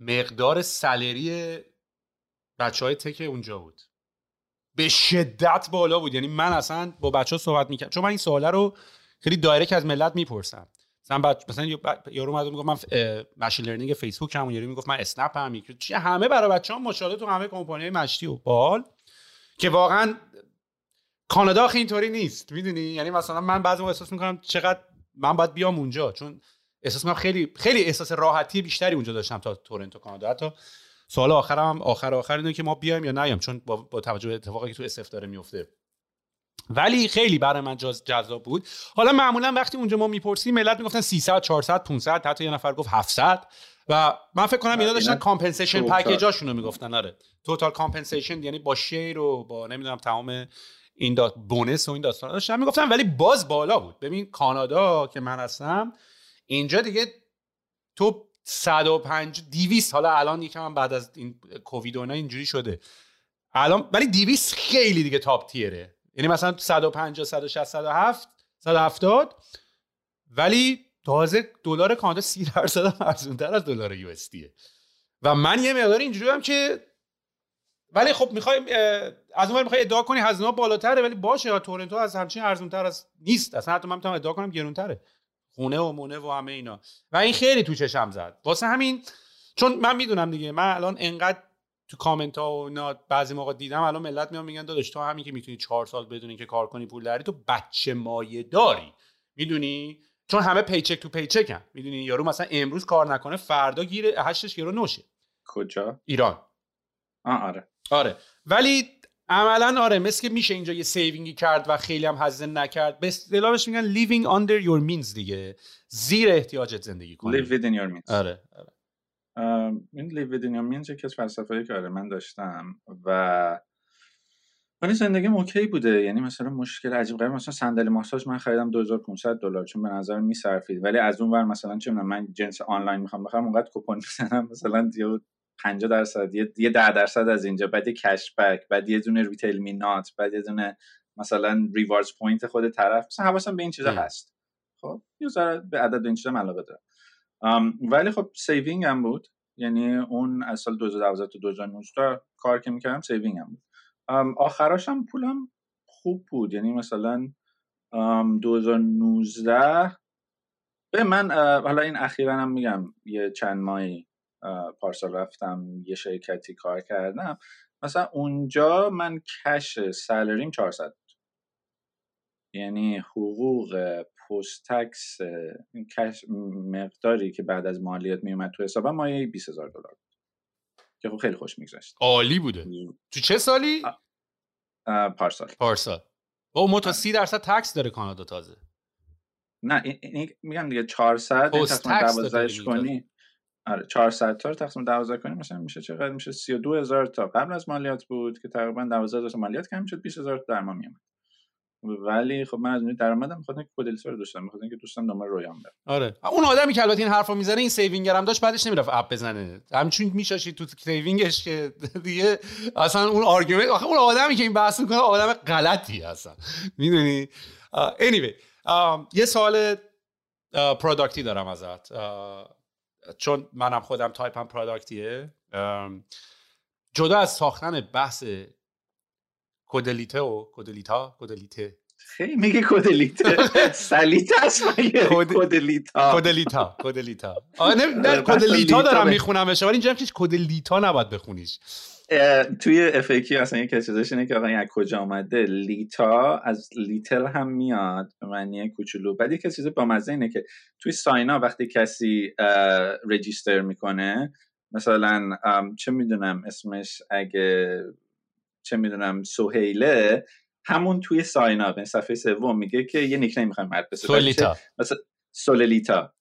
Speaker 2: مقدار سلری بچه های تک اونجا بود. به شدت بالا بود. یعنی من اصلا با بچه ها صحبت می‌کردم چون من این سواله رو خیلی direct از ملت می‌پرسم. مثلا بچ... مثلا یارو اومد می‌گفت من machine learning فیسبوک هم یارو می‌گفت من اسنپ هم چی همه برای بچه‌ها ماشاءالله تو همه کمپانی مشتی و بال که واقعا کانادا خیلی اینطوری نیست می‌دونی؟ یعنی مثلا من بعضی احساس می‌کنم چقدر من باید بیام اونجا چون احساس می‌کنم خیلی خیلی احساس راحتی بیشتری اونجا داشتم تا تورنتو کانادا. حتی سوال آخرم آخر آخر اینه که ما بیایم یا نیام چون با, با توجه به اتفاقی که تو SF داره میفته ولی خیلی برای من جذاب بود. حالا معمولا وقتی اونجا ما می‌پرسیم ملت می‌گفتن 300 400 500 حتی یه نفر گفت 700 و من فکر کنم اینا داشتن compensation package اشون رو می‌گفتن آره. total compensation یعنی با share و با نمی‌دونم تمام این دا bonus و این داستان داشتن می‌گفتن. ولی باز بالا بود. ببین کانادا که من هستم اینجا دیگه تو 105 200 حالا الان یکم بعد از این کووید و اینجوری شده. الان ولی 200 خیلی دیگه تاپ تیره یعنی مثلا 150 160 170 170 ولی تازه دلار کانادا 30 درصد هم ارزونتر از دلار یو و من یه مقدار اینجوری هم که ولی خب می‌خوای از اون می‌خوای ادعا کنی هزینه بالاتره ولی باشه تورنتو از همچین ارزونتر از نیست. اصلا حتی من می‌تونم ادعا کنم گرونتره. خونه و مونه و همه اینا. و این خیلی تو چشم زد. واسه همین چون من می‌دونم دیگه من الان انقدر تو کامنت ها و اینا بعضی موقع دیدم الان ملت میان میگن داداش تو همین که می‌تونی چهار سال بدون که کار کنی پول داری تو بچه مایه داری. می‌دونی؟ چون همه paycheck to paycheck ان می‌دونی؟ یارو مثلا امروز کار نکنه فردا گیر هشتش گرو نهشه.
Speaker 3: کجا؟
Speaker 2: ایران.
Speaker 3: آه آره.
Speaker 2: آره. ولی عملا آره مثل که میشه اینجا یه saving ی کرد و خیلی هم هزینه نکرد. به اصطلاحش میگن living under your means دیگه. زیر احتیاجت زندگی کنی.
Speaker 3: Live within your means.
Speaker 2: آره, آره.
Speaker 3: within your means یکی از فلسفه‌ای که آره من داشتم و ولی زندگی OK بوده. یعنی مثلا مشکل عجیب غریب مثلا صندلی ماساژ من خریدم 2500 دلار چون به نظر می‌صرفید ولی از اون ور مثلا چه من جنس آنلاین می‌خوام بخرم اونقدر کوپن می‌زنم مثلا 50 درصد یه 10 درصد از اینجا بعد یه cashback بعد یه دونه RetailMeNot بعد یه دونه مثلا rewards point خود طرف. مثلا حواسم به این چیزا هست. خب یه ذره به عدد این چیزا علاقه دارم. ولی خب saving هم بود. یعنی اون از سال 2012 تا 2019 کار که می‌کردم saving هم بود. آخراش هم پولم خوب بود. یعنی مثلا 2019 به من حالا این اخیرا هم میگم یه چند ماهی پارسال رفتم یه شرکتی کار کردم. مثلا اونجا من کش سالریم 400 بود. یعنی حقوق پست تکس کش مقداری که بعد از مالیات میومد تو حسابم مایه 20000 دلار که خب خیلی خوش میگذشت.
Speaker 2: عالی بوده. تو چه سالی؟
Speaker 3: پارسال.
Speaker 2: پارسال. با ما تا 30 درصد تکس داره کانادا تازه.
Speaker 3: نه این میگم دیگه 400 تقریبا 12 کنی. آره 400 تا رو تقسیم 12 کنیم مثلا میشه چقدر؟ میشه 32000 تا. قبل از مالیات بود که تقریبا 12000 تا مالیات کم شد 20000 در ما میومد ولی خب من از اون درآمدم می‌خواستم که کدلیتا رو داشتم می‌خواستم که دوستم دنبال رویام بره.
Speaker 2: آره. اون آدمی که البته این حرفو می‌زنه این saving اگر هم داشت بعدش نمی‌رفت app بزنه. همچین میشاشی تو saving ش که دیگه اصلا اون argument آخه اون آدمی که این بحث می‌کنه آدم غلطی اصلا. می‌دونی؟ anyway یه سوال پروداکتی دارم ازت. چون منم خودم تایپم پروداکتیه جدا از ساختن بحث کدلیته و کدلیتا کدلیته
Speaker 3: خیلی میگه کدلیته سلیته است مگه؟ کدلیتا
Speaker 2: کدلیتا کدلیتا نه کدلیتا دارم می‌خونم ولی اینجا هیچ کدلیتا نباید بخونیش.
Speaker 3: توی اف اصلا یک چیزش اینه که آقا این کجا آمده لیتا از لیتل هم میاد به معنی کوچولو. بعد یک چیز با مزه اینه که توی ساینا وقتی کسی رجیستر می‌کنه مثلا چه می‌دونم اسمش اگه چه می‌دونم سهیله همون توی ساین اپ صفحه سوم میگه که یه نیکنیم می‌خوایم مرد
Speaker 2: سولیتا.
Speaker 3: مثلا سوللیتا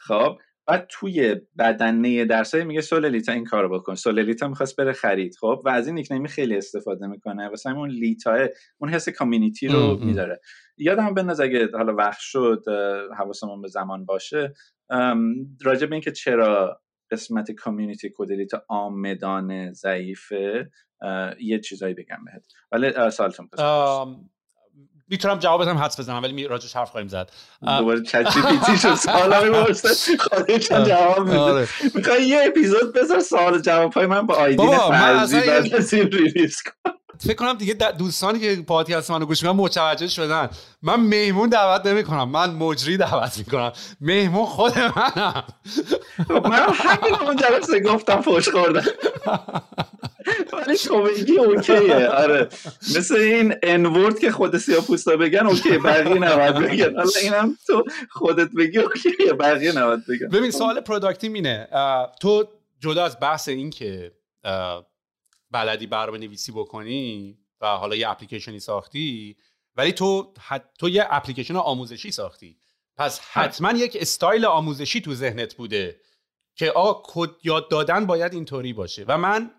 Speaker 3: خب بعد توی بدنه درسای میگه سوللیتا این کارو بکن. سوللیتا می‌خواست بره خرید. خب و از این نیکنیمی خیلی استفاده می‌کنه. واسه اون لیتا اون حس کامیونیتی رو میداره. یادم بنداز اگه حالا وقت شد حواسمون به زمان باشه راجع به اینکه چرا قسمت کامیونیتی کدلیتا آمدانه ضعیفه یه چیزایی بگم بهت. ولی سالتون
Speaker 2: می‌تونم جوابت هم حدس بزنم ولی راجش حرف خواهیم زد.
Speaker 3: دوباره چچی پیتی شد سوالا می‌پرسه خودش جواب میده. آره. می‌خوای یه اپیزود بذار سوال جواب های من با آیدین فرضی بعد ریلیز کن
Speaker 2: فکر کنم دیگه دوستانی که پادکست منو گوش می‌کنن متوجه شدن. من مهمون دعوت نمی کنم من مجری دعوت می‌کنم. مهمون خود منم.
Speaker 3: من همین اون جلسه گفتم فوش خوردم. ولی کمدی اوکیه. آره. مثل این N-word که خود سیاپوستا بگن OK بقیه نباید بگن. حالا اینم تو خودت بگی اوکیه بقیه نباید بگن.
Speaker 2: ببین سوال product ی اینه. تو جدا از بحث این که بلدی برنامه نویسی بکنی و حالا یه اپلیکیشنی ساختی ولی تو تو یه اپلیکیشن آموزشی ساختی. پس حتما یک استایل آموزشی تو ذهنت بوده که آقا کد یاد دادن باید اینطوری باشه. و من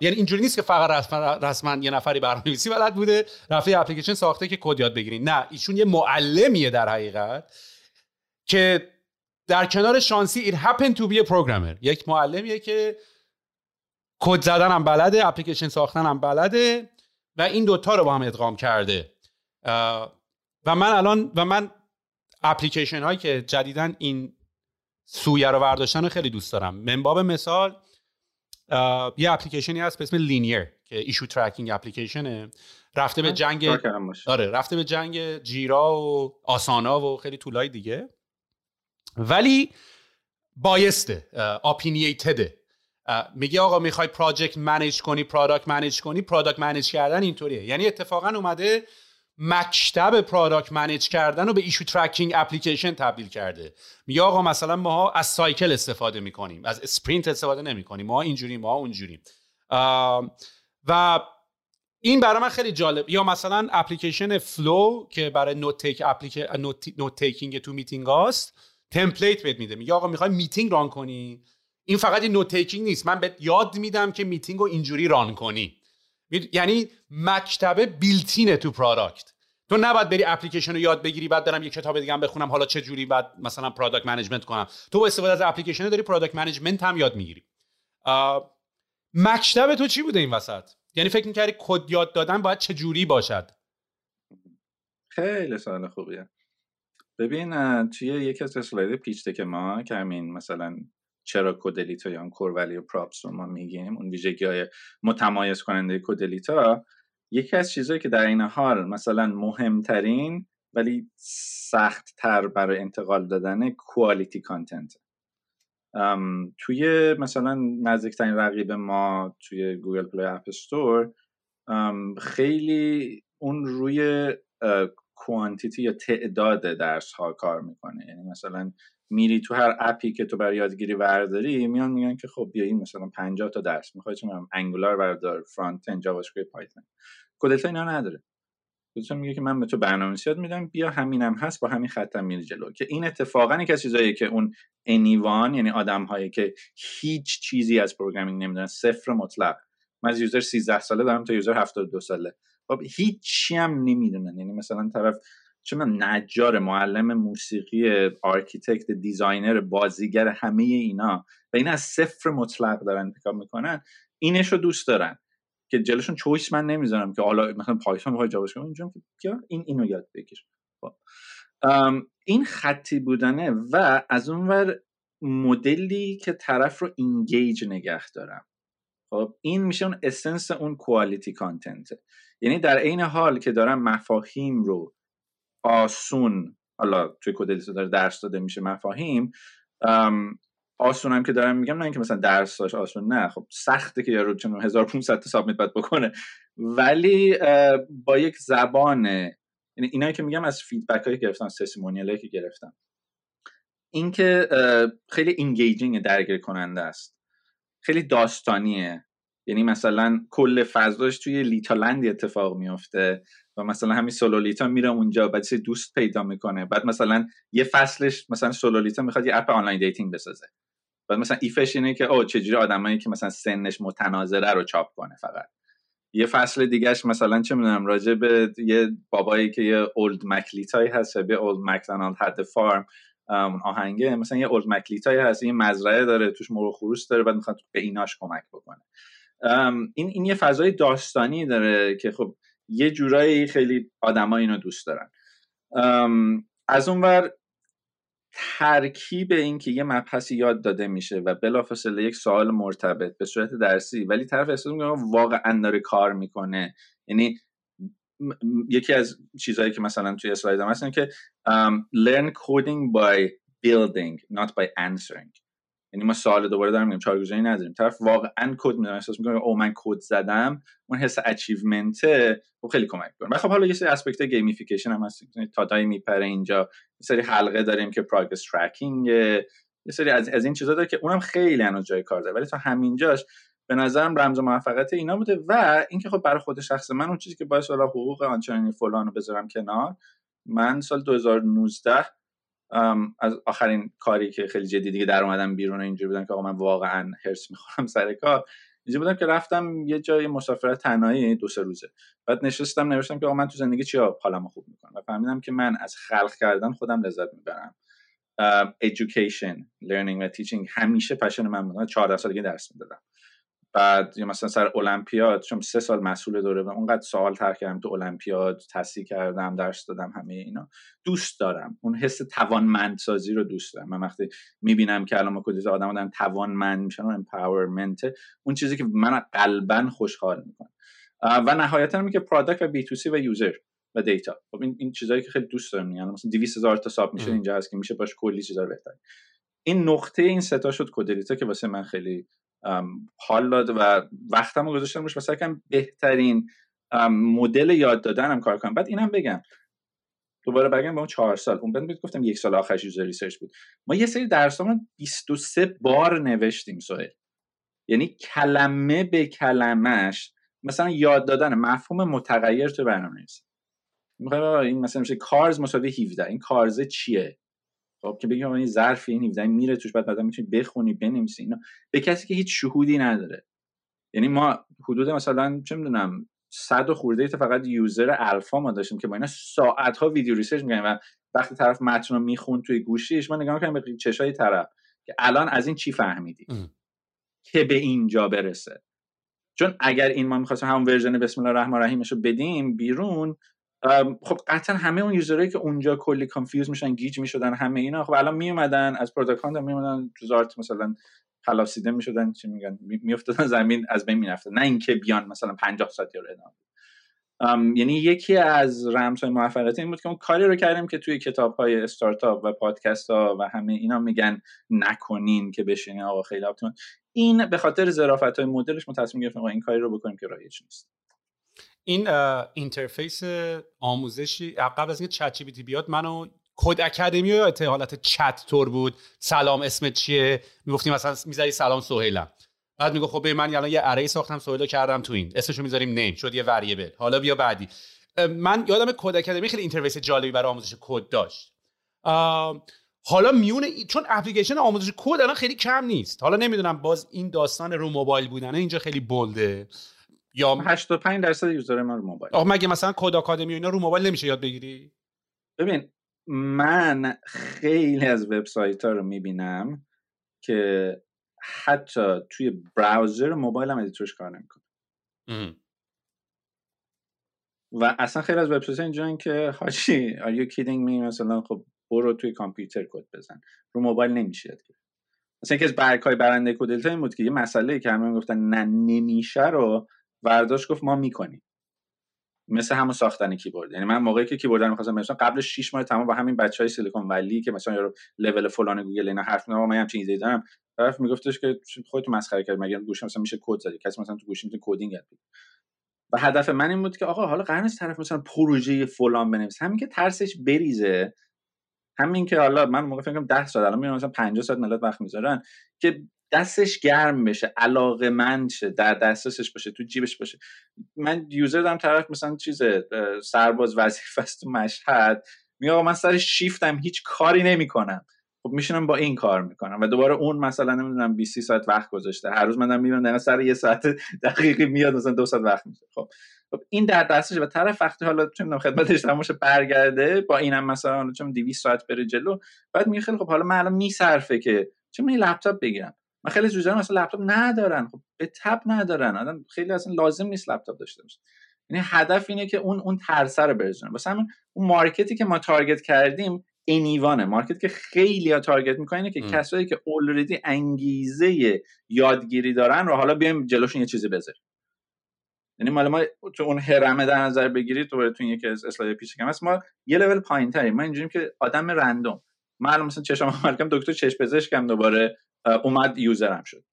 Speaker 2: یعنی اینجوری نیست که فقط رسما, یه نفری برنامه‌نویسی بلد بوده رفته اپلیکیشن ساخته که کد یاد بگیرین. نه ایشون یه معلمیه در حقیقت که در کنار شانسی it happened to be a programmer. یک معلمیه که کد زدن هم بلده اپلیکیشن ساختن هم بلده و این دوتا رو با هم ادغام کرده. و من الان و من اپلیکیشن هایی که جدیدا این سویه رو برداشتن رو خیلی دوست دارم. من باب مثال یه اپلیکیشنی هست به اسم Linear که issue tracking application ه. رفته به جنگ آره رفته به جنگ Jira و Asana و خیلی tool های دیگه. ولی بایسته opinionated ه میگه آقا می‌خوای project manage کنی product manage کنی product manage کردن اینطوریه. یعنی اتفاقا اومده مکتب product manage کردن رو به issue tracking application تبدیل کرده. میگه آقا مثلا ما از cycle استفاده می‌کنیم از sprint استفاده نمی‌کنیم ما اینجوری ما اونجوریم. و این برای من خیلی جالب. یا مثلا اپلیکیشن Fellow که برای note take note taking تو میتینگ هاست template بهت میده. میگه آقا می‌خوای meeting run کنی؟ این فقط این note taking نیست. من بهت یاد میدم که میتینگ رو اینجوری run کنی. یعنی مکتبه built-in ه تو product تو نباید بری اپلیکیشن رو یاد بگیری بعد برم یه کتاب دیگه هم بخونم حالا چه جوری بعد مثلا product management کنم. تو با استفاده از اپلیکیشن داری product management هم یاد می‌گیری. مکتب تو چی بوده این وسط؟ یعنی فکر می‌کردی کد یاد دادن باید چه جوری باشد؟
Speaker 3: خیلی سوال خوبیه. ببین توی یکی از اسلاید پیچ که ما که همین مثلا چرا کودلیتا یا کور پراپس رو ما میگیم اون ویژگی های متمایز کننده کودلیتا یکی از چیزهایی که در این حال مثلا مهمترین ولی سخت تر برای انتقال دادن کوالیتی کانتنت توی مثلا نزدیکترین رقیب ما توی Google Play App Store خیلی اون روی quantity یا تعداد درس ها کار می‌کنه. یعنی مثلا میری تو هر app ی که تو برای یادگیری ورداری میان میگن که خب بیا این مثلا 50 تا درس می‌خوای چه Angular بردار front end JavaScript Python. کدلیتا اینا نداره. کدلیتا میگه که من به تو برنامه‌نویسی یاد میدم بیا همینم هست با همین خطم میری جلو. که این اتفاقا یک از چیزاییه که اون anyone یعنی آدم هایی که هیچ چیزی از programming نمی‌دونن صفر مطلق. من از user 13 ساله دارم تا user 72 ساله. هیچی هم نمی‌دونن. یعنی مثلا طرف چه من نجار معلم موسیقی architect designer بازیگر همه اینا. و این از صفر مطلق دارن انتخاب می‌کنن. اینش رو دوست دارن. که جلوشون choice من نمی‌ذارم که حالا مثلا Python می‌خوای JavaScript اینجا که این اینو یاد بگیر. خب. این خطی بودنه و از اونور مدلی که طرف رو engage نگه دارم. خب این میشه اون essence اون quality content یعنی در عین حال که دارم مفاهیم رو آسون حالا توی کد داره درس داده میشه مفاهیم آسون هم که دارم میگم نه اینکه مثلا درس داشت آسون نه خب سخته که یارو چون 1500 تا submit باید بکنه. ولی با یک زبان یعنی اینایی که میگم از feedback هایی گرفتم testimonial که گرفتم اینکه خیلی engaging درگیر کننده است. خیلی داستانیه. یعنی مثلا کل فضاش توی لیتالندی اتفاق میفته و مثلا همین سولولیتا میره اونجا بعد دوست پیدا می‌کنه. بعد مثلا یه فصلش مثلا سولولیتا می‌خواد یه app online dating بسازه. بعد مثلا if ش اینه که او چجوری آدمایی که مثلا سنش متناظره رو چاپ کنه فقط. یه فصل دیگهش مثلا چه می‌دونم راجع به یه بابایی که یه اولد مکلیتایی هست به اولد مکدونالد هد فارم آهنگه مثلا یه اولد مکلیتایی هست یه مزرعه داره توش مرغ خروس داره بعد می‌خواد به ایناش کمک بکنه. این این یه فضای داستانی داره که خب یه جورایی خیلی آدما اینو دوست دارن. از اونور ترکیب این که یه مبحثی یاد داده میشه و بلافاصله یک سوال مرتبط به صورت درسی ولی طرف احساس می‌کنه واقعا داره کار می‌کنه. یعنی یکی از چیزهایی که مثلا توی اسلاید هم هست که learn coding by building not by answering. یعنی ما سوال دوباره دارم میگم چارگوزاری نداریم. طرف واقعا کد می‌دونم احساس می‌کنه او من کد زدم. اون حس achievement خب خیلی کمک می‌کنه. خب حالا یه سری aspect gamification هم هست. ta-da ای میپره اینجا. یه سری حلقه داریم که progress tracking یه سری از, از این چیزا داره که اونم خیلی هنوز جای کار داره. ولی تا همینجاش به نظرم رمز موفقیت اینا بوده. و اینکه خب برای خود شخص من اون چیزی که باعث حالا حقوق آنچنانی فلان بذارم کنار من سال 2019 از آخرین کاری که خیلی جدی دیگه در اومدم بیرون اینجوری بودم که آقا من واقعا هرس می‌خورم سر کار. اینجوری بودم که رفتم یه جای مسافرت تنهایی دو سه روزه. بعد نشستم نوشتم که آقا من تو زندگی چیا حالمو خوب می‌کنم؟ و فهمیدم که من از خلق کردن خودم لذت می‌برم. education learning و teaching همیشه پشن من بودم 14 سال دیگه درس می‌دادم. بعد یا مثلا سر المپیاد چون سه سال مسئول دوره و اونقدر سوال تر کردم تو المپیاد تصحیح کردم درس دادم همه اینا. دوست دارم. اون حس توانمندسازی رو دوست دارم. من وقتی می‌بینم که الان کدیز آدم دارن توانمند میشن و امپاورمنت اون چیزی که من قلبا خوشحال می‌کنه. و نهایتا هم که پروداکت و بی تو سی و یوزر و دیتا خب این این چیزایی که خیلی دوست دارم یعنی مثلا 200 هزار تا ساب میشه اینجا هست که میشه باش کلی چیزا بهتر این نقطه این ستا شد کدریتا که واسه من خیلی حال داد و وقتم رو گذاشتم روش و سعی بهترین مدل یاد دادن هم کار کنم. بعد اینم بگم. دوباره بگم با اون چهار سال. اون بند گفتم یک سال آخرش یوزر ریسرچ بود. ما یه سری درسامون 23 بار نوشتیم سوال یعنی کلمه به کلمش مثلا یاد دادن مفهوم متغیر تو برنامه‌نویسی این مثلا میشه cars مساوی 17 این cars ه چیه؟ خب که بگیم این ظرف این 17 میره توش بعد بعدا می‌تونی بخونی بنویسی اینا. به کسی که هیچ شهودی نداره. یعنی ما حدود مثلا چه می‌دونم صد و خورده تا فقط user alpha ما داشتیم که با اینا ساعت ها ویدیو research می‌کنیم و وقتی طرف متن رو می‌خونه توی گوشیش من نگاه می‌کنم به چشای طرف که الان از این چی فهمیدی؟ که به اینجا برسه. چون اگر این ما می‌خواستیم همون version بسم الله الرحمن الرحیم رو بدیم بیرون خب قطعا همه اون user ایی که اونجا کلی confuse میشن گیج می‌شدن همه اینا خب الان میومدن از Product Hunt میومدن تو زارت مثلا خلافسیده می‌شدن چی میگن میافتادن زمین از بین می‌رفتن. نه اینکه بیان مثلا 50 ساعت یا ادامه یعنی یکی از رمز های موفقیت این بود که اون کاری رو کردیم که توی کتاب های استارتاپ و پادکست ها و همه اینا میگن نکنین که بشینین آقا خیلی optimal این به خاطر ظرافت های مدلش ما تصمیم گرفتیم این کاری رو بکنیم که رایج نیست.
Speaker 2: این interface آموزشی قبل از اینکه ChatGPT بیاد منو Codecademy یا حالت چت تور بود. سلام اسمت چیه؟ می‌گفتیم مثلا می‌ذاری سلام سهیلم بعد میگه خب من الان یه array ساختم save کردم تو این. اسمشو می‌ذاریم name شد یه variable حالا بیا بعدی. من یادم Codecademy خیلی interface جالبی برای آموزش کد داشت. حالا میون چون اپلیکیشن آموزش کد الان خیلی کم نیست. حالا نمی‌دونم باز این داستان رو موبایل بودن اینجا خیلی bold ه
Speaker 3: یا 85 درصد user من رو موبایل.
Speaker 2: آخه مگه مثلا Codecademy اینا رو موبایل نمیشه یاد بگیری؟
Speaker 3: ببین من خیلی از وبسایت ها رو می‌بینم که حتی توی browser موبایل هم editor ش کار نمی‌کنه. و اصلا خیلی از وبسایت اینجوریه که هاشی are you kidding me مثلا خب برو توی کامپیوتر کد بزن. رو موبایل نمیشه یاد مثلا یکی از برگ‌های برنده کد این بود که یه مسئله که همه گفتن نه نمیشه رو ورداشت گفت ما می‌کنیم. مثل همون ساختن کیبورد. یعنی من موقعی که کیبورد رو می‌خواستم مثلا قبل 6 ماه تمام با همین بچه‌های سیلیکون ولی که مثلا یارو لول فلان گوگل اینا حرف می‌زنن من همچین ایده دارم. طرف میگفتش که خودت مسخره کرد مگه گوشی مثلا میشه کد زدی؟ کسی مثلا تو گوشی می‌تونه coding یاد و هدف من این بود که آقا حالا قرن طرف مثلا پروژه فلان بنویسه. همین که ترسش بریزه. همین که حالا من موقع فکر کنم 10 سال الان میرم مثلا 50 ساعت ملت وقت می‌ذارن که دستش گرم بشه علاقه مند شه در دسترسش باشه تو جیبش باشه. من یوزر دارم طرف مثلا چیز سرباز وظیفه است تو مشهد آقا من سر شیفتم هیچ کاری نمی‌کنم. خب میشینم با این کار می‌کنم و دوباره اون مثلا نمی‌دونم 20 ساعت وقت گذاشته. هر روز من دارم می‌بینم سر یه ساعت دقیقی میاد مثلا دو ساعت وقت میشه خب خب این در دستش و طرف وقتی حالا می‌دونم خدمتش تموم برگرده با اینم مثلا چون 200 ساعت بره جلو بعد میگه خیلی خب حالا من الان میصرفه که چه من لپتاپ بگیرم. من خیلی از مثلا لپتاپ ندارن. خب لپتاپ ندارن. آدم خیلی اصلا لازم نیست لپتاپ داشته باشه. یعنی هدف اینه که اون اون ترسه رو بریزونه واسه همین اون market ی که ما target کردیم anyone ه. market که خیلی ها target می‌کنه که کسایی که already انگیزه یادگیری دارن رو حالا بیایم جلوشون یه چیزی بذاریم. یعنی مال ما تو اون هرمه در نظر بگیرید تو تو یکی از اسلاید pitch deck م ما یه لول پایین تریم ما اینجوریم که آدم random من مثلا چشم کم دکتر چشم پزشکم دوباره. اومد user م شد.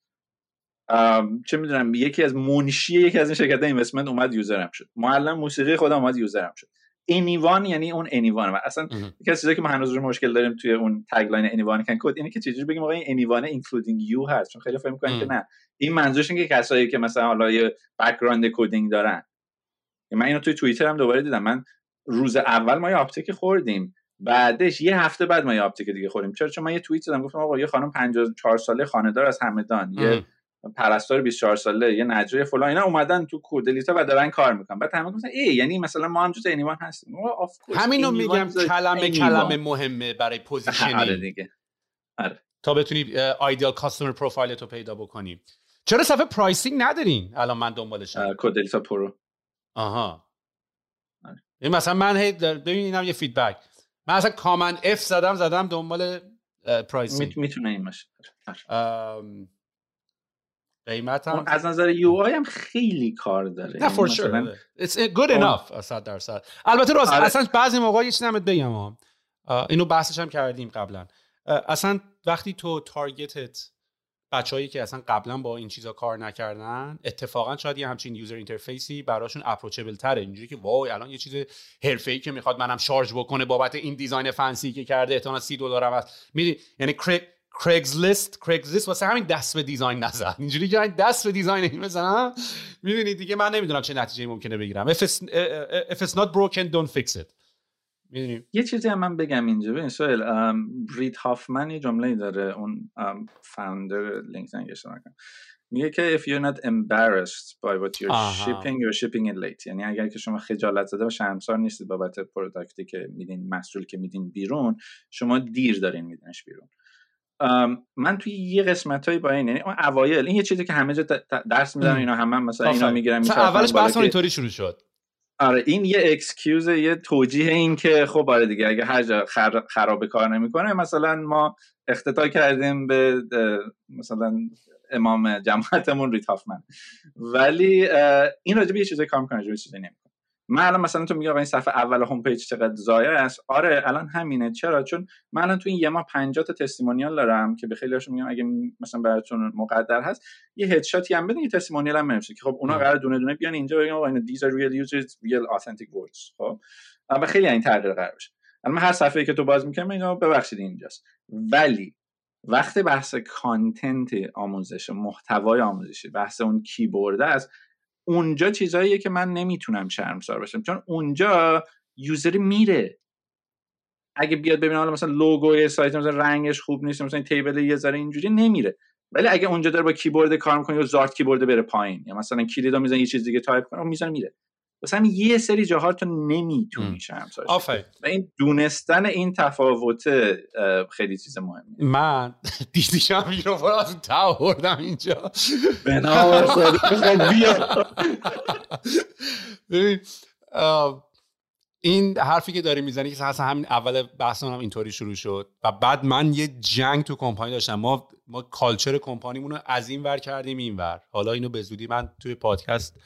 Speaker 3: چه می‌دونم یکی از منشی یکی از این شرکت investment اومد user م شد. معلم موسیقی خودم اومد user م شد. anyone یعنی اون anyone و اصلا یکی از چیزایی که ما هنوز رو مشکل داریم توی اون tagline anyone can code اینه که چجوری بگیم آقا این anyone including you هست. چون خیلی فکر می‌کنن که نه. این منظورش اینه که کسایی که مثلا حالا یه background coding دارن. من اینو توی توییتر هم دوباره دیدم. من روز اول ما یه uptick خوردیم. بعدش یه هفته بعد ما یه uptick دیگه خوردیم. چرا؟ چون من یه توییت دادم گفتم آقا یه خانم 54 ساله خانه‌دار از همدان یه پرستار 24 ساله یه نجاری فلان اینا اومدن تو کودلیتا و دارن کار می‌کنن. بعد همه گفتن ای یعنی مثلا ما هم جزء anyone هستیم.
Speaker 2: همینو میگم کلمه کلمه مهمه برای positioning. آره دیگه. آره. تا بتونی ideal customer profile تو پیدا بکنی. چرا صفحه pricing ندارین؟ الان من دنبالشم.
Speaker 3: کودلیتا Pro.
Speaker 2: آها. آره. این مثلا من هی ببین اینم یه feedback من اصلا command F زدم زدم دنبال pricing
Speaker 3: می‌تونه این باشه.
Speaker 2: قیمت هم
Speaker 3: از نظر UI هم خیلی کار داره.
Speaker 2: نه for sure it's good enough صد درصد. البته راست آره. اصلا بعضی موقع یه چیزی بگم اینو بحثش هم کردیم قبلا. اصلا وقتی تو target ت بچههایی که اصلا قبلا با این چیزا کار نکردن اتفاقا شاید یه همچین user interface ی براشون approachable تره اینجوری که وای الان یه چیز حرفه‌ای که می‌خواد منم charge بکنه بابت این design fancy که کرده احتمالاً 30 دلارم هست. میدی یعنی Craigslist Craigslist واسه همین دست به design نزن. اینجوری که دست به design این بزنم می‌دونید دیگه من نمی‌دونم چه نتیجه ممکنه بگیرم. If it's, if it's not broken don't fix it.
Speaker 3: می‌دونیم یه چیزی هم من بگم اینجا. ببین سوال رید هافمن یه جمله داره. اون founder لینکدین میگه که if you're not embarrassed by what you're آها. shipping you're shipping it late. یعنی اگر که شما خجالت زده و شرمسار نیستید بابت product ی که میدین محصولی که میدین بیرون شما دیر دارین میدینش بیرون. من توی یه قسمت با این یعنی اون اوایل این یه چیزی که همه جا درس میدن اینا هم, هم مثلا اینا می‌گیرن
Speaker 2: اولش بحث اینطوری شروع شد.
Speaker 3: آره این یه excuse یه توجیه این که خب آره دیگه اگه هر جا خراب کار نمی‌کنه مثلا ما اقتدا کردیم به مثلا امام جماعتمون رید هافمن. ولی این راجبه یه چیزی کار می‌کنه چیزی نمی‌کنه. من الان مثلا تو میگی آقا این صفحه اول home page چقدر ضایع است؟ آره الان همینه. چرا؟ چون من الان تو این یه ماه 50 تا testimonial دارم که به خیلیاشون میگم اگه مثلا براتون مقدور هست یه headshot ی هم بدین یه testimonial هم بنویسید که خب اونا قرار دونه دونه بیان اینجا بگن آقا این these are real users real authentic words. خب؟ اما خیلی این تغییر قرار بشه. الان هر صفحه‌ای که تو باز می‌کنم اینا ببخشید اینجاست. ولی وقتی بحث content آموزش محتوای آموزشی بحث اون کیبورد است اونجا چیزاییه که من نمی‌تونم شرمسار باشم. چون اونجا user میره. اگه بیاد ببینه حالا مثلا لوگوی سایت مثلا رنگش خوب نیست مثلا table یه ذره اینجوری نمیره. ولی اگه اونجا داره با کیبورد کار می‌کنه یا زارت کیبورد بره پایین یا مثلا کلیدا می‌زنه یه چیز دیگه تایپ کنه می‌زنه میره. مثلا یه سری جاها تو نمی‌تونی شرمسار و این دونستن این تفاوت خیلی چیز مهمه
Speaker 2: من دیدیشم میکروفون از تا آوردم اینجا. ببین این حرفی که داری می‌زنی که اصلا همین اول بحثمون هم اینطوری شروع شد و بعد من یه جنگ تو کمپانی داشتم. ما ما کالچر کمپانیمون رو از این ور کردیم این ور. حالا اینو به زودی من توی پادکست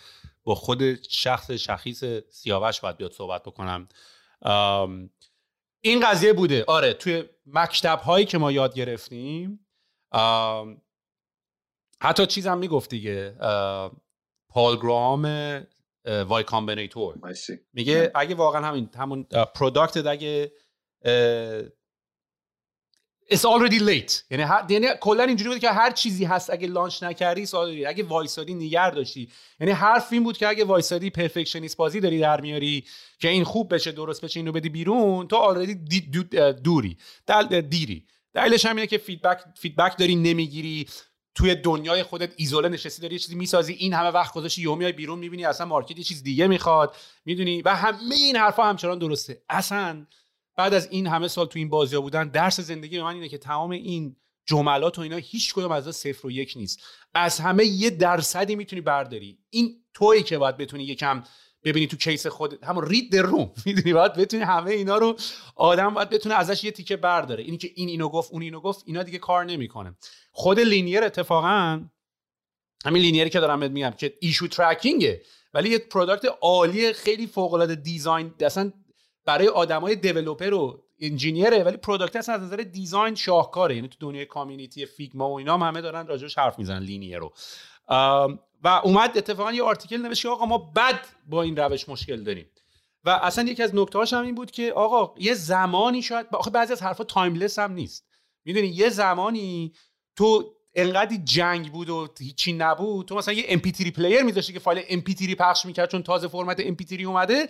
Speaker 2: با خود شخص شخیص سیاوش باید بیاد صحبت بکنم. این قضیه بوده. آره توی مکتب هایی که ما یاد گرفتیم حتی چیزم می‌گفت دیگه Paul Graham Y Combinator. میگه اگه واقعا همین همون product اگه It's already late. یعنی یعنی کلا اینجوری بود که هر چیزی هست اگه launch نکردی سوال اگه وایسادی نگه داشتی. یعنی حرف این بود که اگه وایسادی perfectionist بازی داری در میاری که این خوب بشه درست بشه اینو بدی بیرون تو already دیری. دل دیری. دلیلش هم اینه که feedback feedback داری نمی‌گیری. توی دنیای خودت ایزوله نشستی داری یه چیزی می‌سازی این همه وقت گذاشتی یهو میای بیرون می‌بینی اصلا market یه چیز دیگه می‌خواد. می‌دونی؟ و همه این حرفا همچنان درسته. اصلا بعد از این همه سال تو این بازی ها بودن درس زندگی به من اینه که تمام این جملات و اینا هیچ کدوم از صفر و یک نیست. از همه یه درصدی می‌تونی برداری. این تویی که باید بتونی یکم ببینی تو case خود همون read the room می‌دونی؟ باید بتونی همه اینا رو آدم باید بتونه ازش یه تیکه برداره. اینی که این اینو گفت اون اینو گفت اینا دیگه کار نمی‌کنه. خود Linear اتفاقا همین Linear ی که دارم میگم که issue tracking ه ولی یه product عالی خیلی فوق العاده design اصلا برای آدمای developer و engineer ه ولی product از نظر design شاهکاره. یعنی تو دنیای community Figma و اینا هم همه دارن راجعش حرف می‌زنن Linear رو. و اومد اتفاقا یه article نوشت آقا ما بد با این روش مشکل داریم. و اصلا یکی از نکته هم این بود که آقا یه زمانی شاید آخه بعضی از حرفا timeless هم نیست. می‌دونی یه زمانی تو انقدر جنگ بود و هیچی نبود تو مثلا یه MP3 player میذاشتی که فایل MP3 پخش می‌کرد چون تازه فرمت MP3 اومده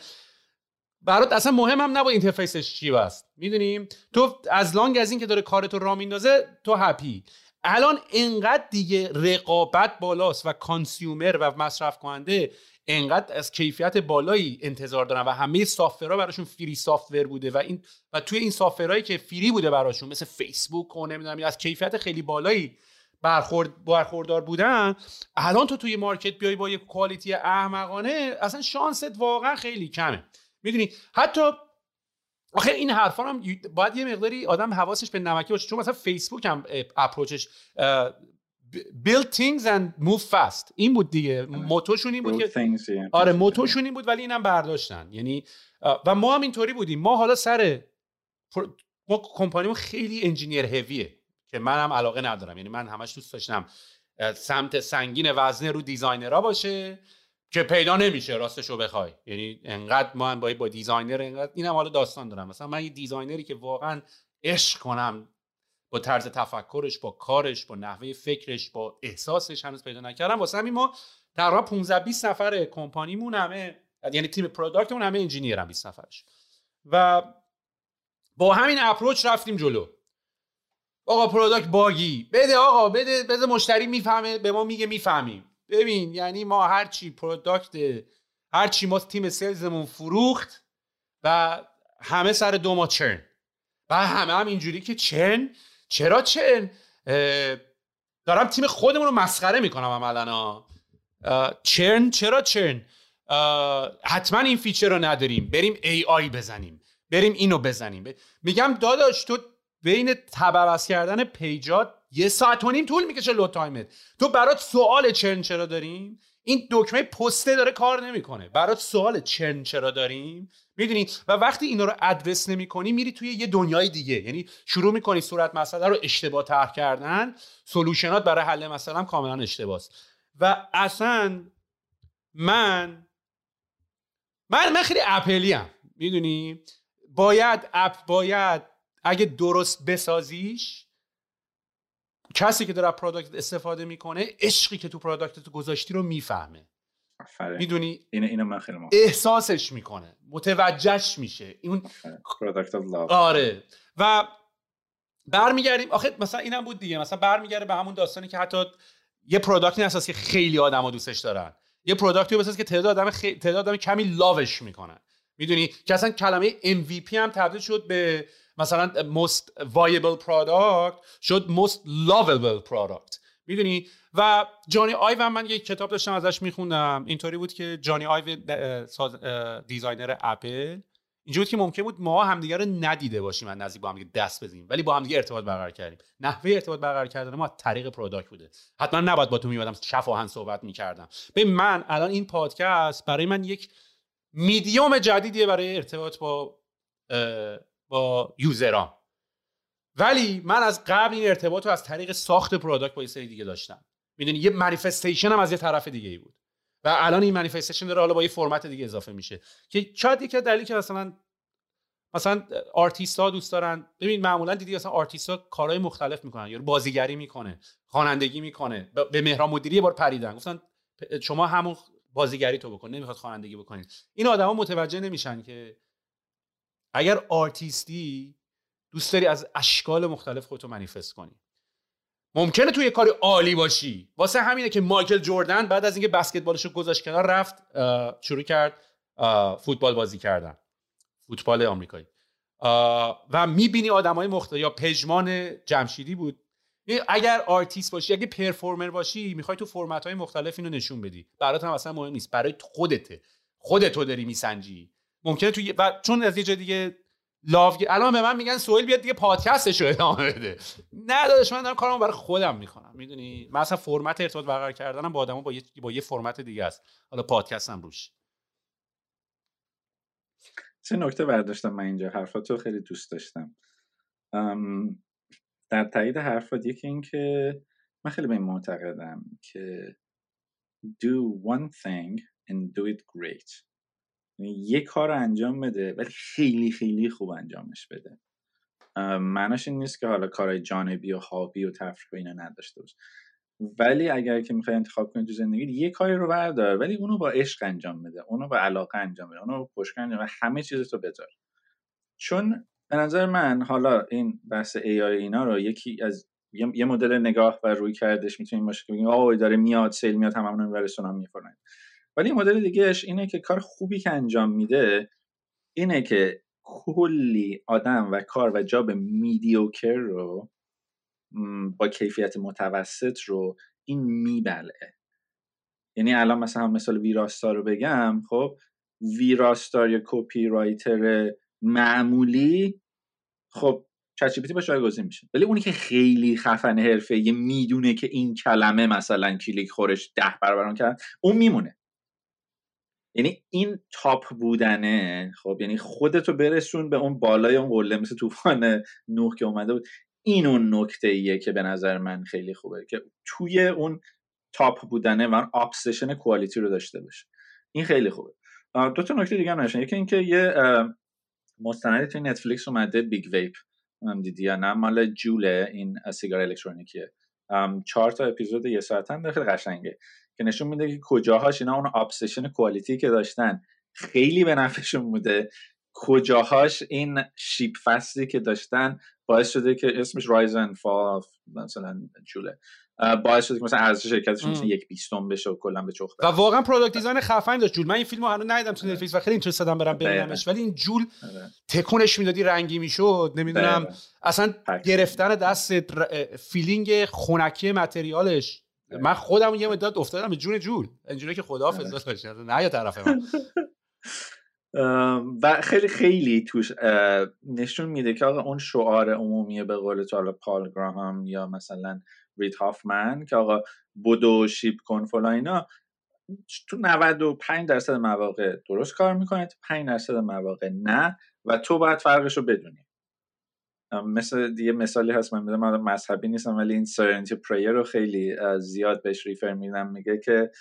Speaker 2: برات اصلا مهم هم نبود interface ش چی است می‌دونیم؟ تو as long as این که داره کارتو راه میندازه تو happy الان انقدر دیگه رقابت بالاست و consumer و مصرف کننده انقدر از کیفیت بالایی انتظار دارن و همه software ها براشون free software بوده و این و توی این software هایی که free بوده براشون مثل فیسبوک و نمی‌دونم از کیفیت خیلی بالایی برخورد برخوردار بودن الان تو توی market بیای با یه quality احمقانه اصلا شانست واقعا خیلی کمه. می‌دونی؟ حتی آخه این حرفا هم باید یه مقداری آدم حواسش به نمکی باشه. چون مثلا فیسبوک هم approach ش build things and move fast. این بود دیگه. motto شون این بود که آره motto شون این بود ولی اینم برداشتن. یعنی و ما هم اینطوری بودیم. ما حالا سر ما کمپانیمون خیلی engineer heavy ه که من هم علاقه ندارم. یعنی من همش دوست داشتم سمت سنگین وزنه رو designer ها باشه. که پیدا نمیشه راستش رو بخوای. یعنی انقدر ما با با designer انقدر اینم حالا داستان دارم. مثلا من یه designer ی که واقعا عشق کنم با طرز تفکرش با کارش با نحوه فکرش با احساسش هنوز پیدا نکردم. واسه همین ما تقریبا 15 20 نفر کمپانیمون همه یعنی تیم product مون همه engineer هم 20 نفرش. و با همین approach رفتیم جلو. آقا product buggy. بده آقا بده بده مشتری می‌فهمه به ما میگه می‌فهمیم. ببین یعنی ما هرچی product هرچی ما تیم sales مون فروخت و همه سر دو ماه churn. و همه هم اینجوری که churn. چرا churn؟ دارم تیم خودمون رو مسخره می‌کنم عملا. churn؟ چرا churn؟ حتما این feature رو نداریم. بریم AI بزنیم. بریم اینو بزنیم. میگم داداش تو بین tab عوض کردن page ات یه ساعت و نیم طول می‌کشه لو تایمت. تو برات سوال churn چرا داریم؟ این دکمه پسته داره کار نمی‌کنه. برات سوال churn چرا داریم؟ می‌دونی؟ و وقتی اینا رو ادرس نمی‌کنی میری توی یه دنیای دیگه. یعنی شروع می‌کنی صورت مسئله رو اشتباه طرح کردن solution ات برای حل مسئله کاملا اشتباهه و اصلا من من من خیلی اپلی ام می‌دونی؟ باید اپ باید اگه درست بسازیش کسی که داره product استفاده می‌کنه عشقی که تو product تو گذاشتی رو می‌فهمه. می‌دونی؟
Speaker 3: اینو اینو من خیلی
Speaker 2: احساسش می‌کنه. متوجهش میشه. این
Speaker 3: product
Speaker 2: آره. و برمیگردیم. آخه مثلا اینم بود دیگه. مثلا برمیگرده به همون داستانی که حتی یه product ی هست که خیلی آدما دوستش دارن. یه product ی بساز که تعداد آدم خی... تعداد آدم کمی love ش می‌کنن. می‌دونی؟ که اصلا کلمه MVP هم تبدیل شد به مثلا most viable product شد most lovable product. می‌دونی؟ و جانی آیو من یک کتاب داشتم ازش میخوندم. اینطوری بود که جانی آیو designer اپل. اینجوری بود که ممکن بود ما همدیگه رو ندیده باشیم از نزدیک با هم دست بزنیم. ولی با همدیگه ارتباط برقرار کردیم. نحوه ارتباط برقرار کردن ما طریق product بوده. حتما نباید با تو می‌اومدم شفاهاً صحبت می‌کردم. به من الان این پادکست برای من یک میدیوم جدیدیه برای ارتباط با با user ان ولی من از قبل این ارتباط رو از طریق ساخت product با یه سری دیگه داشتم. می‌دونی یه manifestation هم از یه طرف دیگه ای بود. و الان این manifestation داره حالا با یه فرمت دیگه اضافه میشه. که شاید یکی دلیلی که مثلا مثلا آرتیست ها دوست دارن. ببین معمولا دیدی مثلا آرتیست ها کارهای مختلف می‌کنن. یا بازیگری می‌کنه خوانندگی می‌کنه. به مهران مدیری یه بار پریدن. گفتن شما همون بازیگری تو بکن. نمی‌خواد خوانندگی بکنید این آدما متوجه نمیشن که اگر آرتیستی دوست داری از اشکال مختلف خودتو منیفست کنی. ممکنه توی کاری عالی باشی. واسه همینه که مایکل جردن بعد از اینکه بسکتبالش رو گذاشت کنار رفت شروع کرد فوتبال بازی کردن. فوتبال آمریکایی. و می‌بینی آدم های مختلف یا پژمان جمشیدی بود. اگر آرتیست باشی اگه performer باشی می‌خوای تو فرمت های مختلف اینو نشون بدی. برات هم اصلا مهم نیست. برای خودته. خودتو داری میسنجی. ممکنه تو و چون از یه جای دیگه لاو الان به من میگن سویل بیاد دیگه پادکستش رو ادامه بده. نه داداش من دارم کارمو برای خودم می‌کنم. می‌دونی؟ من اصلا فرمت ارتباط برقرار کردنم با آدما با یه با یه فرمت دیگه است. حالا پادکستم روش.
Speaker 3: سه نکته برداشتم من اینجا. حرفاتو خیلی دوست داشتم. در تایید حرفات یکی این که من خیلی به این معتقدم که do one thing and do it great. یه کار انجام بده ولی خیلی خیلی خوب انجامش بده. معناش این نیست که حالا کارهای جانبی و هابی و تفریح و اینا نداشته باشه ولی اگر که می‌خوای انتخاب کنی تو زندگی یه کاری رو بردار ولی اونو با عشق انجام بده اونو با علاقه انجام بده اونو با پشت انجام بده همه چیز تو بذار. چون به نظر من حالا این بحث ای آی اینا رو یکی از یه مدل نگاه و روی کردش می‌تونیم باشه که بگیم آه داره میاد سیل میاد هممون رو رسونام می‌کنن ولی مدل دیگهش اینه که کار خوبی که انجام میده اینه که کلی آدم و کار و جاب میدیوکر رو با کیفیت متوسط رو این میبلعه. یعنی الان مثلا مثال ویراستار رو بگم خب ویراستار یا کپی رایتر معمولی خب چت باشه جایگزین میشه. ولی اونی که خیلی خفن حرفه می‌دونه که این کلمه مثلا کلیک خورش ده برابر کرد اون میمونه. یعنی این top بودنه خب یعنی خودتو برسون به اون بالای اون قله مثل طوفان نوح که اومده بود. این اون نکته ایه که به نظر من خیلی خوبه که توی اون top بودنه و obsession quality رو داشته باشه. این خیلی خوبه. دو تا نکته دیگه هم نشن یکی اینکه یه مستندی توی نتفلیکس اومده Big Vape هم دیدی یا نه؟ مال جوله این سیگار الکترونیکیه. چهار تا اپیزود یه ساعتن خیلی قشنگه. که نشون میده که کجاهاش اینا اون obsession quality که داشتن. خیلی به نفعشون بوده. کجاهاش این ship fast ی که داشتن باعث شده که اسمش rise and fall مثلا جوله. باعث شده که مثلا ارزش شرکتشون مثلا یک بیستم بشه و کلا به چخ
Speaker 2: و واقعا product design خفن داشت. جول. من این فیلمو هنوز ندیدم تو نتفلیکس و خیلی interested ام برم ببینمش. ولی این جول آره. تکونش می‌دادی رنگی می‌شد. نمی‌دونم. اصلا گرفتن دست فیلینگ خونکی متریالش. من خودم یه مدت افتادم به جون جول اینجوری که خدا حافظ باشه نه یا طرف من.
Speaker 3: و خیلی خیلی توش نشون میده که آقا اون شعار عمومی به قول تو پال گراهام یا مثلا رید هافمن که آقا بودو شیپ کن فلا اینا تو 95 درصد مواقع درست کار می‌کنه تو 5 درصد مواقع نه و تو باید فرقش رو بدونی. مثل دیگه مثالی هست من من مذهبی نیستم ولی این سرنتی پریر رو خیلی زیاد بهش ریفر میدم میگه که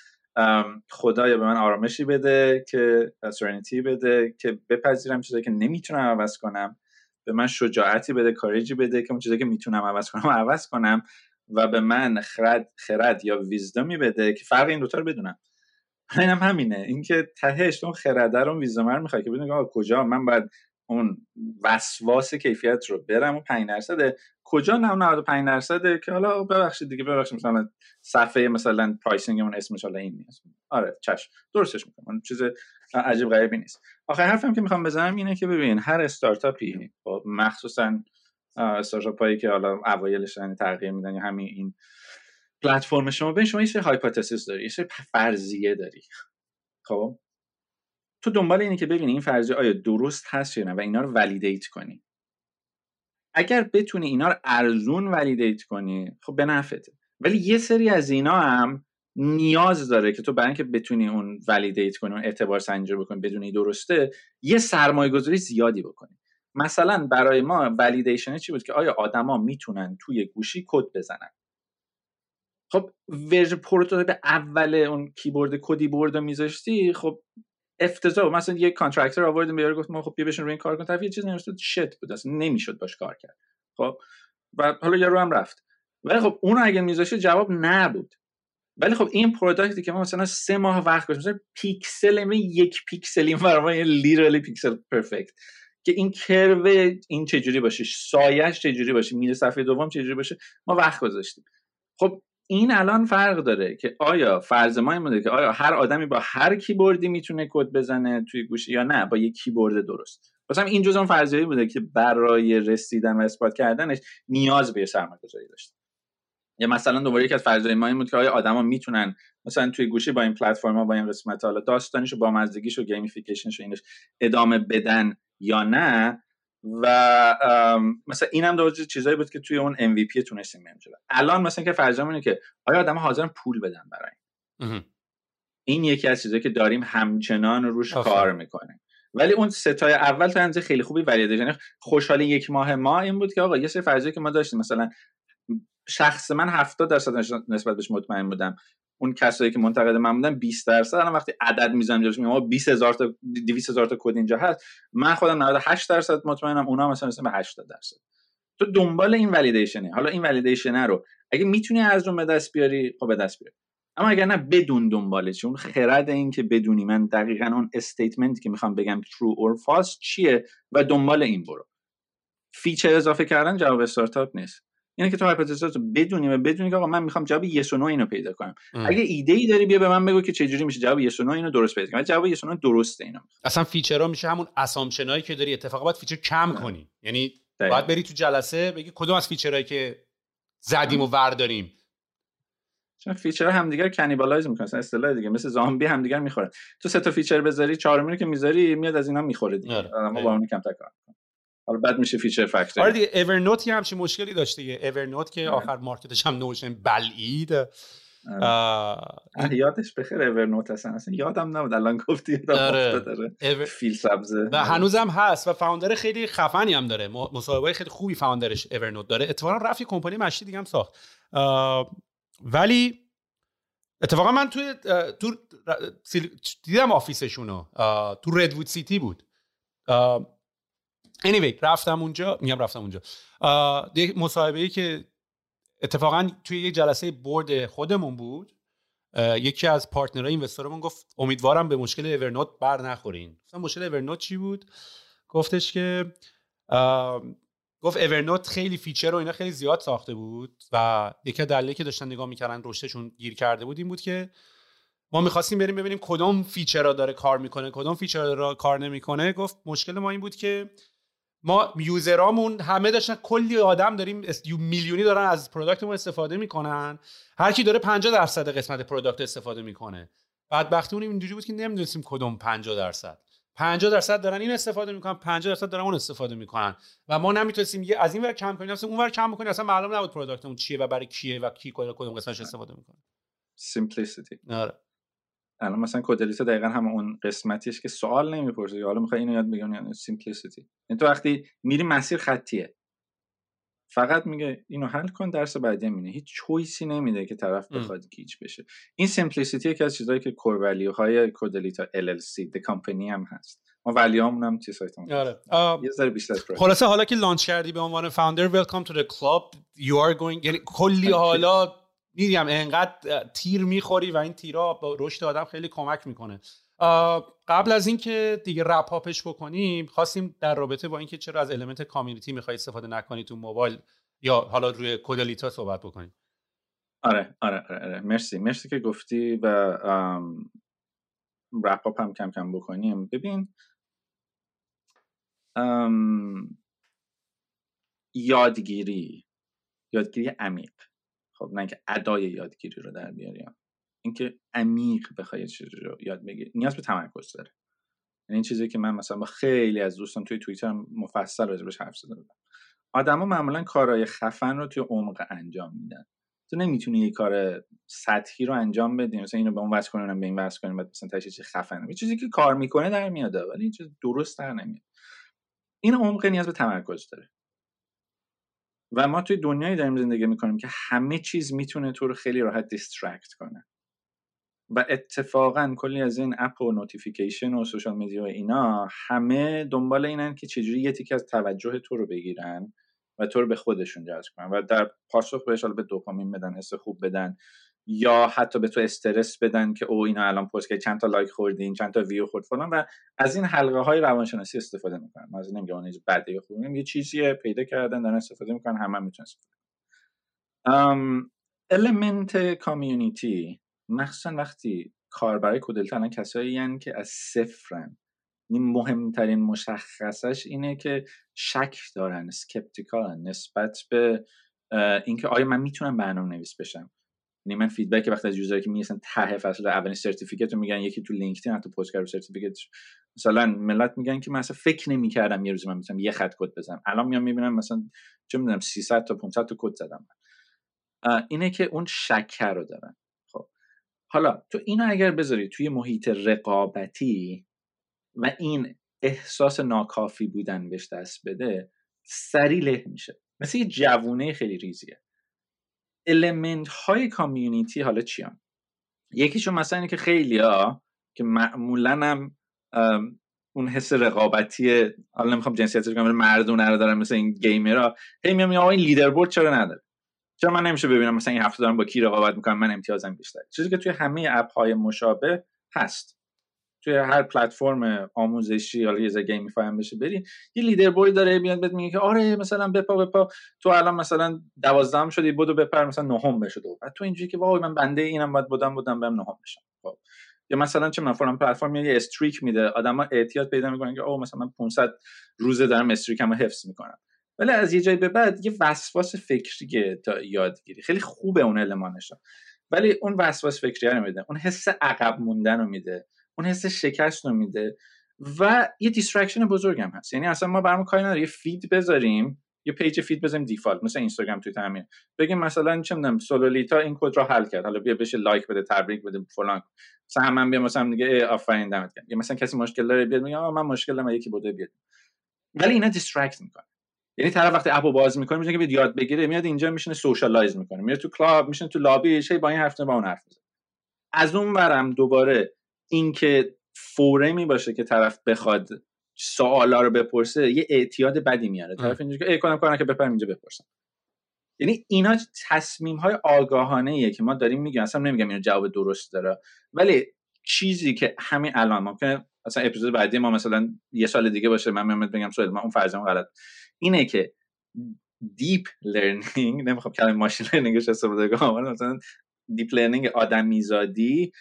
Speaker 3: خدایا به من آرامشی بده که سرنتی بده که بپذیرم چیزایی که نمی‌تونم عوض کنم به من شجاعتی بده courage ی بده که اون چیزایی که می‌تونم عوض کنم عوض کنم و به من خرد خرد یا wisdom ی بده که فرق این دوتا رو بدونم. اینم همینه. اینکه تهش اون خرده رو wisdom رو می‌خوای که بدونی کجا من باید اون وسواس کیفیت رو برم اون 5 درصد کجا 95 درصده که حالا ببخشید دیگه ببخشید مثلا صفحه مثلا pricing اون اسمش حالا این نیست. آره چش درستش می‌کنم. چیز عجیب غریبی نیست. آخر حرفم که می‌خوام بزنم اینه که ببین هر استارتاپی خب مخصوصا استارتاپ هایی که حالا اوایلش یعنی تغییر میدن یا همین این پلتفرم شما به شما یه سری hypothesis داری یه سری فرضیه داری. خب؟ تو دنبال اینه که ببینی این فرضیه آیا درست هست یا نه و اینا رو validate کنی. اگر بتونی اینا رو ارزون validate کنی خب به نفعته ولی یه سری از اینا هم نیاز داره که تو برای اینکه بتونی اون validate کنی اون اعتبار سنجی بکنی بدونی درسته یه سرمایه گذاری زیادی بکنی. مثلا برای ما validation چی بود که آیا آدما می‌تونن توی گوشی کد بزنن؟ خب version prototype اول اون کیبورد کدی بورد رو میذاشتی خب افتضاح. مثلا یه contractor آوردیم به گفت ما خب بیا بشین روی این کار کن. طرف یه چیز نوشته shit بود. اصلا نمی‌شد باش کار کرد. خب؟ و حالا یارو هم رفت. ولی خب اون اگه میذاشه جواب نبود. ولی خب این product ی که ما مثلا سه ماه وقت گذاشتیم مثلا پیکسل یک پیکسل این برای یه pixel perfect. که این curve این چجوری باشه سایش چجوری باشه میره صفحه دوم چجوری باشه ما وقت گذاشتیم. خب این الان فرق داره که آیا فرض ما این که آیا هر آدمی با هر کیبوردی می‌تونه کد بزنه توی گوشی یا نه؟ با یک کیبورد درست. مثلا این جزء فرضیه‌ای بوده که برای رسیدن و اثبات کردنش نیاز به سرمایه‌گذاری داشته. یا مثلا دوباره یکی از فرضیه ما این بود که آیا آدما می‌تونن مثلا توی گوشی با این پلتفرما با این قسمت حالا داستانیشو با مزدگیش و gamification ش اینش ادامه بدن یا نه؟ و مثلا اینم دو چیزایی بود که توی اون MVP تونستیم بریم الان مثلا که فرض اینه که آیا آدم حاضرن پول بدن برای این؟ این یکی از چیزایی که داریم همچنان روش کار می‌کنه ولی اون ستای اول تا خیلی خوبی یعنی خوشحال یک ماه ما این بود که آقا یه سری فرضیه که ما داشتیم. مثلا شخص من 70 درصد نسبت بهش مطمئن بودم. اون کسایی که منتقد من بودن 20 درصد. الان وقتی عدد می‌زنم جلوش میگم 20 هزار تا 200 هزار تا کد اینجا هست. من خودم 98 درصد مطمئنم اونا مثلا مثلا به 80 درصد. تو دنبال این ولیدیشنه حالا این ولیدیشن رو اگه می‌تونی از اون به دست بیاری خب به دست بیاری اما اگر نه بدون دنبالش. اون خرد این که بدونی من دقیقا اون استیتمنتی که می‌خوام بگم true or false چیه و دنبال این برو. feature اضافه کردن جواب استارتاپ نیست. یعنی که تو hypothesis رو بدونی و بدونی که آقا من می‌خوام جواب yes و no اینو پیدا کنم. ام. اگه ایده ای داری بیا به من بگو که چه جوری میشه جواب yes و no اینو درست پیدا کنم. جواب yes و no درسته اینو
Speaker 2: اصلا feature ها میشه همون assumption ایی که داری اتفاقا باید feature کم کنی. یعنی باید بری تو جلسه بگی کدوم از feature هایی که زدیم و ورداریم.
Speaker 3: چون feature همدیگر cannibalize مثلا اصطلاح دیگه. مثل زامبی همدیگر می‌خورن. تو سه تا feature بذاری چهارمی که می‌ذاری میاد از اینا می‌خوره دیگه. آره. ما با اون کم تکرار حالا بعد میشه feature factory
Speaker 2: آره دیگه Evernote هم چه مشکلی داشته. دیگه Evernote که آخر market ش هم Notion بلعید.
Speaker 3: یادش بخیر Evernote هستن. اصلا یادم نبود. الان گفتی
Speaker 2: آره.
Speaker 3: داره فیل سبزه.
Speaker 2: و هنوزم هست و founder خیلی خفنی هم داره. مصاحبه خیلی خوبی founder ش Evernote داره. اتفاقا رفت کمپانی مشتی دیگه هم ساخت. ولی اتفاقا من توی تو دیدم آفیسشونو. تو ردوود سیتی بود. Anyway رفتم اونجا میگم رفتم اونجا. یه مصاحبه ای که اتفاقا توی یه جلسه برد خودمون بود. یکی از پارتنرهای اینوستورمون گفت امیدوارم به مشکل اورنوت بر نخورین. مثلا مشکل اورنوت چی بود؟ گفتش که گفت Evernote خیلی feature و اینا خیلی زیاد ساخته بود و یکی دلیلی که داشتن نگاه می‌کردن رشدشون گیر کرده بود این بود که ما می‌خواستیم بریم ببینیم کدوم feature داره کار می‌کنه کدوم feature را کار نمی‌کنه. گفت مشکل ما این بود که ما user امون همه داشتن کلی آدم داریم میلیونی دارن از product مون استفاده می‌کنن. هر کی داره 50 درصد قسمت product استفاده می‌کنه. بعد اون اینجوری بود که نمی‌دونستیم کدوم 50 درصد. 50 درصد دارن این استفاده می‌کنن 50 درصد دارن اون استفاده می‌کنن. و ما نمی‌تونستیم یه از این ور کم کنیم اصلا اون ور کم کنیم اصلا معلوم نبود product مون چیه و برای کیه و کی کدوم قسمتش استفاده می‌کنه.
Speaker 3: Simplicity.
Speaker 2: آره.
Speaker 3: الان مثلا کدلیتا دقیقا هم اون قسمتیش که سوال نمی‌پرسه. حالا می‌خوای اینو یاد بگیری یعنی simplicity این تو وقتی میری مسیر خطیه فقط میگه اینو حل کن درس بعدی میینه هیچ choice ی نمیده که طرف بخواد گیج بشه. این simplicity یکی از چیزهایی که core value های کدلیتا LLC د کمپانی هم هست. ما value امون هم توی سایتمون
Speaker 2: آره.
Speaker 3: یه ذره بیشتر
Speaker 2: خلاصه حالا که launch کردی به عنوان founder welcome to the club. You are going یعنی کلی حالا میگم انقدر تیر می‌خوری و این تیرا با رشد آدم خیلی کمک می‌کنه. قبل از اینکه دیگه wrap up ش بکنیم خواستیم در رابطه با اینکه چرا از element community می‌خوای استفاده نکنی تو موبایل یا حالا روی کدلیتا صحبت بکنیم.
Speaker 3: آره آره آره, آره. مرسی مرسی که گفتی و رپ هاپ هم کم کم بکنیم. ببین یادگیری یادگیری عمیق. خب نه اینکه ادای یادگیری رو در بیاریم اینکه عمیق بخوای چیزی رو یاد بگیری. نیاز به تمرکز داره. یعنی این چیزی که من مثلا با خیلی از دوستان توی توییتر مفصل راجبش حرف زده بودم آدما معمولا کارهای خفن رو توی عمق انجام میدن. تو نمی‌تونی یه کار سطحی رو انجام بدی مثلا اینو به اون وصل کنیم به این وصل کنیم بعد مثلا چیزی خفن یه چیزی که کار می‌کنه در میاد ولی این چیز درست در نمیاد. این عمق نیاز به تمرکز داره. و ما توی دنیایی داریم زندگی می‌کنیم که همه چیز می‌تونه تو رو خیلی راحت distract کنه. و اتفاقا کلی از این اپ و notification و social media و اینا همه دنبال اینن که چجوری یه تیک از توجه تو رو بگیرن و تو رو به خودشون جذب کنن و در پاسخ بهش بهت دوپامین بدن حس خوب بدن یا حتی به تو استرس بدن که او اینا الان پست که چند تا لایک خوردین چند تا ویو خورد فلان. و از این حلقه های روانشناسی استفاده می‌کنن از نمیگم اون بده یا یه چیزی پیدا کردن دارن استفاده می‌کنن همه هم می‌تونن استفاده element community مخصوصا وقتی کاربرای کدلیتا الان کسایی که از صفرن. این مهمترین مشخصش اینه که شک دارن skeptical ن نسبت به اینکه آیا من می‌تونم برنامه نویس بشم. یعنی من feedback وقتی از user ایی که میگن ته فصل اولین certificate رو میگن یکی تو LinkedIn حتی پست کرد certificate مثلا ملت میگن که من اصلا فکر نمی‌کردم یه روزی من می‌تونم یه خط کد بزنم. الان میام می‌بینم مثلا چه می‌دونم 300 تا 500 تا کد زدم. اینه که اون شک رو دارن. خب. حالا تو اینو اگر بذاری توی محیط رقابتی و این احساس ناکافی بودن بهش دست بده سری له میشه. مثل یه جوونه خیلی ریزیه. المنت های کامیونیتی حالا چیان یکیشون مثلا اینه که خیلی ها که معمولا هم اون حس رقابتی حالا نمی‌خوام جنسیت رو مردونه رو دارن مثل این گیمرها. هی میام آقا این لیدر بورد چرا نداره؟ چرا من نمیشه ببینم مثلا این هفته دارم با کی رقابت می‌کنم؟ من امتیازم بیشتر چیزی که توی همه اپ های مشابه هست. توی هر پلتفرم آموزشی حالا یه گیمی هم بشه بری یه لیدر بوی داره میاد بهت میگه که آره مثلا بپا بپا. تو الان مثلا دوازدهم شدی بودو بپر مثلا نهم بشه دو. بعد تو اینجوری که وای من بنده اینم باید بودم بودم بهم نهم بشم. خب. یا مثلا چه من فلان پلتفرم یه استریک میده آدما اعتیاد پیدا می‌کنن که او مثلا من 500 روزه دارم streak مو حفظ می‌کنم. ولی از یه جایی به بعد یه وسواس فکری تا یادگیری. خیلی خوبه اون المانش ولی اون وسواس فکری رو میده. اون حس عقب موندن رو میده. اون حس شکست رو میده و یه distraction بزرگ هم هست. یعنی اصلا ما برام کاری نداره یه feed بذاریم یه page feed بذاریم default مثل اینستاگرام توی همین بگیم مثلا چه می‌دونم سولولیتا این کد رو حل کرد. حالا بیا بهش لایک بده تبریک بده فلان. مثلا هم بیا مثلا دیگه آفرین دمت گرم. یا مثلا کسی مشکل داره بیاد میگه من مشکل دارم یکی بوده بیاد. ولی اینا distract می‌کنه یعنی طرف وقتی اپو باز می‌کنه میشه که بیاد یاد بگیره میاد اینجا میشینه socialize می‌کنه. میاد تو club میشینه تو لابی هی با این حرف با اون حرف از اون برم دوباره اینکه forum ی باشه که طرف بخواد سوالا رو بپرسه یه اعتیاد بدی میاره. طرف اینجوری که ای کنم کنم که بپرم اینجا بپرسم. یعنی اینا تصمیم های آگاهانه ایه که ما داریم میگیم. اصلا نمیگم اینو جواب درست داره. ولی چیزی که همین الان ممکنه مثلا اپیزود بعدی ما مثلا یه سال دیگه باشه من میام بگم سوال من اون فرضم غلط. اینه که deep learning نمی‌خوام کلمه machine learning ش استفاده کنم مثلا deep learning آدمیزادی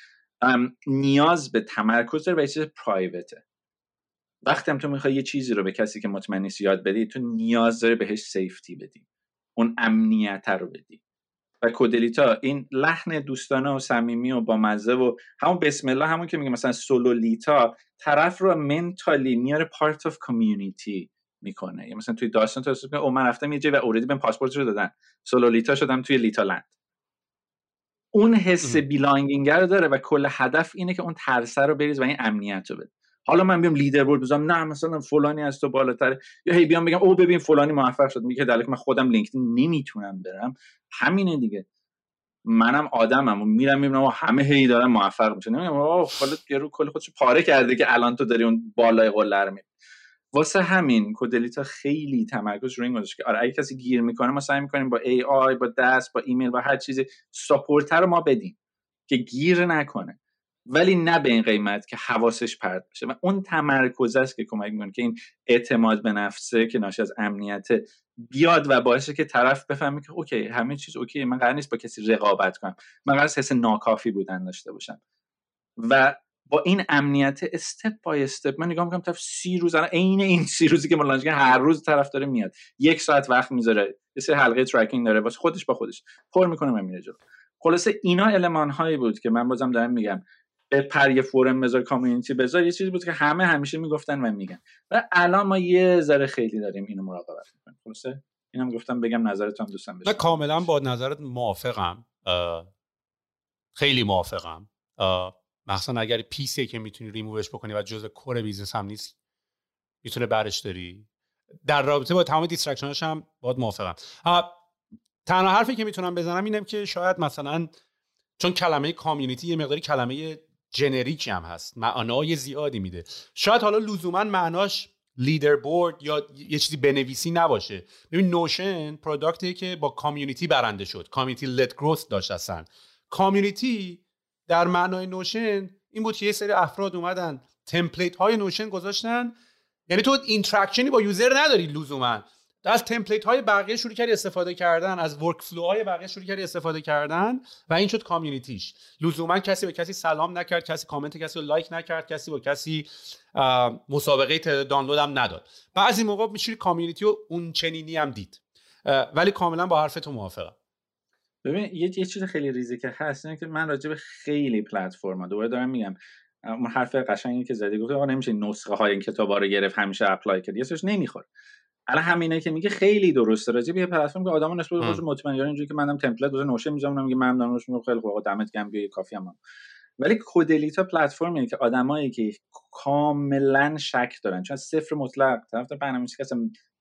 Speaker 3: نیاز به تمرکز داره و چیز private ه وقتی هم تو می‌خوای یه چیزی رو به کسی که مطمئن نیست یاد بدی تو نیاز داره بهش safety بدی. اون امنیت رو بدی. و کدلیتا این لحن دوستانه و صمیمی و با مزه و همون بسم الله همون که میگه مثلا سولولیتا طرف رو mentally میاره part of community می‌کنه. یا مثلا توی داستان تو او من رفتم یه جای و اوردی بهم پاسپورت رو دادن. سولولیتا شدم توی لیتا لند اون حس belonging رو داره و کل هدف اینه که اون ترسه رو بریزه و این امنیت رو بده. حالا من بیام leaderboard بزنم نه مثلا فلانی از تو بالاتر یا هی بیام بگم او ببین فلانی موفق شد. میگه دلیل من خودم LinkedIn نمی‌تونم برم. همینه دیگه. منم آدمم و میرم می‌بینم همه هی دارن موفق میشن. نمیگم آه یه رو کل خودش پاره کرده که الان تو داری اون بالای قله می واسه همین کدلیتا خیلی تمرکز روی این گذاشت که آره اگه کسی گیر می‌کنه ما سعی می‌کنیم با AI با دست با ایمیل و هر چیزی support رو ما بدیم که گیر نکنه. ولی نه به این قیمت که حواسش پرت بشه و اون تمرکز است که کمک می‌کنه که این اعتماد به نفسه که ناشی از امنیت بیاد و باعثه که طرف بفهمه که OK همه چیز OK من قرار نیست با کسی رقابت کنم. من قرار حس ناکافی بودن داشته باشم. و با این امنیت step by step من نگاه می‌کنم طرف سی روز عین این سی روزی که ما launch هر روز طرف داره میاد. یک ساعت وقت می‌ذاره. یه سری habit tracking داره. واسه خودش با خودش. پر می‌کنه و میره جلو خلاصه اینا المان هایی بود که من بازم دارم میگم. پر یه forum بذار community بذار یه چیزی بود که همه همیشه می‌گفتن و میگن. و الان ما یه ذره خیلی داریم اینو مراقبت می‌کنیم. خلاصه اینم گفتم بگم نظرتون دوستم بشه.
Speaker 2: کاملا با نظرت موافقم. خیلی موافقم. مثلا اگر piece ی که می‌تونی ریمووش بکنی و جزء core business هم نیست می‌تونه برش داری. در رابطه با تمام distraction ش هم باید موافقم. تنها حرفی که می‌تونم بزنم اینه که شاید مثلا چون کلمه community یه مقداری کلمه generic ی هم هست معنای زیادی میده. شاید حالا لزوما معناش leaderboard یا یه چیزی بنویسی نباشه. ببین Notion product ی که با community برنده شد. community-led growth داشت اصلا. community در معنای Notion این بود که یه سری افراد اومدن template های Notion گذاشتن. یعنی تو interaction ی با user نداری لزوما. از template های بقیه شروع کردی استفاده کردن از workflow های بقیه شروع کردی استفاده کردن و این شد community ش لزوما کسی به کسی سلام نکرد کسی کامنت کسی رو لایک نکرد کسی با کسی مسابقه دانلود هم نداد. بعضی موقع میشه community و اون چنینی هم دید. ولی کاملا با حرف تو موافقم.
Speaker 3: ببین یه, چیز خیلی ریزی که هست اینه که من راجع به خیلی پلتفرم دوباره دارم میگم. اون حرف قشنگی که زدی گفت آقا نمیشه نسخه های این کتابا رو گرفت همیشه apply کرد یه نمی‌خوره. الان همینه که میگه خیلی درسته. راجع به پلتفرم که آدما نسبت به مطمئن اینجوری که منم template واسه Notion می‌ذارم میگه منم دارم Notion خیلی خوب دمت گرم یه کافی هم, ولی کدلیتا پلتفرمیه که آدمایی که کاملا شک دارن چون صفر مطلق طرف برنامه‌نویسی که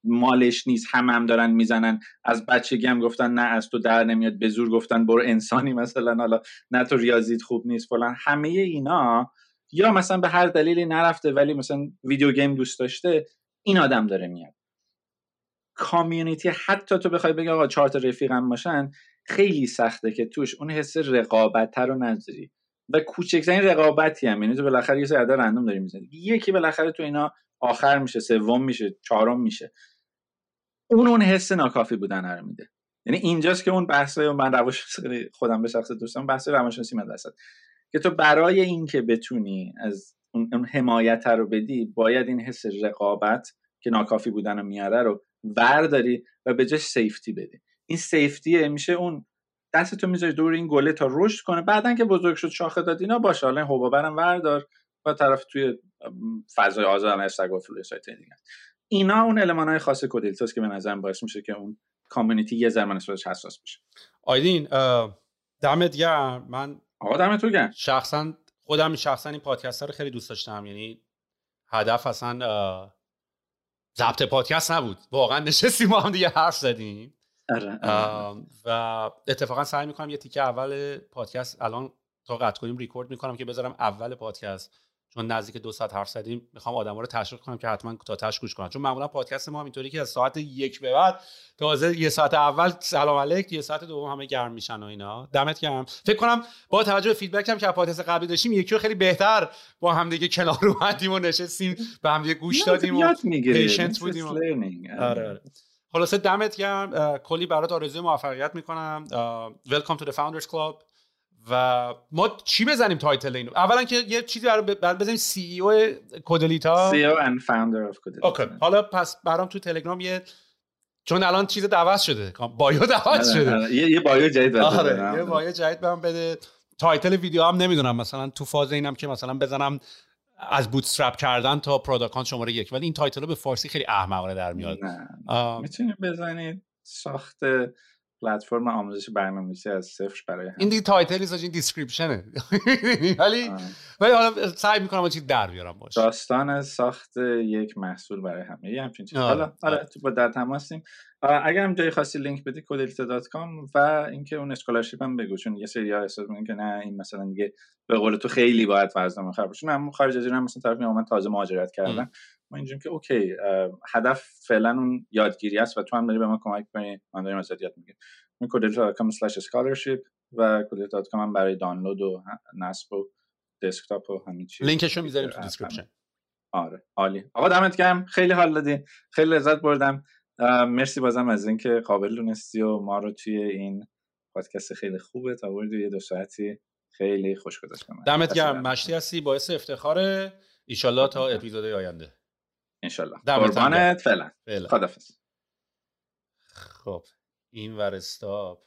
Speaker 3: مالش نیست هم هم دارن می‌زنن. از بچگی هم گفتن نه از تو در نمیاد. به زور گفتن برو انسانی مثلا حالا نه تو ریاضیت خوب نیست فلان. همه اینا یا مثلا به هر دلیلی نرفته ولی مثلا ویدیو گیم دوست داشته این آدم داره میاد. کامیونیتی حتی تو بخوای بگی آقا چهار تا رفیقم باشن خیلی سخته که توش اون حس رقابت رو نذاری. و کوچکترین رقابتی هم یعنی تو بالاخره یه سری رندوم داری می‌زنی. یکی بالاخره تو اینا آخر میشه سوم میشه چهارم میشه. اون اون حس ناکافی بودن رو میده. یعنی اینجاست که اون بحث من روش خودم به شخص دوستم بحث روانشناسی مدرسه. که تو برای اینکه بتونی از اون حمایت رو بدی باید این حس رقابت که ناکافی بودن رو میاره رو ورداری و به جاش سیفتی بدی. این سیفتی میشه اون دستتو می‌ذاری دور این گله تا رشد کنه. بعدا که بزرگ شد شاخه داد اینا باشه حالا حبابرم وردار. و طرف توی فضای آزاد استگ و فلوی سایت اینا اون المان های خاص کدیلتاست که به نظرم باعث میشه که اون کامیونیتی یه ذره نسبتش حساس بشه.
Speaker 2: آیدین دمت گرم. من
Speaker 3: آقا دمت تو گرم.
Speaker 2: شخصا خودم شخصا این پادکست رو خیلی دوست داشتم. یعنی هدف اصلا ضبط پادکست نبود. واقعا نشستیم ما هم دیگه حرف زدیم.
Speaker 3: آره،
Speaker 2: آره. و اتفاقا سعی می‌کنم یه تیکه اول پادکست الان تا قطع کنیم ریکورد می‌کنم که بذارم اول پادکست. چون نزدیک دو ساعت حرف زدیم می‌خوام آدما رو تشویق کنم که حتما تاش گوش کنن. چون معمولا پادکست ما اینطوری که از ساعت یک به بعد تازه یه ساعت اول سلام علیک یه ساعت دوم همه گرم میشن و اینا. دمت گرم. فکر کنم با توجه به feedback هم که پادکست قبلی داشتیم یکی رو خیلی بهتر با هم دیگه کنار اومدیم و نشستیم به هم دیگه گوش دادیم و patient بودیم آره آره خلاصه دمت گرم. کلی برات آرزوی موفقیت می‌کنم. welcome تو the founders club. و ما چی بزنیم title اینو؟ اولا که یه چیزی برای بزنیم CEO
Speaker 3: Codelita. CEO and founder of Codelita.
Speaker 2: حالا پس برام تو تلگرام یه چون الان چیز دعوت شده. bio دعوت آره، شده.
Speaker 3: آره. یه bio جدید بده
Speaker 2: آره. یه bio جدید بهم بده. title ویدیو هم نمی‌دونم مثلا تو فاز اینم که مثلا بزنم از bootstrap کردن تا Product Hunt شماره یک. ولی این title رو به فارسی خیلی احمقانه در میاد.
Speaker 3: می‌تونید بزنید ساخت پلتفرم آموزش برنامه‌نویسی از صفر برای
Speaker 2: این دیگه title ی این description ه. ولی ولی حالا سعی می‌کنم چیز در بیارم باشه
Speaker 3: داستان ساخت یک محصول برای همه. یه همچین چیز. حالا آره. تو با در تماسیم. اگر هم جای خاصی لینک بدی Codelita.com و اینکه اون scholarship هم بگو چون یه سری ها احساس که نه این مثلا دیگه به قول تو خیلی باید فرضنامه خراب باشه. من خارج از ایران مثلا طرف من تازه مهاجرت کردم ما اینجوری که okay هدف فعلا اون یادگیری است و تو هم داری به ما کمک کنی من داریم ازت یاد می‌گیرم این Codelita.com/scholarship و Codelita.com هم برای دانلود و نصب و دسکتاپ و همین چیز.
Speaker 2: لینکشو می‌ذاریم تو description.
Speaker 3: آره عالی. آقا دمت گرم. خیلی حال دادی. خیلی لذت بردم. مرسی بازم از اینکه قابل دونستی و ما رو توی این پادکست خیلی خوبه تا بردی یه دو ساعتی. خیلی خوش گذشت
Speaker 2: دمت گرم. مشتی هستی. باعث افتخاره. ایشالله تا اپیزود آینده
Speaker 3: انشالله. قربانت فعلا. خدافظ
Speaker 2: خب این ور استاپ.